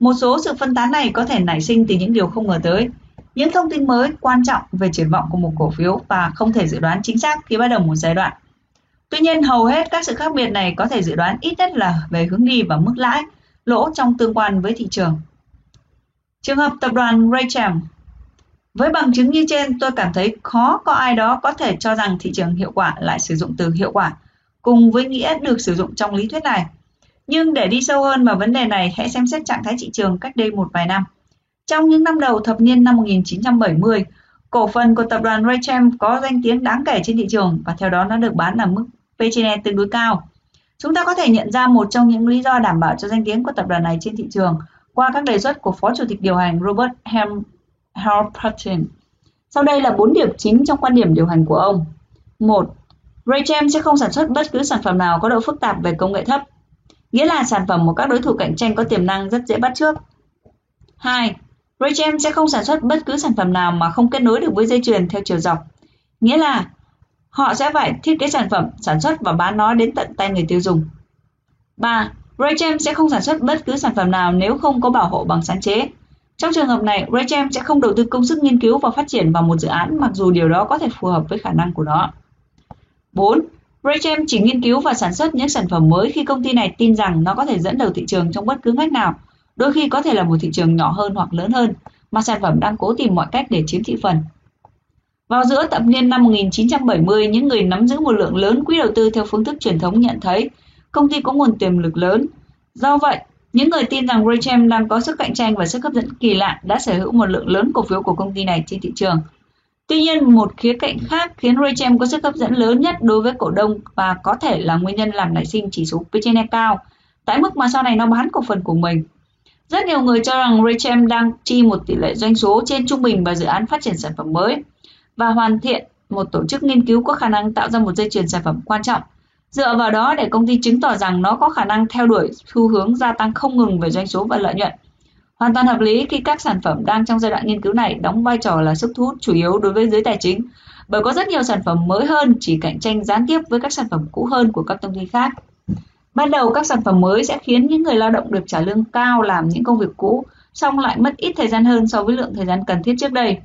Một số sự phân tán này có thể nảy sinh từ những điều không ngờ tới, những thông tin mới quan trọng về triển vọng của một cổ phiếu và không thể dự đoán chính xác khi bắt đầu một giai đoạn. Tuy nhiên, hầu hết các sự khác biệt này có thể dự đoán ít nhất là về hướng đi và mức lãi, lỗ trong tương quan với thị trường. Trường hợp tập đoàn Raychem với bằng chứng như trên, tôi cảm thấy khó có ai đó có thể cho rằng thị trường hiệu quả lại sử dụng từ hiệu quả, cùng với nghĩa được sử dụng trong lý thuyết này. Nhưng để đi sâu hơn vào vấn đề này, hãy xem xét trạng thái thị trường cách đây một vài năm. Trong những năm đầu thập niên năm 1970, cổ phần của tập đoàn Raychem có danh tiếng đáng kể trên thị trường và theo đó nó được bán ở mức P/E tương đối cao. Chúng ta có thể nhận ra một trong những lý do đảm bảo cho danh tiếng của tập đoàn này trên thị trường qua các đề xuất của Phó Chủ tịch điều hành Robert Ham Halperton. Sau đây là bốn điểm chính trong quan điểm điều hành của ông. 1. Raychem sẽ không sản xuất bất cứ sản phẩm nào có độ phức tạp về công nghệ thấp, nghĩa là sản phẩm của các đối thủ cạnh tranh có tiềm năng rất dễ bắt trước. 2. Raychem sẽ không sản xuất bất cứ sản phẩm nào mà không kết nối được với dây chuyền theo chiều dọc, nghĩa là họ sẽ phải thiết kế sản phẩm, sản xuất và bán nó đến tận tay người tiêu dùng. 3. Raychem sẽ không sản xuất bất cứ sản phẩm nào nếu không có bảo hộ bằng sáng chế, trong trường hợp này, Raychem sẽ không đầu tư công sức nghiên cứu và phát triển vào một dự án mặc dù điều đó có thể phù hợp với khả năng của nó. 4. Raychem chỉ nghiên cứu và sản xuất những sản phẩm mới khi công ty này tin rằng nó có thể dẫn đầu thị trường trong bất cứ ngách nào, đôi khi có thể là một thị trường nhỏ hơn hoặc lớn hơn, mà sản phẩm đang cố tìm mọi cách để chiếm thị phần. Vào giữa thập niên năm 1970, những người nắm giữ một lượng lớn quỹ đầu tư theo phương thức truyền thống nhận thấy công ty có nguồn tiềm lực lớn. Do vậy, những người tin rằng Raychem đang có sức cạnh tranh và sức hấp dẫn kỳ lạ đã sở hữu một lượng lớn cổ phiếu của công ty này trên thị trường. Tuy nhiên, một khía cạnh khác khiến Raychem có sức hấp dẫn lớn nhất đối với cổ đông và có thể là nguyên nhân làm nảy sinh chỉ số P/E cao, tại mức mà sau này nó bán cổ phần của mình. Rất nhiều người cho rằng Raychem đang chi một tỷ lệ doanh số trên trung bình vào dự án phát triển sản phẩm mới và hoàn thiện một tổ chức nghiên cứu có khả năng tạo ra một dây chuyền sản phẩm quan trọng Dựa vào đó để công ty chứng tỏ rằng nó có khả năng theo đuổi xu hướng gia tăng không ngừng về doanh số và lợi nhuận. Hoàn toàn hợp lý khi các sản phẩm đang trong giai đoạn nghiên cứu này đóng vai trò là sức thu hút chủ yếu đối với giới tài chính, bởi có rất nhiều sản phẩm mới hơn chỉ cạnh tranh gián tiếp với các sản phẩm cũ hơn của các công ty khác. Ban đầu các sản phẩm mới sẽ khiến những người lao động được trả lương cao làm những công việc cũ, song lại mất ít thời gian hơn so với lượng thời gian cần thiết trước đây.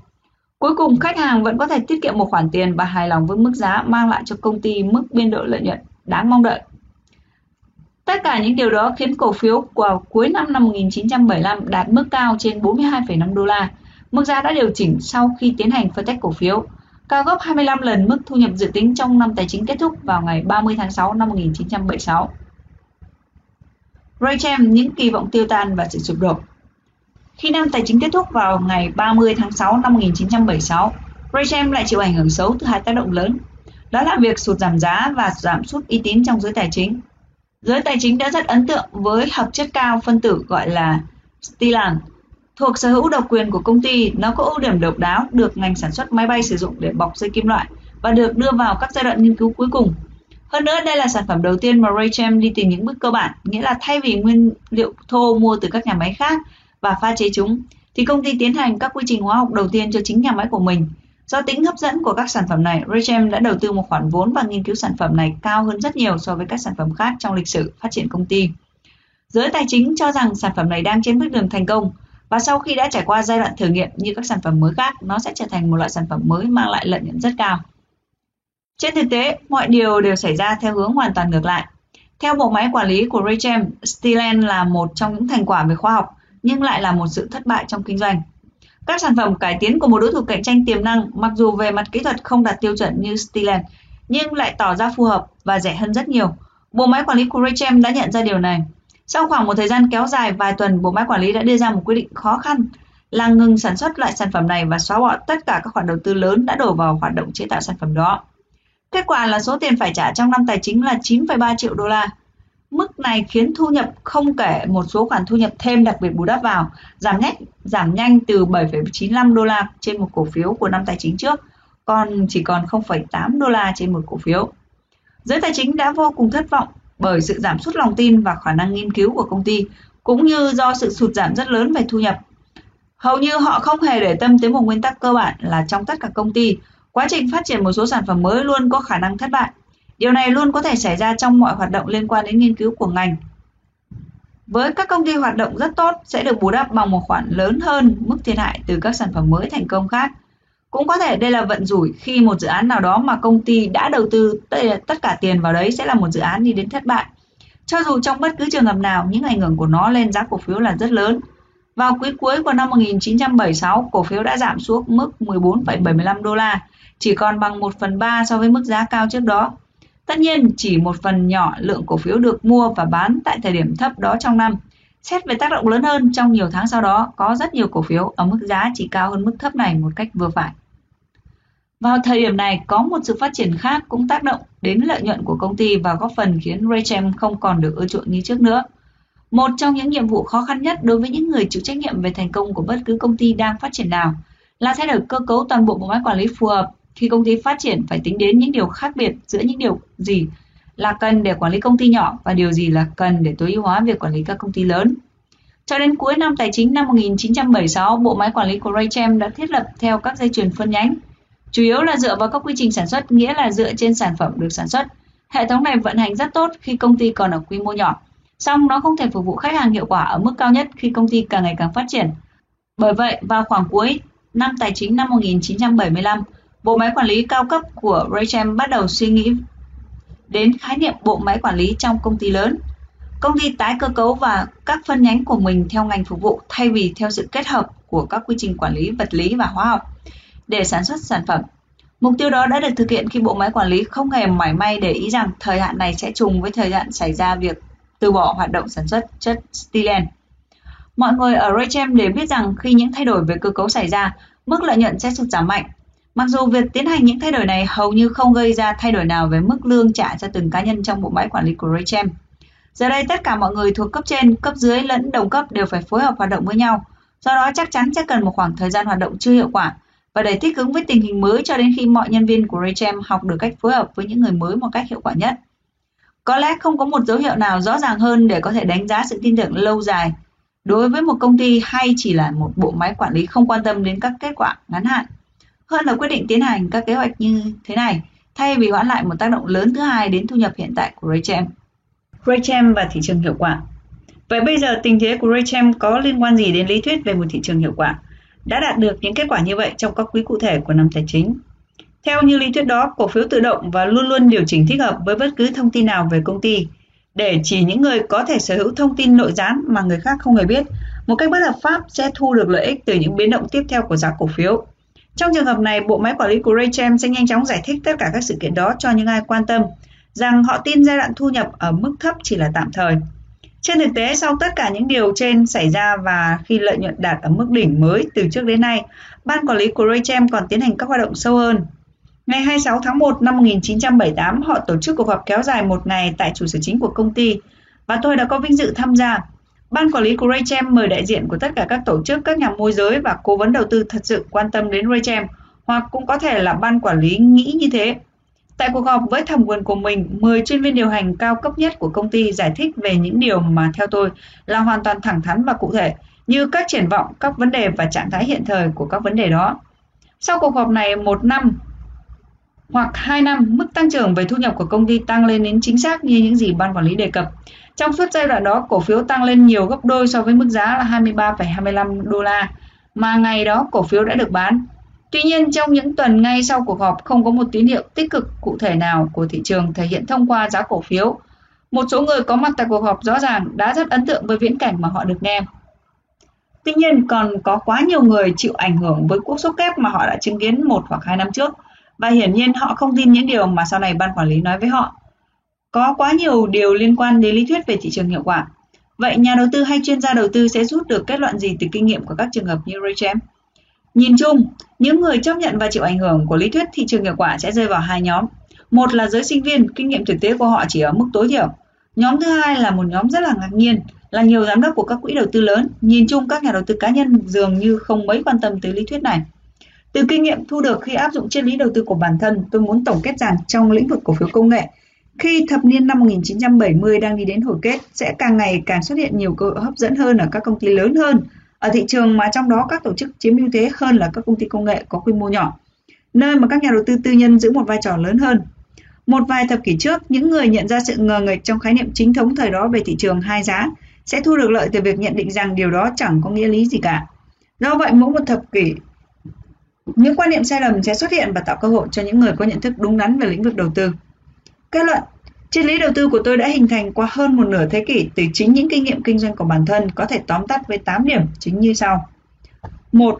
Cuối cùng, khách hàng vẫn có thể tiết kiệm một khoản tiền và hài lòng với mức giá mang lại cho công ty mức biên độ lợi nhuận đáng mong đợi. Tất cả những điều đó khiến cổ phiếu vào cuối năm năm 1975 đạt mức cao trên 42,5 đô la. Mức giá đã điều chỉnh sau khi tiến hành phân tách cổ phiếu, cao gấp 25 lần mức thu nhập dự tính trong năm tài chính kết thúc vào ngày 30 tháng 6 năm 1976. Raychem những kỳ vọng tiêu tan và sự sụp đổ. Khi năm tài chính kết thúc vào ngày 30 tháng 6 năm 1976, Raychem lại chịu ảnh hưởng xấu từ hai tác động lớn. Đó là việc sụt giảm giá và giảm sút uy tín trong giới tài chính. Giới tài chính đã rất ấn tượng với hợp chất cao phân tử gọi là Stilan. Thuộc sở hữu độc quyền của công ty, nó có ưu điểm độc đáo được ngành sản xuất máy bay sử dụng để bọc dây kim loại và được đưa vào các giai đoạn nghiên cứu cuối cùng. Hơn nữa, đây là sản phẩm đầu tiên mà Raychem đi tìm những bước cơ bản, nghĩa là thay vì nguyên liệu thô mua từ các nhà máy khác và pha chế chúng, thì công ty tiến hành các quy trình hóa học đầu tiên cho chính nhà máy của mình. Do tính hấp dẫn của các sản phẩm này, Raychem đã đầu tư một khoản vốn và nghiên cứu sản phẩm này cao hơn rất nhiều so với các sản phẩm khác trong lịch sử phát triển công ty. Giới tài chính cho rằng sản phẩm này đang trên bước đường thành công và sau khi đã trải qua giai đoạn thử nghiệm như các sản phẩm mới khác, nó sẽ trở thành một loại sản phẩm mới mang lại lợi nhuận rất cao. Trên thực tế, mọi điều đều xảy ra theo hướng hoàn toàn ngược lại. Theo bộ máy quản lý của Raychem, Stilen là một trong những thành quả về khoa học, nhưng lại là một sự thất bại trong kinh doanh. Các sản phẩm cải tiến của một đối thủ cạnh tranh tiềm năng, mặc dù về mặt kỹ thuật không đạt tiêu chuẩn như Stilen, nhưng lại tỏ ra phù hợp và rẻ hơn rất nhiều. Bộ máy quản lý của Raychem đã nhận ra điều này. Sau khoảng một thời gian kéo dài vài tuần, bộ máy quản lý đã đưa ra một quyết định khó khăn là ngừng sản xuất lại sản phẩm này và xóa bỏ tất cả các khoản đầu tư lớn đã đổ vào hoạt động chế tạo sản phẩm đó. Kết quả là số tiền phải trả trong năm tài chính là 9,3 triệu đô la. Mức này khiến thu nhập không kể một số khoản thu nhập thêm đặc biệt bù đắp vào, giảm nhanh, giảm nhanh từ 7,95 đô la trên một cổ phiếu của năm tài chính trước, còn chỉ còn 0,8 đô la trên một cổ phiếu. Giới tài chính đã vô cùng thất vọng bởi sự giảm sút lòng tin và khả năng nghiên cứu của công ty, cũng như do sự sụt giảm rất lớn về thu nhập. Hầu như họ không hề để tâm tới một nguyên tắc cơ bản là trong tất cả công ty, Quá trình phát triển một số sản phẩm mới luôn có khả năng thất bại. Điều này luôn có thể xảy ra trong mọi hoạt động liên quan đến nghiên cứu của ngành. Với các công ty hoạt động rất tốt sẽ được bù đắp bằng một khoản lớn hơn mức thiệt hại từ các sản phẩm mới thành công khác. Cũng có thể đây là vận rủi khi một dự án nào đó mà công ty đã đầu tư tất cả tiền vào đấy sẽ là một dự án đi đến thất bại. Cho dù trong bất cứ trường hợp nào, những ảnh hưởng của nó lên giá cổ phiếu là rất lớn. Vào quý cuối của năm 1976, cổ phiếu đã giảm xuống mức 14,75 đô la, chỉ còn bằng 1 phần 3 so với mức giá cao trước đó. Tất nhiên, chỉ một phần nhỏ lượng cổ phiếu được mua và bán tại thời điểm thấp đó trong năm. Xét về tác động lớn hơn, trong nhiều tháng sau đó, có rất nhiều cổ phiếu ở mức giá chỉ cao hơn mức thấp này một cách vừa phải. Vào thời điểm này, có một sự phát triển khác cũng tác động đến lợi nhuận của công ty và góp phần khiến Raychem không còn được ưa chuộng như trước nữa. Một trong những nhiệm vụ khó khăn nhất đối với những người chịu trách nhiệm về thành công của bất cứ công ty đang phát triển nào là thay đổi cơ cấu toàn bộ bộ máy quản lý phù hợp khi công ty phát triển phải tính đến những điều khác biệt giữa những điều gì là cần để quản lý công ty nhỏ và điều gì là cần để tối ưu hóa việc quản lý các công ty lớn. Cho đến cuối năm tài chính năm 1976, bộ máy quản lý của Raychem đã thiết lập theo các dây chuyền phân nhánh, chủ yếu là dựa vào các quy trình sản xuất, nghĩa là dựa trên sản phẩm được sản xuất. Hệ thống này vận hành rất tốt khi công ty còn ở quy mô nhỏ, song nó không thể phục vụ khách hàng hiệu quả ở mức cao nhất khi công ty càng ngày càng phát triển. Bởi vậy, vào khoảng cuối năm tài chính năm 1975, Bộ máy quản lý cao cấp của Raychem bắt đầu suy nghĩ đến khái niệm bộ máy quản lý trong công ty lớn. Công ty tái cơ cấu và các phân nhánh của mình theo ngành phục vụ thay vì theo sự kết hợp của các quy trình quản lý vật lý và hóa học để sản xuất sản phẩm. Mục tiêu đó đã được thực hiện khi bộ máy quản lý không hề mảy may để ý rằng thời hạn này sẽ trùng với thời hạn xảy ra việc từ bỏ hoạt động sản xuất chất stylen. Mọi người ở Raychem đều biết rằng khi những thay đổi về cơ cấu xảy ra, mức lợi nhuận sẽ sụt giảm mạnh Mặc dù việc tiến hành những thay đổi này hầu như không gây ra thay đổi nào về mức lương trả cho từng cá nhân trong bộ máy quản lý của Raychem. Giờ đây tất cả mọi người thuộc cấp trên, cấp dưới lẫn đồng cấp đều phải phối hợp hoạt động với nhau. Do đó chắc chắn sẽ cần một khoảng thời gian hoạt động chưa hiệu quả và để thích ứng với tình hình mới cho đến khi mọi nhân viên của Raychem học được cách phối hợp với những người mới một cách hiệu quả nhất. Có lẽ không có một dấu hiệu nào rõ ràng hơn để có thể đánh giá sự tin tưởng lâu dài đối với một công ty hay chỉ là một bộ máy quản lý không quan tâm đến các kết quả ngắn hạn hơn là quyết định tiến hành các kế hoạch như thế này thay vì hoãn lại một tác động lớn thứ hai đến thu nhập hiện tại của Raychem. Raychem và thị trường hiệu quả Vậy bây giờ tình thế của Raychem có liên quan gì đến lý thuyết về một thị trường hiệu quả? Đã đạt được những kết quả như vậy trong các quý cụ thể của năm tài chính. Theo như lý thuyết đó, cổ phiếu tự động và luôn luôn điều chỉnh thích hợp với bất cứ thông tin nào về công ty để chỉ những người có thể sở hữu thông tin nội gián mà người khác không hề biết một cách bất hợp pháp sẽ thu được lợi ích từ những biến động tiếp theo của giá cổ phiếu. Trong trường hợp này, bộ máy quản lý của Raychem sẽ nhanh chóng giải thích tất cả các sự kiện đó cho những ai quan tâm rằng họ tin giai đoạn thu nhập ở mức thấp chỉ là tạm thời. Trên thực tế, sau tất cả những điều trên xảy ra và khi lợi nhuận đạt ở mức đỉnh mới từ trước đến nay, ban quản lý của Raychem còn tiến hành các hoạt động sâu hơn. Ngày 26 tháng 1 năm 1978, họ tổ chức cuộc họp kéo dài một ngày tại trụ sở chính của công ty và tôi đã có vinh dự tham gia. Ban quản lý của Raychem mời đại diện của tất cả các tổ chức, các nhà môi giới và cố vấn đầu tư thật sự quan tâm đến Raychem, hoặc cũng có thể là ban quản lý nghĩ như thế. Tại cuộc họp với thẩm quyền của mình, 10 chuyên viên điều hành cao cấp nhất của công ty giải thích về những điều mà theo tôi là hoàn toàn thẳng thắn và cụ thể, như các triển vọng, các vấn đề và trạng thái hiện thời của các vấn đề đó. Sau cuộc họp này, một năm hoặc 2 năm, mức tăng trưởng về thu nhập của công ty tăng lên đến chính xác như những gì ban quản lý đề cập. Trong suốt giai đoạn đó, cổ phiếu tăng lên nhiều gấp đôi so với mức giá là 23,25 đô la mà ngày đó cổ phiếu đã được bán. Tuy nhiên, trong những tuần ngay sau cuộc họp không có một tín hiệu tích cực cụ thể nào của thị trường thể hiện thông qua giá cổ phiếu. Một số người có mặt tại cuộc họp rõ ràng đã rất ấn tượng với viễn cảnh mà họ được nghe. Tuy nhiên, còn có quá nhiều người chịu ảnh hưởng với cú sốc kép mà họ đã chứng kiến một hoặc hai năm trước và hiển nhiên họ không tin những điều mà sau này ban quản lý nói với họ. Có quá nhiều điều liên quan đến lý thuyết về thị trường hiệu quả. Vậy nhà đầu tư hay chuyên gia đầu tư sẽ rút được kết luận gì từ kinh nghiệm của các trường hợp như Raychem? Nhìn chung, những người chấp nhận và chịu ảnh hưởng của lý thuyết thị trường hiệu quả sẽ rơi vào hai nhóm. Một là giới sinh viên, kinh nghiệm thực tế của họ chỉ ở mức tối thiểu. Nhóm thứ hai là một nhóm rất là ngạc nhiên, là nhiều giám đốc của các quỹ đầu tư lớn. Nhìn chung các nhà đầu tư cá nhân dường như không mấy quan tâm tới lý thuyết này. Từ kinh nghiệm thu được khi áp dụng triết lý đầu tư của bản thân, tôi muốn tổng kết rằng trong lĩnh vực cổ phiếu công nghệ, khi thập niên năm 1970 đang đi đến hồi kết, sẽ càng ngày càng xuất hiện nhiều cơ hội hấp dẫn hơn ở các công ty lớn hơn, ở thị trường mà trong đó các tổ chức chiếm ưu thế hơn là các công ty công nghệ có quy mô nhỏ, nơi mà các nhà đầu tư tư nhân giữ một vai trò lớn hơn. Một vài thập kỷ trước, những người nhận ra sự ngờ nghệch trong khái niệm chính thống thời đó về thị trường hai giá sẽ thu được lợi từ việc nhận định rằng điều đó chẳng có nghĩa lý gì cả. Do vậy, mỗi một thập kỷ những quan niệm sai lầm sẽ xuất hiện và tạo cơ hội cho những người có nhận thức đúng đắn về lĩnh vực đầu tư. Kết luận, triết lý đầu tư của tôi đã hình thành qua hơn một nửa thế kỷ từ chính những kinh nghiệm kinh doanh của bản thân có thể tóm tắt với 8 điểm chính như sau. 1.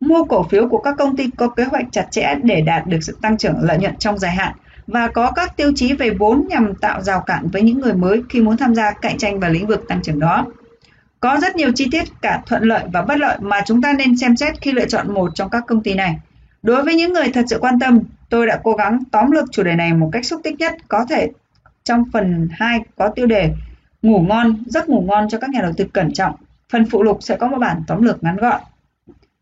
Mua cổ phiếu của các công ty có kế hoạch chặt chẽ để đạt được sự tăng trưởng lợi nhuận trong dài hạn và có các tiêu chí về vốn nhằm tạo rào cản với những người mới khi muốn tham gia cạnh tranh vào lĩnh vực tăng trưởng đó. Có rất nhiều chi tiết cả thuận lợi và bất lợi mà chúng ta nên xem xét khi lựa chọn một trong các công ty này. Đối với những người thật sự quan tâm, tôi đã cố gắng tóm lược chủ đề này một cách xúc tích nhất có thể trong phần 2 có tiêu đề Ngủ ngon, giấc ngủ ngon cho các nhà đầu tư cẩn trọng. Phần phụ lục sẽ có một bản tóm lược ngắn gọn.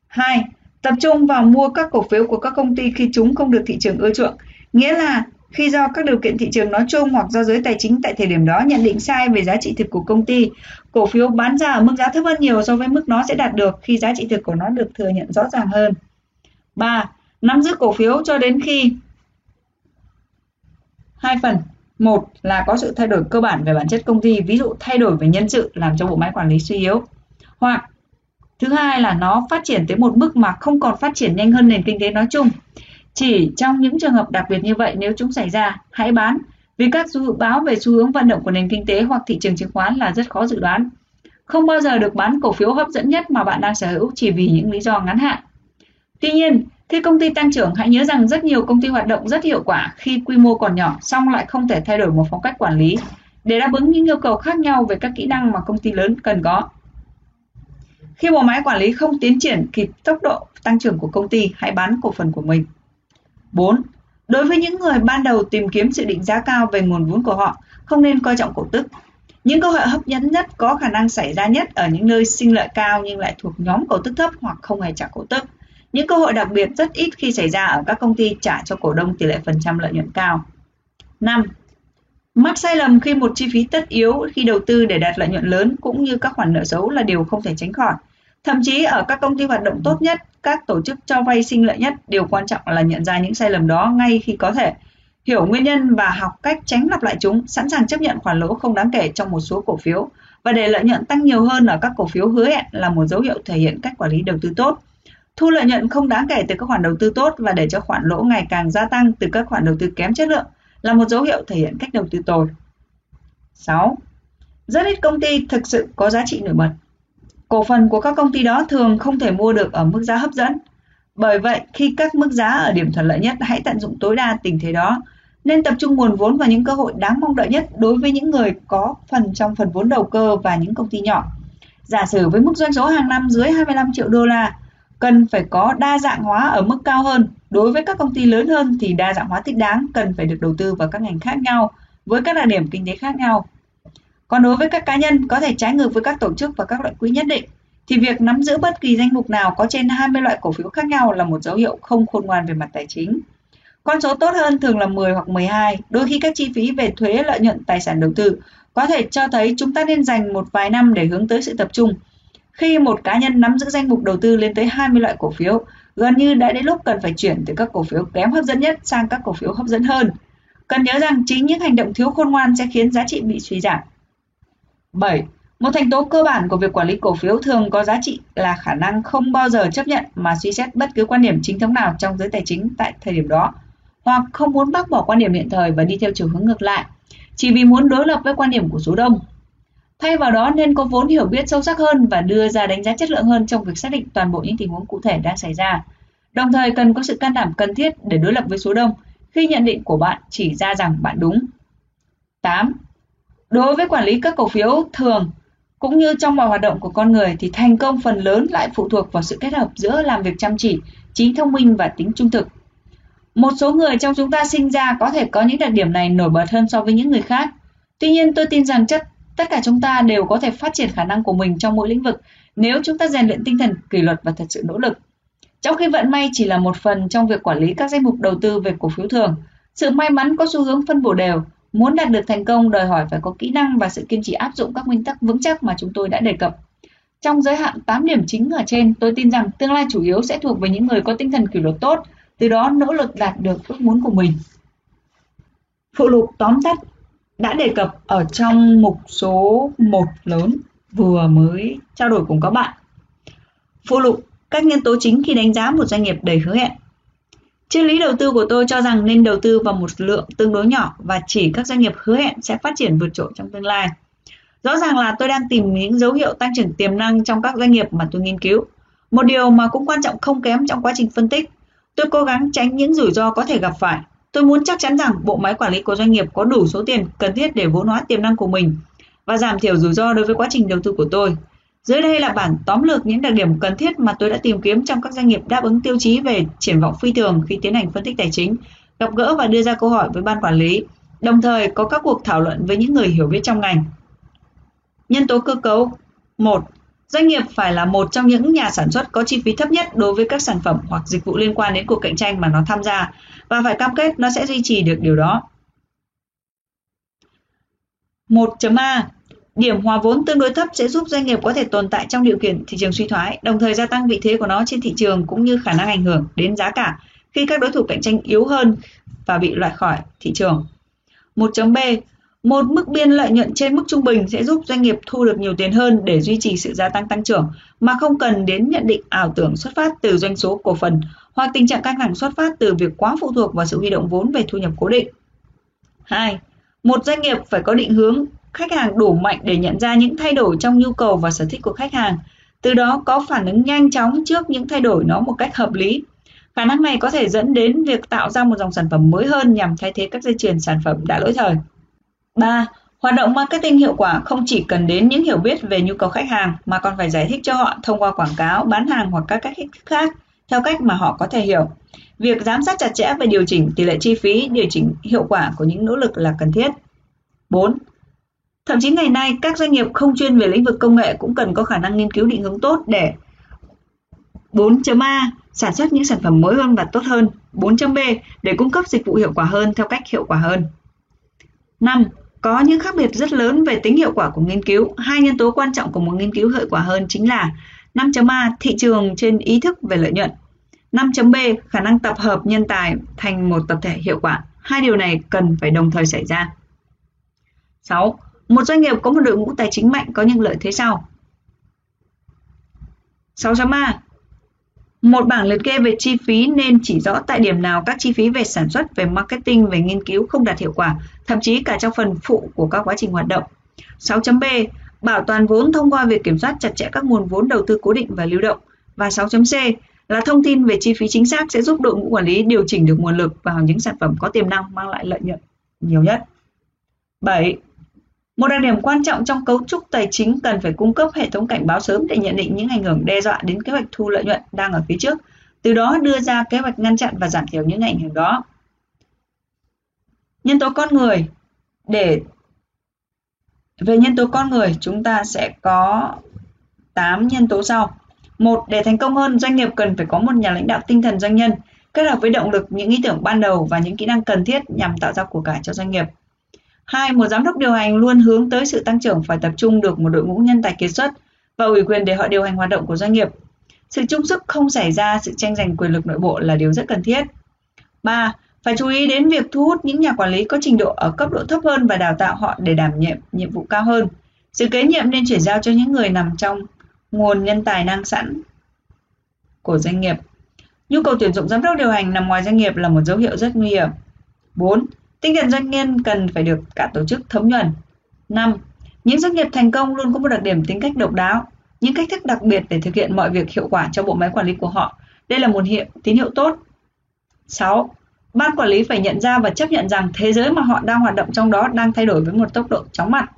2. Tập trung vào mua các cổ phiếu của các công ty khi chúng không được thị trường ưa chuộng. Nghĩa là khi do các điều kiện thị trường nói chung hoặc do giới tài chính tại thời điểm đó nhận định sai về giá trị thực của công ty, cổ phiếu bán ra ở mức giá thấp hơn nhiều so với mức nó sẽ đạt được khi giá trị thực của nó được thừa nhận rõ ràng hơn. 3. Nắm giữ cổ phiếu cho đến khi hai phần một là có sự thay đổi cơ bản về bản chất công ty ví dụ thay đổi về nhân sự làm cho bộ máy quản lý suy yếu hoặc thứ hai là nó phát triển tới một mức mà không còn phát triển nhanh hơn nền kinh tế nói chung chỉ trong những trường hợp đặc biệt như vậy nếu chúng xảy ra, hãy bán vì các dự báo về xu hướng vận động của nền kinh tế hoặc thị trường chứng khoán là rất khó dự đoán. Không bao giờ được bán cổ phiếu hấp dẫn nhất mà bạn đang sở hữu chỉ vì những lý do ngắn hạn. Tuy nhiên, khi công ty tăng trưởng, hãy nhớ rằng rất nhiều công ty hoạt động rất hiệu quả khi quy mô còn nhỏ, song lại không thể thay đổi một phong cách quản lý để đáp ứng những yêu cầu khác nhau về các kỹ năng mà công ty lớn cần có. Khi bộ máy quản lý không tiến triển kịp tốc độ tăng trưởng của công ty, hãy bán cổ phần của mình. 4. Đối với những người ban đầu tìm kiếm sự định giá cao về nguồn vốn của họ, không nên coi trọng cổ tức. Những cơ hội hấp dẫn nhất có khả năng xảy ra nhất ở những nơi sinh lợi cao nhưng lại thuộc nhóm cổ tức thấp hoặc không hề trả cổ tức. Những cơ hội đặc biệt rất ít khi xảy ra ở các công ty trả cho cổ đông tỷ lệ phần trăm lợi nhuận cao. 5. Mắc sai lầm khi một chi phí tất yếu khi đầu tư để đạt lợi nhuận lớn cũng như các khoản nợ xấu là điều không thể tránh khỏi. Thậm chí ở các công ty hoạt động tốt nhất, các tổ chức cho vay sinh lợi nhất, điều quan trọng là nhận ra những sai lầm đó ngay khi có thể. hiểu nguyên nhân và học cách tránh lặp lại chúng, sẵn sàng chấp nhận khoản lỗ không đáng kể trong một số cổ phiếu và để lợi nhuận tăng nhiều hơn ở các cổ phiếu hứa hẹn là một dấu hiệu thể hiện cách quản lý đầu tư tốt. Thu lợi nhuận không đáng kể từ các khoản đầu tư tốt và để cho khoản lỗ ngày càng gia tăng từ các khoản đầu tư kém chất lượng là một dấu hiệu thể hiện cách đầu tư tồi. 6. Rất ít công ty thực sự có giá trị nổi bật. Cổ phần của các công ty đó thường không thể mua được ở mức giá hấp dẫn. Bởi vậy, khi các mức giá ở điểm thuận lợi nhất, hãy tận dụng tối đa tình thế đó. Nên tập trung nguồn vốn vào những cơ hội đáng mong đợi nhất đối với những người có phần trong phần vốn đầu cơ và những công ty nhỏ. Giả sử với mức doanh số hàng năm dưới 25 triệu đô la, cần phải có đa dạng hóa ở mức cao hơn. Đối với các công ty lớn hơn thì đa dạng hóa thích đáng cần phải được đầu tư vào các ngành khác nhau với các đặc điểm kinh tế khác nhau. Còn đối với các cá nhân có thể trái ngược với các tổ chức và các loại quỹ nhất định thì việc nắm giữ bất kỳ danh mục nào có trên 20 loại cổ phiếu khác nhau là một dấu hiệu không khôn ngoan về mặt tài chính. Con số tốt hơn thường là 10 hoặc 12, đôi khi các chi phí về thuế lợi nhuận tài sản đầu tư có thể cho thấy chúng ta nên dành một vài năm để hướng tới sự tập trung. Khi một cá nhân nắm giữ danh mục đầu tư lên tới 20 loại cổ phiếu, gần như đã đến lúc cần phải chuyển từ các cổ phiếu kém hấp dẫn nhất sang các cổ phiếu hấp dẫn hơn. Cần nhớ rằng chính những hành động thiếu khôn ngoan sẽ khiến giá trị bị suy giảm. 7. Một thành tố cơ bản của việc quản lý cổ phiếu thường có giá trị là khả năng không bao giờ chấp nhận mà suy xét bất cứ quan điểm chính thống nào trong giới tài chính tại thời điểm đó, hoặc không muốn bác bỏ quan điểm hiện thời và đi theo chiều hướng ngược lại, chỉ vì muốn đối lập với quan điểm của số đông. Thay vào đó nên có vốn hiểu biết sâu sắc hơn và đưa ra đánh giá chất lượng hơn trong việc xác định toàn bộ những tình huống cụ thể đang xảy ra. Đồng thời cần có sự can đảm cần thiết để đối lập với số đông khi nhận định của bạn chỉ ra rằng bạn đúng. 8. Đối với quản lý các cổ phiếu thường cũng như trong mọi hoạt động của con người thì thành công phần lớn lại phụ thuộc vào sự kết hợp giữa làm việc chăm chỉ, trí thông minh và tính trung thực. Một số người trong chúng ta sinh ra có thể có những đặc điểm này nổi bật hơn so với những người khác. Tuy nhiên tôi tin rằng chất tất cả chúng ta đều có thể phát triển khả năng của mình trong mỗi lĩnh vực nếu chúng ta rèn luyện tinh thần kỷ luật và thật sự nỗ lực. Trong khi vận may chỉ là một phần trong việc quản lý các danh mục đầu tư về cổ phiếu thường, sự may mắn có xu hướng phân bổ đều Muốn đạt được thành công đòi hỏi phải có kỹ năng và sự kiên trì áp dụng các nguyên tắc vững chắc mà chúng tôi đã đề cập. Trong giới hạn 8 điểm chính ở trên, tôi tin rằng tương lai chủ yếu sẽ thuộc về những người có tinh thần kỷ luật tốt, từ đó nỗ lực đạt được ước muốn của mình. Phụ lục tóm tắt đã đề cập ở trong mục số 1 lớn vừa mới trao đổi cùng các bạn. Phụ lục các nhân tố chính khi đánh giá một doanh nghiệp đầy hứa hẹn Triết lý đầu tư của tôi cho rằng nên đầu tư vào một lượng tương đối nhỏ và chỉ các doanh nghiệp hứa hẹn sẽ phát triển vượt trội trong tương lai. Rõ ràng là tôi đang tìm những dấu hiệu tăng trưởng tiềm năng trong các doanh nghiệp mà tôi nghiên cứu. Một điều mà cũng quan trọng không kém trong quá trình phân tích, tôi cố gắng tránh những rủi ro có thể gặp phải. Tôi muốn chắc chắn rằng bộ máy quản lý của doanh nghiệp có đủ số tiền cần thiết để vốn hóa tiềm năng của mình và giảm thiểu rủi ro đối với quá trình đầu tư của tôi. Dưới đây là bản tóm lược những đặc điểm cần thiết mà tôi đã tìm kiếm trong các doanh nghiệp đáp ứng tiêu chí về triển vọng phi thường khi tiến hành phân tích tài chính, gặp gỡ và đưa ra câu hỏi với ban quản lý, đồng thời có các cuộc thảo luận với những người hiểu biết trong ngành. Nhân tố cơ cấu 1. Doanh nghiệp phải là một trong những nhà sản xuất có chi phí thấp nhất đối với các sản phẩm hoặc dịch vụ liên quan đến cuộc cạnh tranh mà nó tham gia và phải cam kết nó sẽ duy trì được điều đó. 1.a Điểm hòa vốn tương đối thấp sẽ giúp doanh nghiệp có thể tồn tại trong điều kiện thị trường suy thoái, đồng thời gia tăng vị thế của nó trên thị trường cũng như khả năng ảnh hưởng đến giá cả khi các đối thủ cạnh tranh yếu hơn và bị loại khỏi thị trường. 1.b một mức biên lợi nhuận trên mức trung bình sẽ giúp doanh nghiệp thu được nhiều tiền hơn để duy trì sự gia tăng tăng trưởng mà không cần đến nhận định ảo tưởng xuất phát từ doanh số cổ phần hoặc tình trạng căng thẳng xuất phát từ việc quá phụ thuộc vào sự huy động vốn về thu nhập cố định. 2. Một doanh nghiệp phải có định hướng khách hàng đủ mạnh để nhận ra những thay đổi trong nhu cầu và sở thích của khách hàng, từ đó có phản ứng nhanh chóng trước những thay đổi nó một cách hợp lý. Khả năng này có thể dẫn đến việc tạo ra một dòng sản phẩm mới hơn nhằm thay thế các dây chuyền sản phẩm đã lỗi thời. 3. Hoạt động marketing hiệu quả không chỉ cần đến những hiểu biết về nhu cầu khách hàng mà còn phải giải thích cho họ thông qua quảng cáo, bán hàng hoặc các cách khác theo cách mà họ có thể hiểu. Việc giám sát chặt chẽ và điều chỉnh tỷ lệ chi phí, điều chỉnh hiệu quả của những nỗ lực là cần thiết. 4. Thậm chí ngày nay, các doanh nghiệp không chuyên về lĩnh vực công nghệ cũng cần có khả năng nghiên cứu định hướng tốt để 4.A sản xuất những sản phẩm mới hơn và tốt hơn. 4.B để cung cấp dịch vụ hiệu quả hơn theo cách hiệu quả hơn. 5. Có những khác biệt rất lớn về tính hiệu quả của nghiên cứu. Hai nhân tố quan trọng của một nghiên cứu hiệu quả hơn chính là 5.A thị trường trên ý thức về lợi nhuận. 5.B khả năng tập hợp nhân tài thành một tập thể hiệu quả. Hai điều này cần phải đồng thời xảy ra. 6. Một doanh nghiệp có một đội ngũ tài chính mạnh có những lợi thế sau. 6.A một bảng liệt kê về chi phí nên chỉ rõ tại điểm nào các chi phí về sản xuất, về marketing, về nghiên cứu không đạt hiệu quả, thậm chí cả trong phần phụ của các quá trình hoạt động. 6.B bảo toàn vốn thông qua việc kiểm soát chặt chẽ các nguồn vốn đầu tư cố định và lưu động. Và 6.C là thông tin về chi phí chính xác sẽ giúp đội ngũ quản lý điều chỉnh được nguồn lực vào những sản phẩm có tiềm năng mang lại lợi nhuận nhiều nhất. 7. Một đặc điểm quan trọng trong cấu trúc tài chính cần phải cung cấp hệ thống cảnh báo sớm để nhận định những ảnh hưởng đe dọa đến kế hoạch thu lợi nhuận đang ở phía trước, từ đó đưa ra kế hoạch ngăn chặn và giảm thiểu những ảnh hưởng đó. Nhân tố con người để về nhân tố con người chúng ta sẽ có 8 nhân tố sau. Một, để thành công hơn, doanh nghiệp cần phải có một nhà lãnh đạo tinh thần doanh nhân, kết hợp với động lực, những ý tưởng ban đầu và những kỹ năng cần thiết nhằm tạo ra của cải cho doanh nghiệp. Hai, một giám đốc điều hành luôn hướng tới sự tăng trưởng phải tập trung được một đội ngũ nhân tài kiệt xuất và ủy quyền để họ điều hành hoạt động của doanh nghiệp. Sự chung sức không xảy ra sự tranh giành quyền lực nội bộ là điều rất cần thiết. 3. Phải chú ý đến việc thu hút những nhà quản lý có trình độ ở cấp độ thấp hơn và đào tạo họ để đảm nhiệm nhiệm vụ cao hơn. Sự kế nhiệm nên chuyển giao cho những người nằm trong nguồn nhân tài năng sẵn của doanh nghiệp. Nhu cầu tuyển dụng giám đốc điều hành nằm ngoài doanh nghiệp là một dấu hiệu rất nguy hiểm. 4. Tinh thần doanh nhân cần phải được cả tổ chức thấm nhuần. 5. Những doanh nghiệp thành công luôn có một đặc điểm tính cách độc đáo, những cách thức đặc biệt để thực hiện mọi việc hiệu quả cho bộ máy quản lý của họ. Đây là một hiệu tín hiệu tốt. 6. Ban quản lý phải nhận ra và chấp nhận rằng thế giới mà họ đang hoạt động trong đó đang thay đổi với một tốc độ chóng mặt.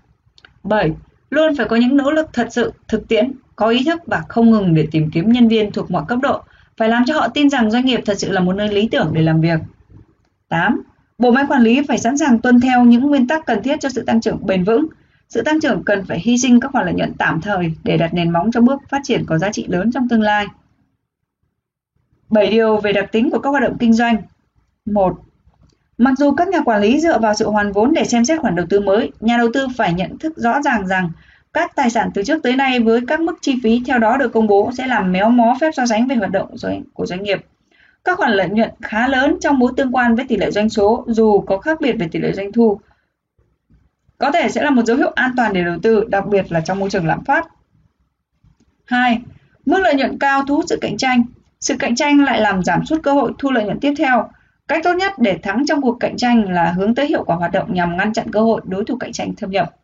7. Luôn phải có những nỗ lực thật sự, thực tiễn, có ý thức và không ngừng để tìm kiếm nhân viên thuộc mọi cấp độ, phải làm cho họ tin rằng doanh nghiệp thật sự là một nơi lý tưởng để làm việc. 8. Bộ máy quản lý phải sẵn sàng tuân theo những nguyên tắc cần thiết cho sự tăng trưởng bền vững. Sự tăng trưởng cần phải hy sinh các khoản lợi nhuận tạm thời để đặt nền móng cho bước phát triển có giá trị lớn trong tương lai. 7 điều về đặc tính của các hoạt động kinh doanh. 1. Mặc dù các nhà quản lý dựa vào sự hoàn vốn để xem xét khoản đầu tư mới, nhà đầu tư phải nhận thức rõ ràng rằng các tài sản từ trước tới nay với các mức chi phí theo đó được công bố sẽ làm méo mó phép so sánh về hoạt động của doanh nghiệp. Các khoản lợi nhuận khá lớn trong mối tương quan với tỷ lệ doanh số dù có khác biệt về tỷ lệ doanh thu. Có thể sẽ là một dấu hiệu an toàn để đầu tư, đặc biệt là trong môi trường lạm phát. 2. Mức lợi nhuận cao thu hút sự cạnh tranh. Sự cạnh tranh lại làm giảm sút cơ hội thu lợi nhuận tiếp theo. Cách tốt nhất để thắng trong cuộc cạnh tranh là hướng tới hiệu quả hoạt động nhằm ngăn chặn cơ hội đối thủ cạnh tranh thâm nhập.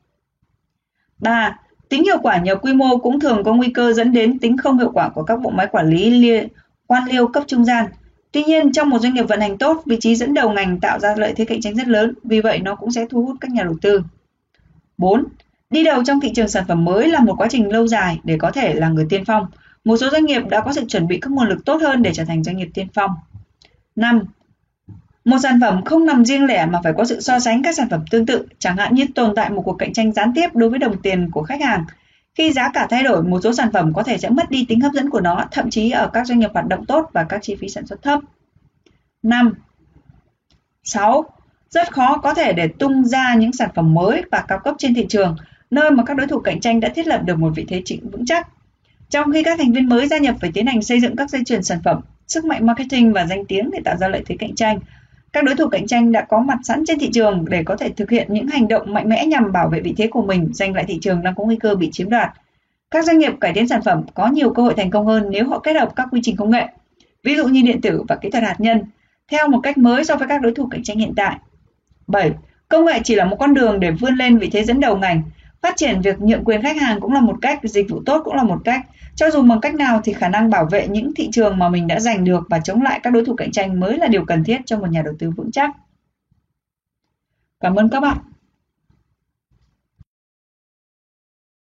3. Tính hiệu quả nhờ quy mô cũng thường có nguy cơ dẫn đến tính không hiệu quả của các bộ máy quản lý liên quan liêu cấp trung gian. Tuy nhiên, trong một doanh nghiệp vận hành tốt, vị trí dẫn đầu ngành tạo ra lợi thế cạnh tranh rất lớn, vì vậy nó cũng sẽ thu hút các nhà đầu tư. 4. Đi đầu trong thị trường sản phẩm mới là một quá trình lâu dài để có thể là người tiên phong. Một số doanh nghiệp đã có sự chuẩn bị các nguồn lực tốt hơn để trở thành doanh nghiệp tiên phong. 5. Một sản phẩm không nằm riêng lẻ mà phải có sự so sánh các sản phẩm tương tự, chẳng hạn như tồn tại một cuộc cạnh tranh gián tiếp đối với đồng tiền của khách hàng. Khi giá cả thay đổi, một số sản phẩm có thể sẽ mất đi tính hấp dẫn của nó, thậm chí ở các doanh nghiệp hoạt động tốt và các chi phí sản xuất thấp. 5. 6. Rất khó có thể để tung ra những sản phẩm mới và cao cấp trên thị trường, nơi mà các đối thủ cạnh tranh đã thiết lập được một vị thế chính vững chắc. Trong khi các thành viên mới gia nhập phải tiến hành xây dựng các dây chuyền sản phẩm, sức mạnh marketing và danh tiếng để tạo ra lợi thế cạnh tranh, các đối thủ cạnh tranh đã có mặt sẵn trên thị trường để có thể thực hiện những hành động mạnh mẽ nhằm bảo vệ vị thế của mình, giành lại thị trường đang có nguy cơ bị chiếm đoạt. Các doanh nghiệp cải tiến sản phẩm có nhiều cơ hội thành công hơn nếu họ kết hợp các quy trình công nghệ, ví dụ như điện tử và kỹ thuật hạt nhân, theo một cách mới so với các đối thủ cạnh tranh hiện tại. 7. Công nghệ chỉ là một con đường để vươn lên vị thế dẫn đầu ngành. Phát triển việc nhượng quyền khách hàng cũng là một cách, dịch vụ tốt cũng là một cách. Cho dù bằng cách nào thì khả năng bảo vệ những thị trường mà mình đã giành được và chống lại các đối thủ cạnh tranh mới là điều cần thiết cho một nhà đầu tư vững chắc. Cảm ơn các bạn.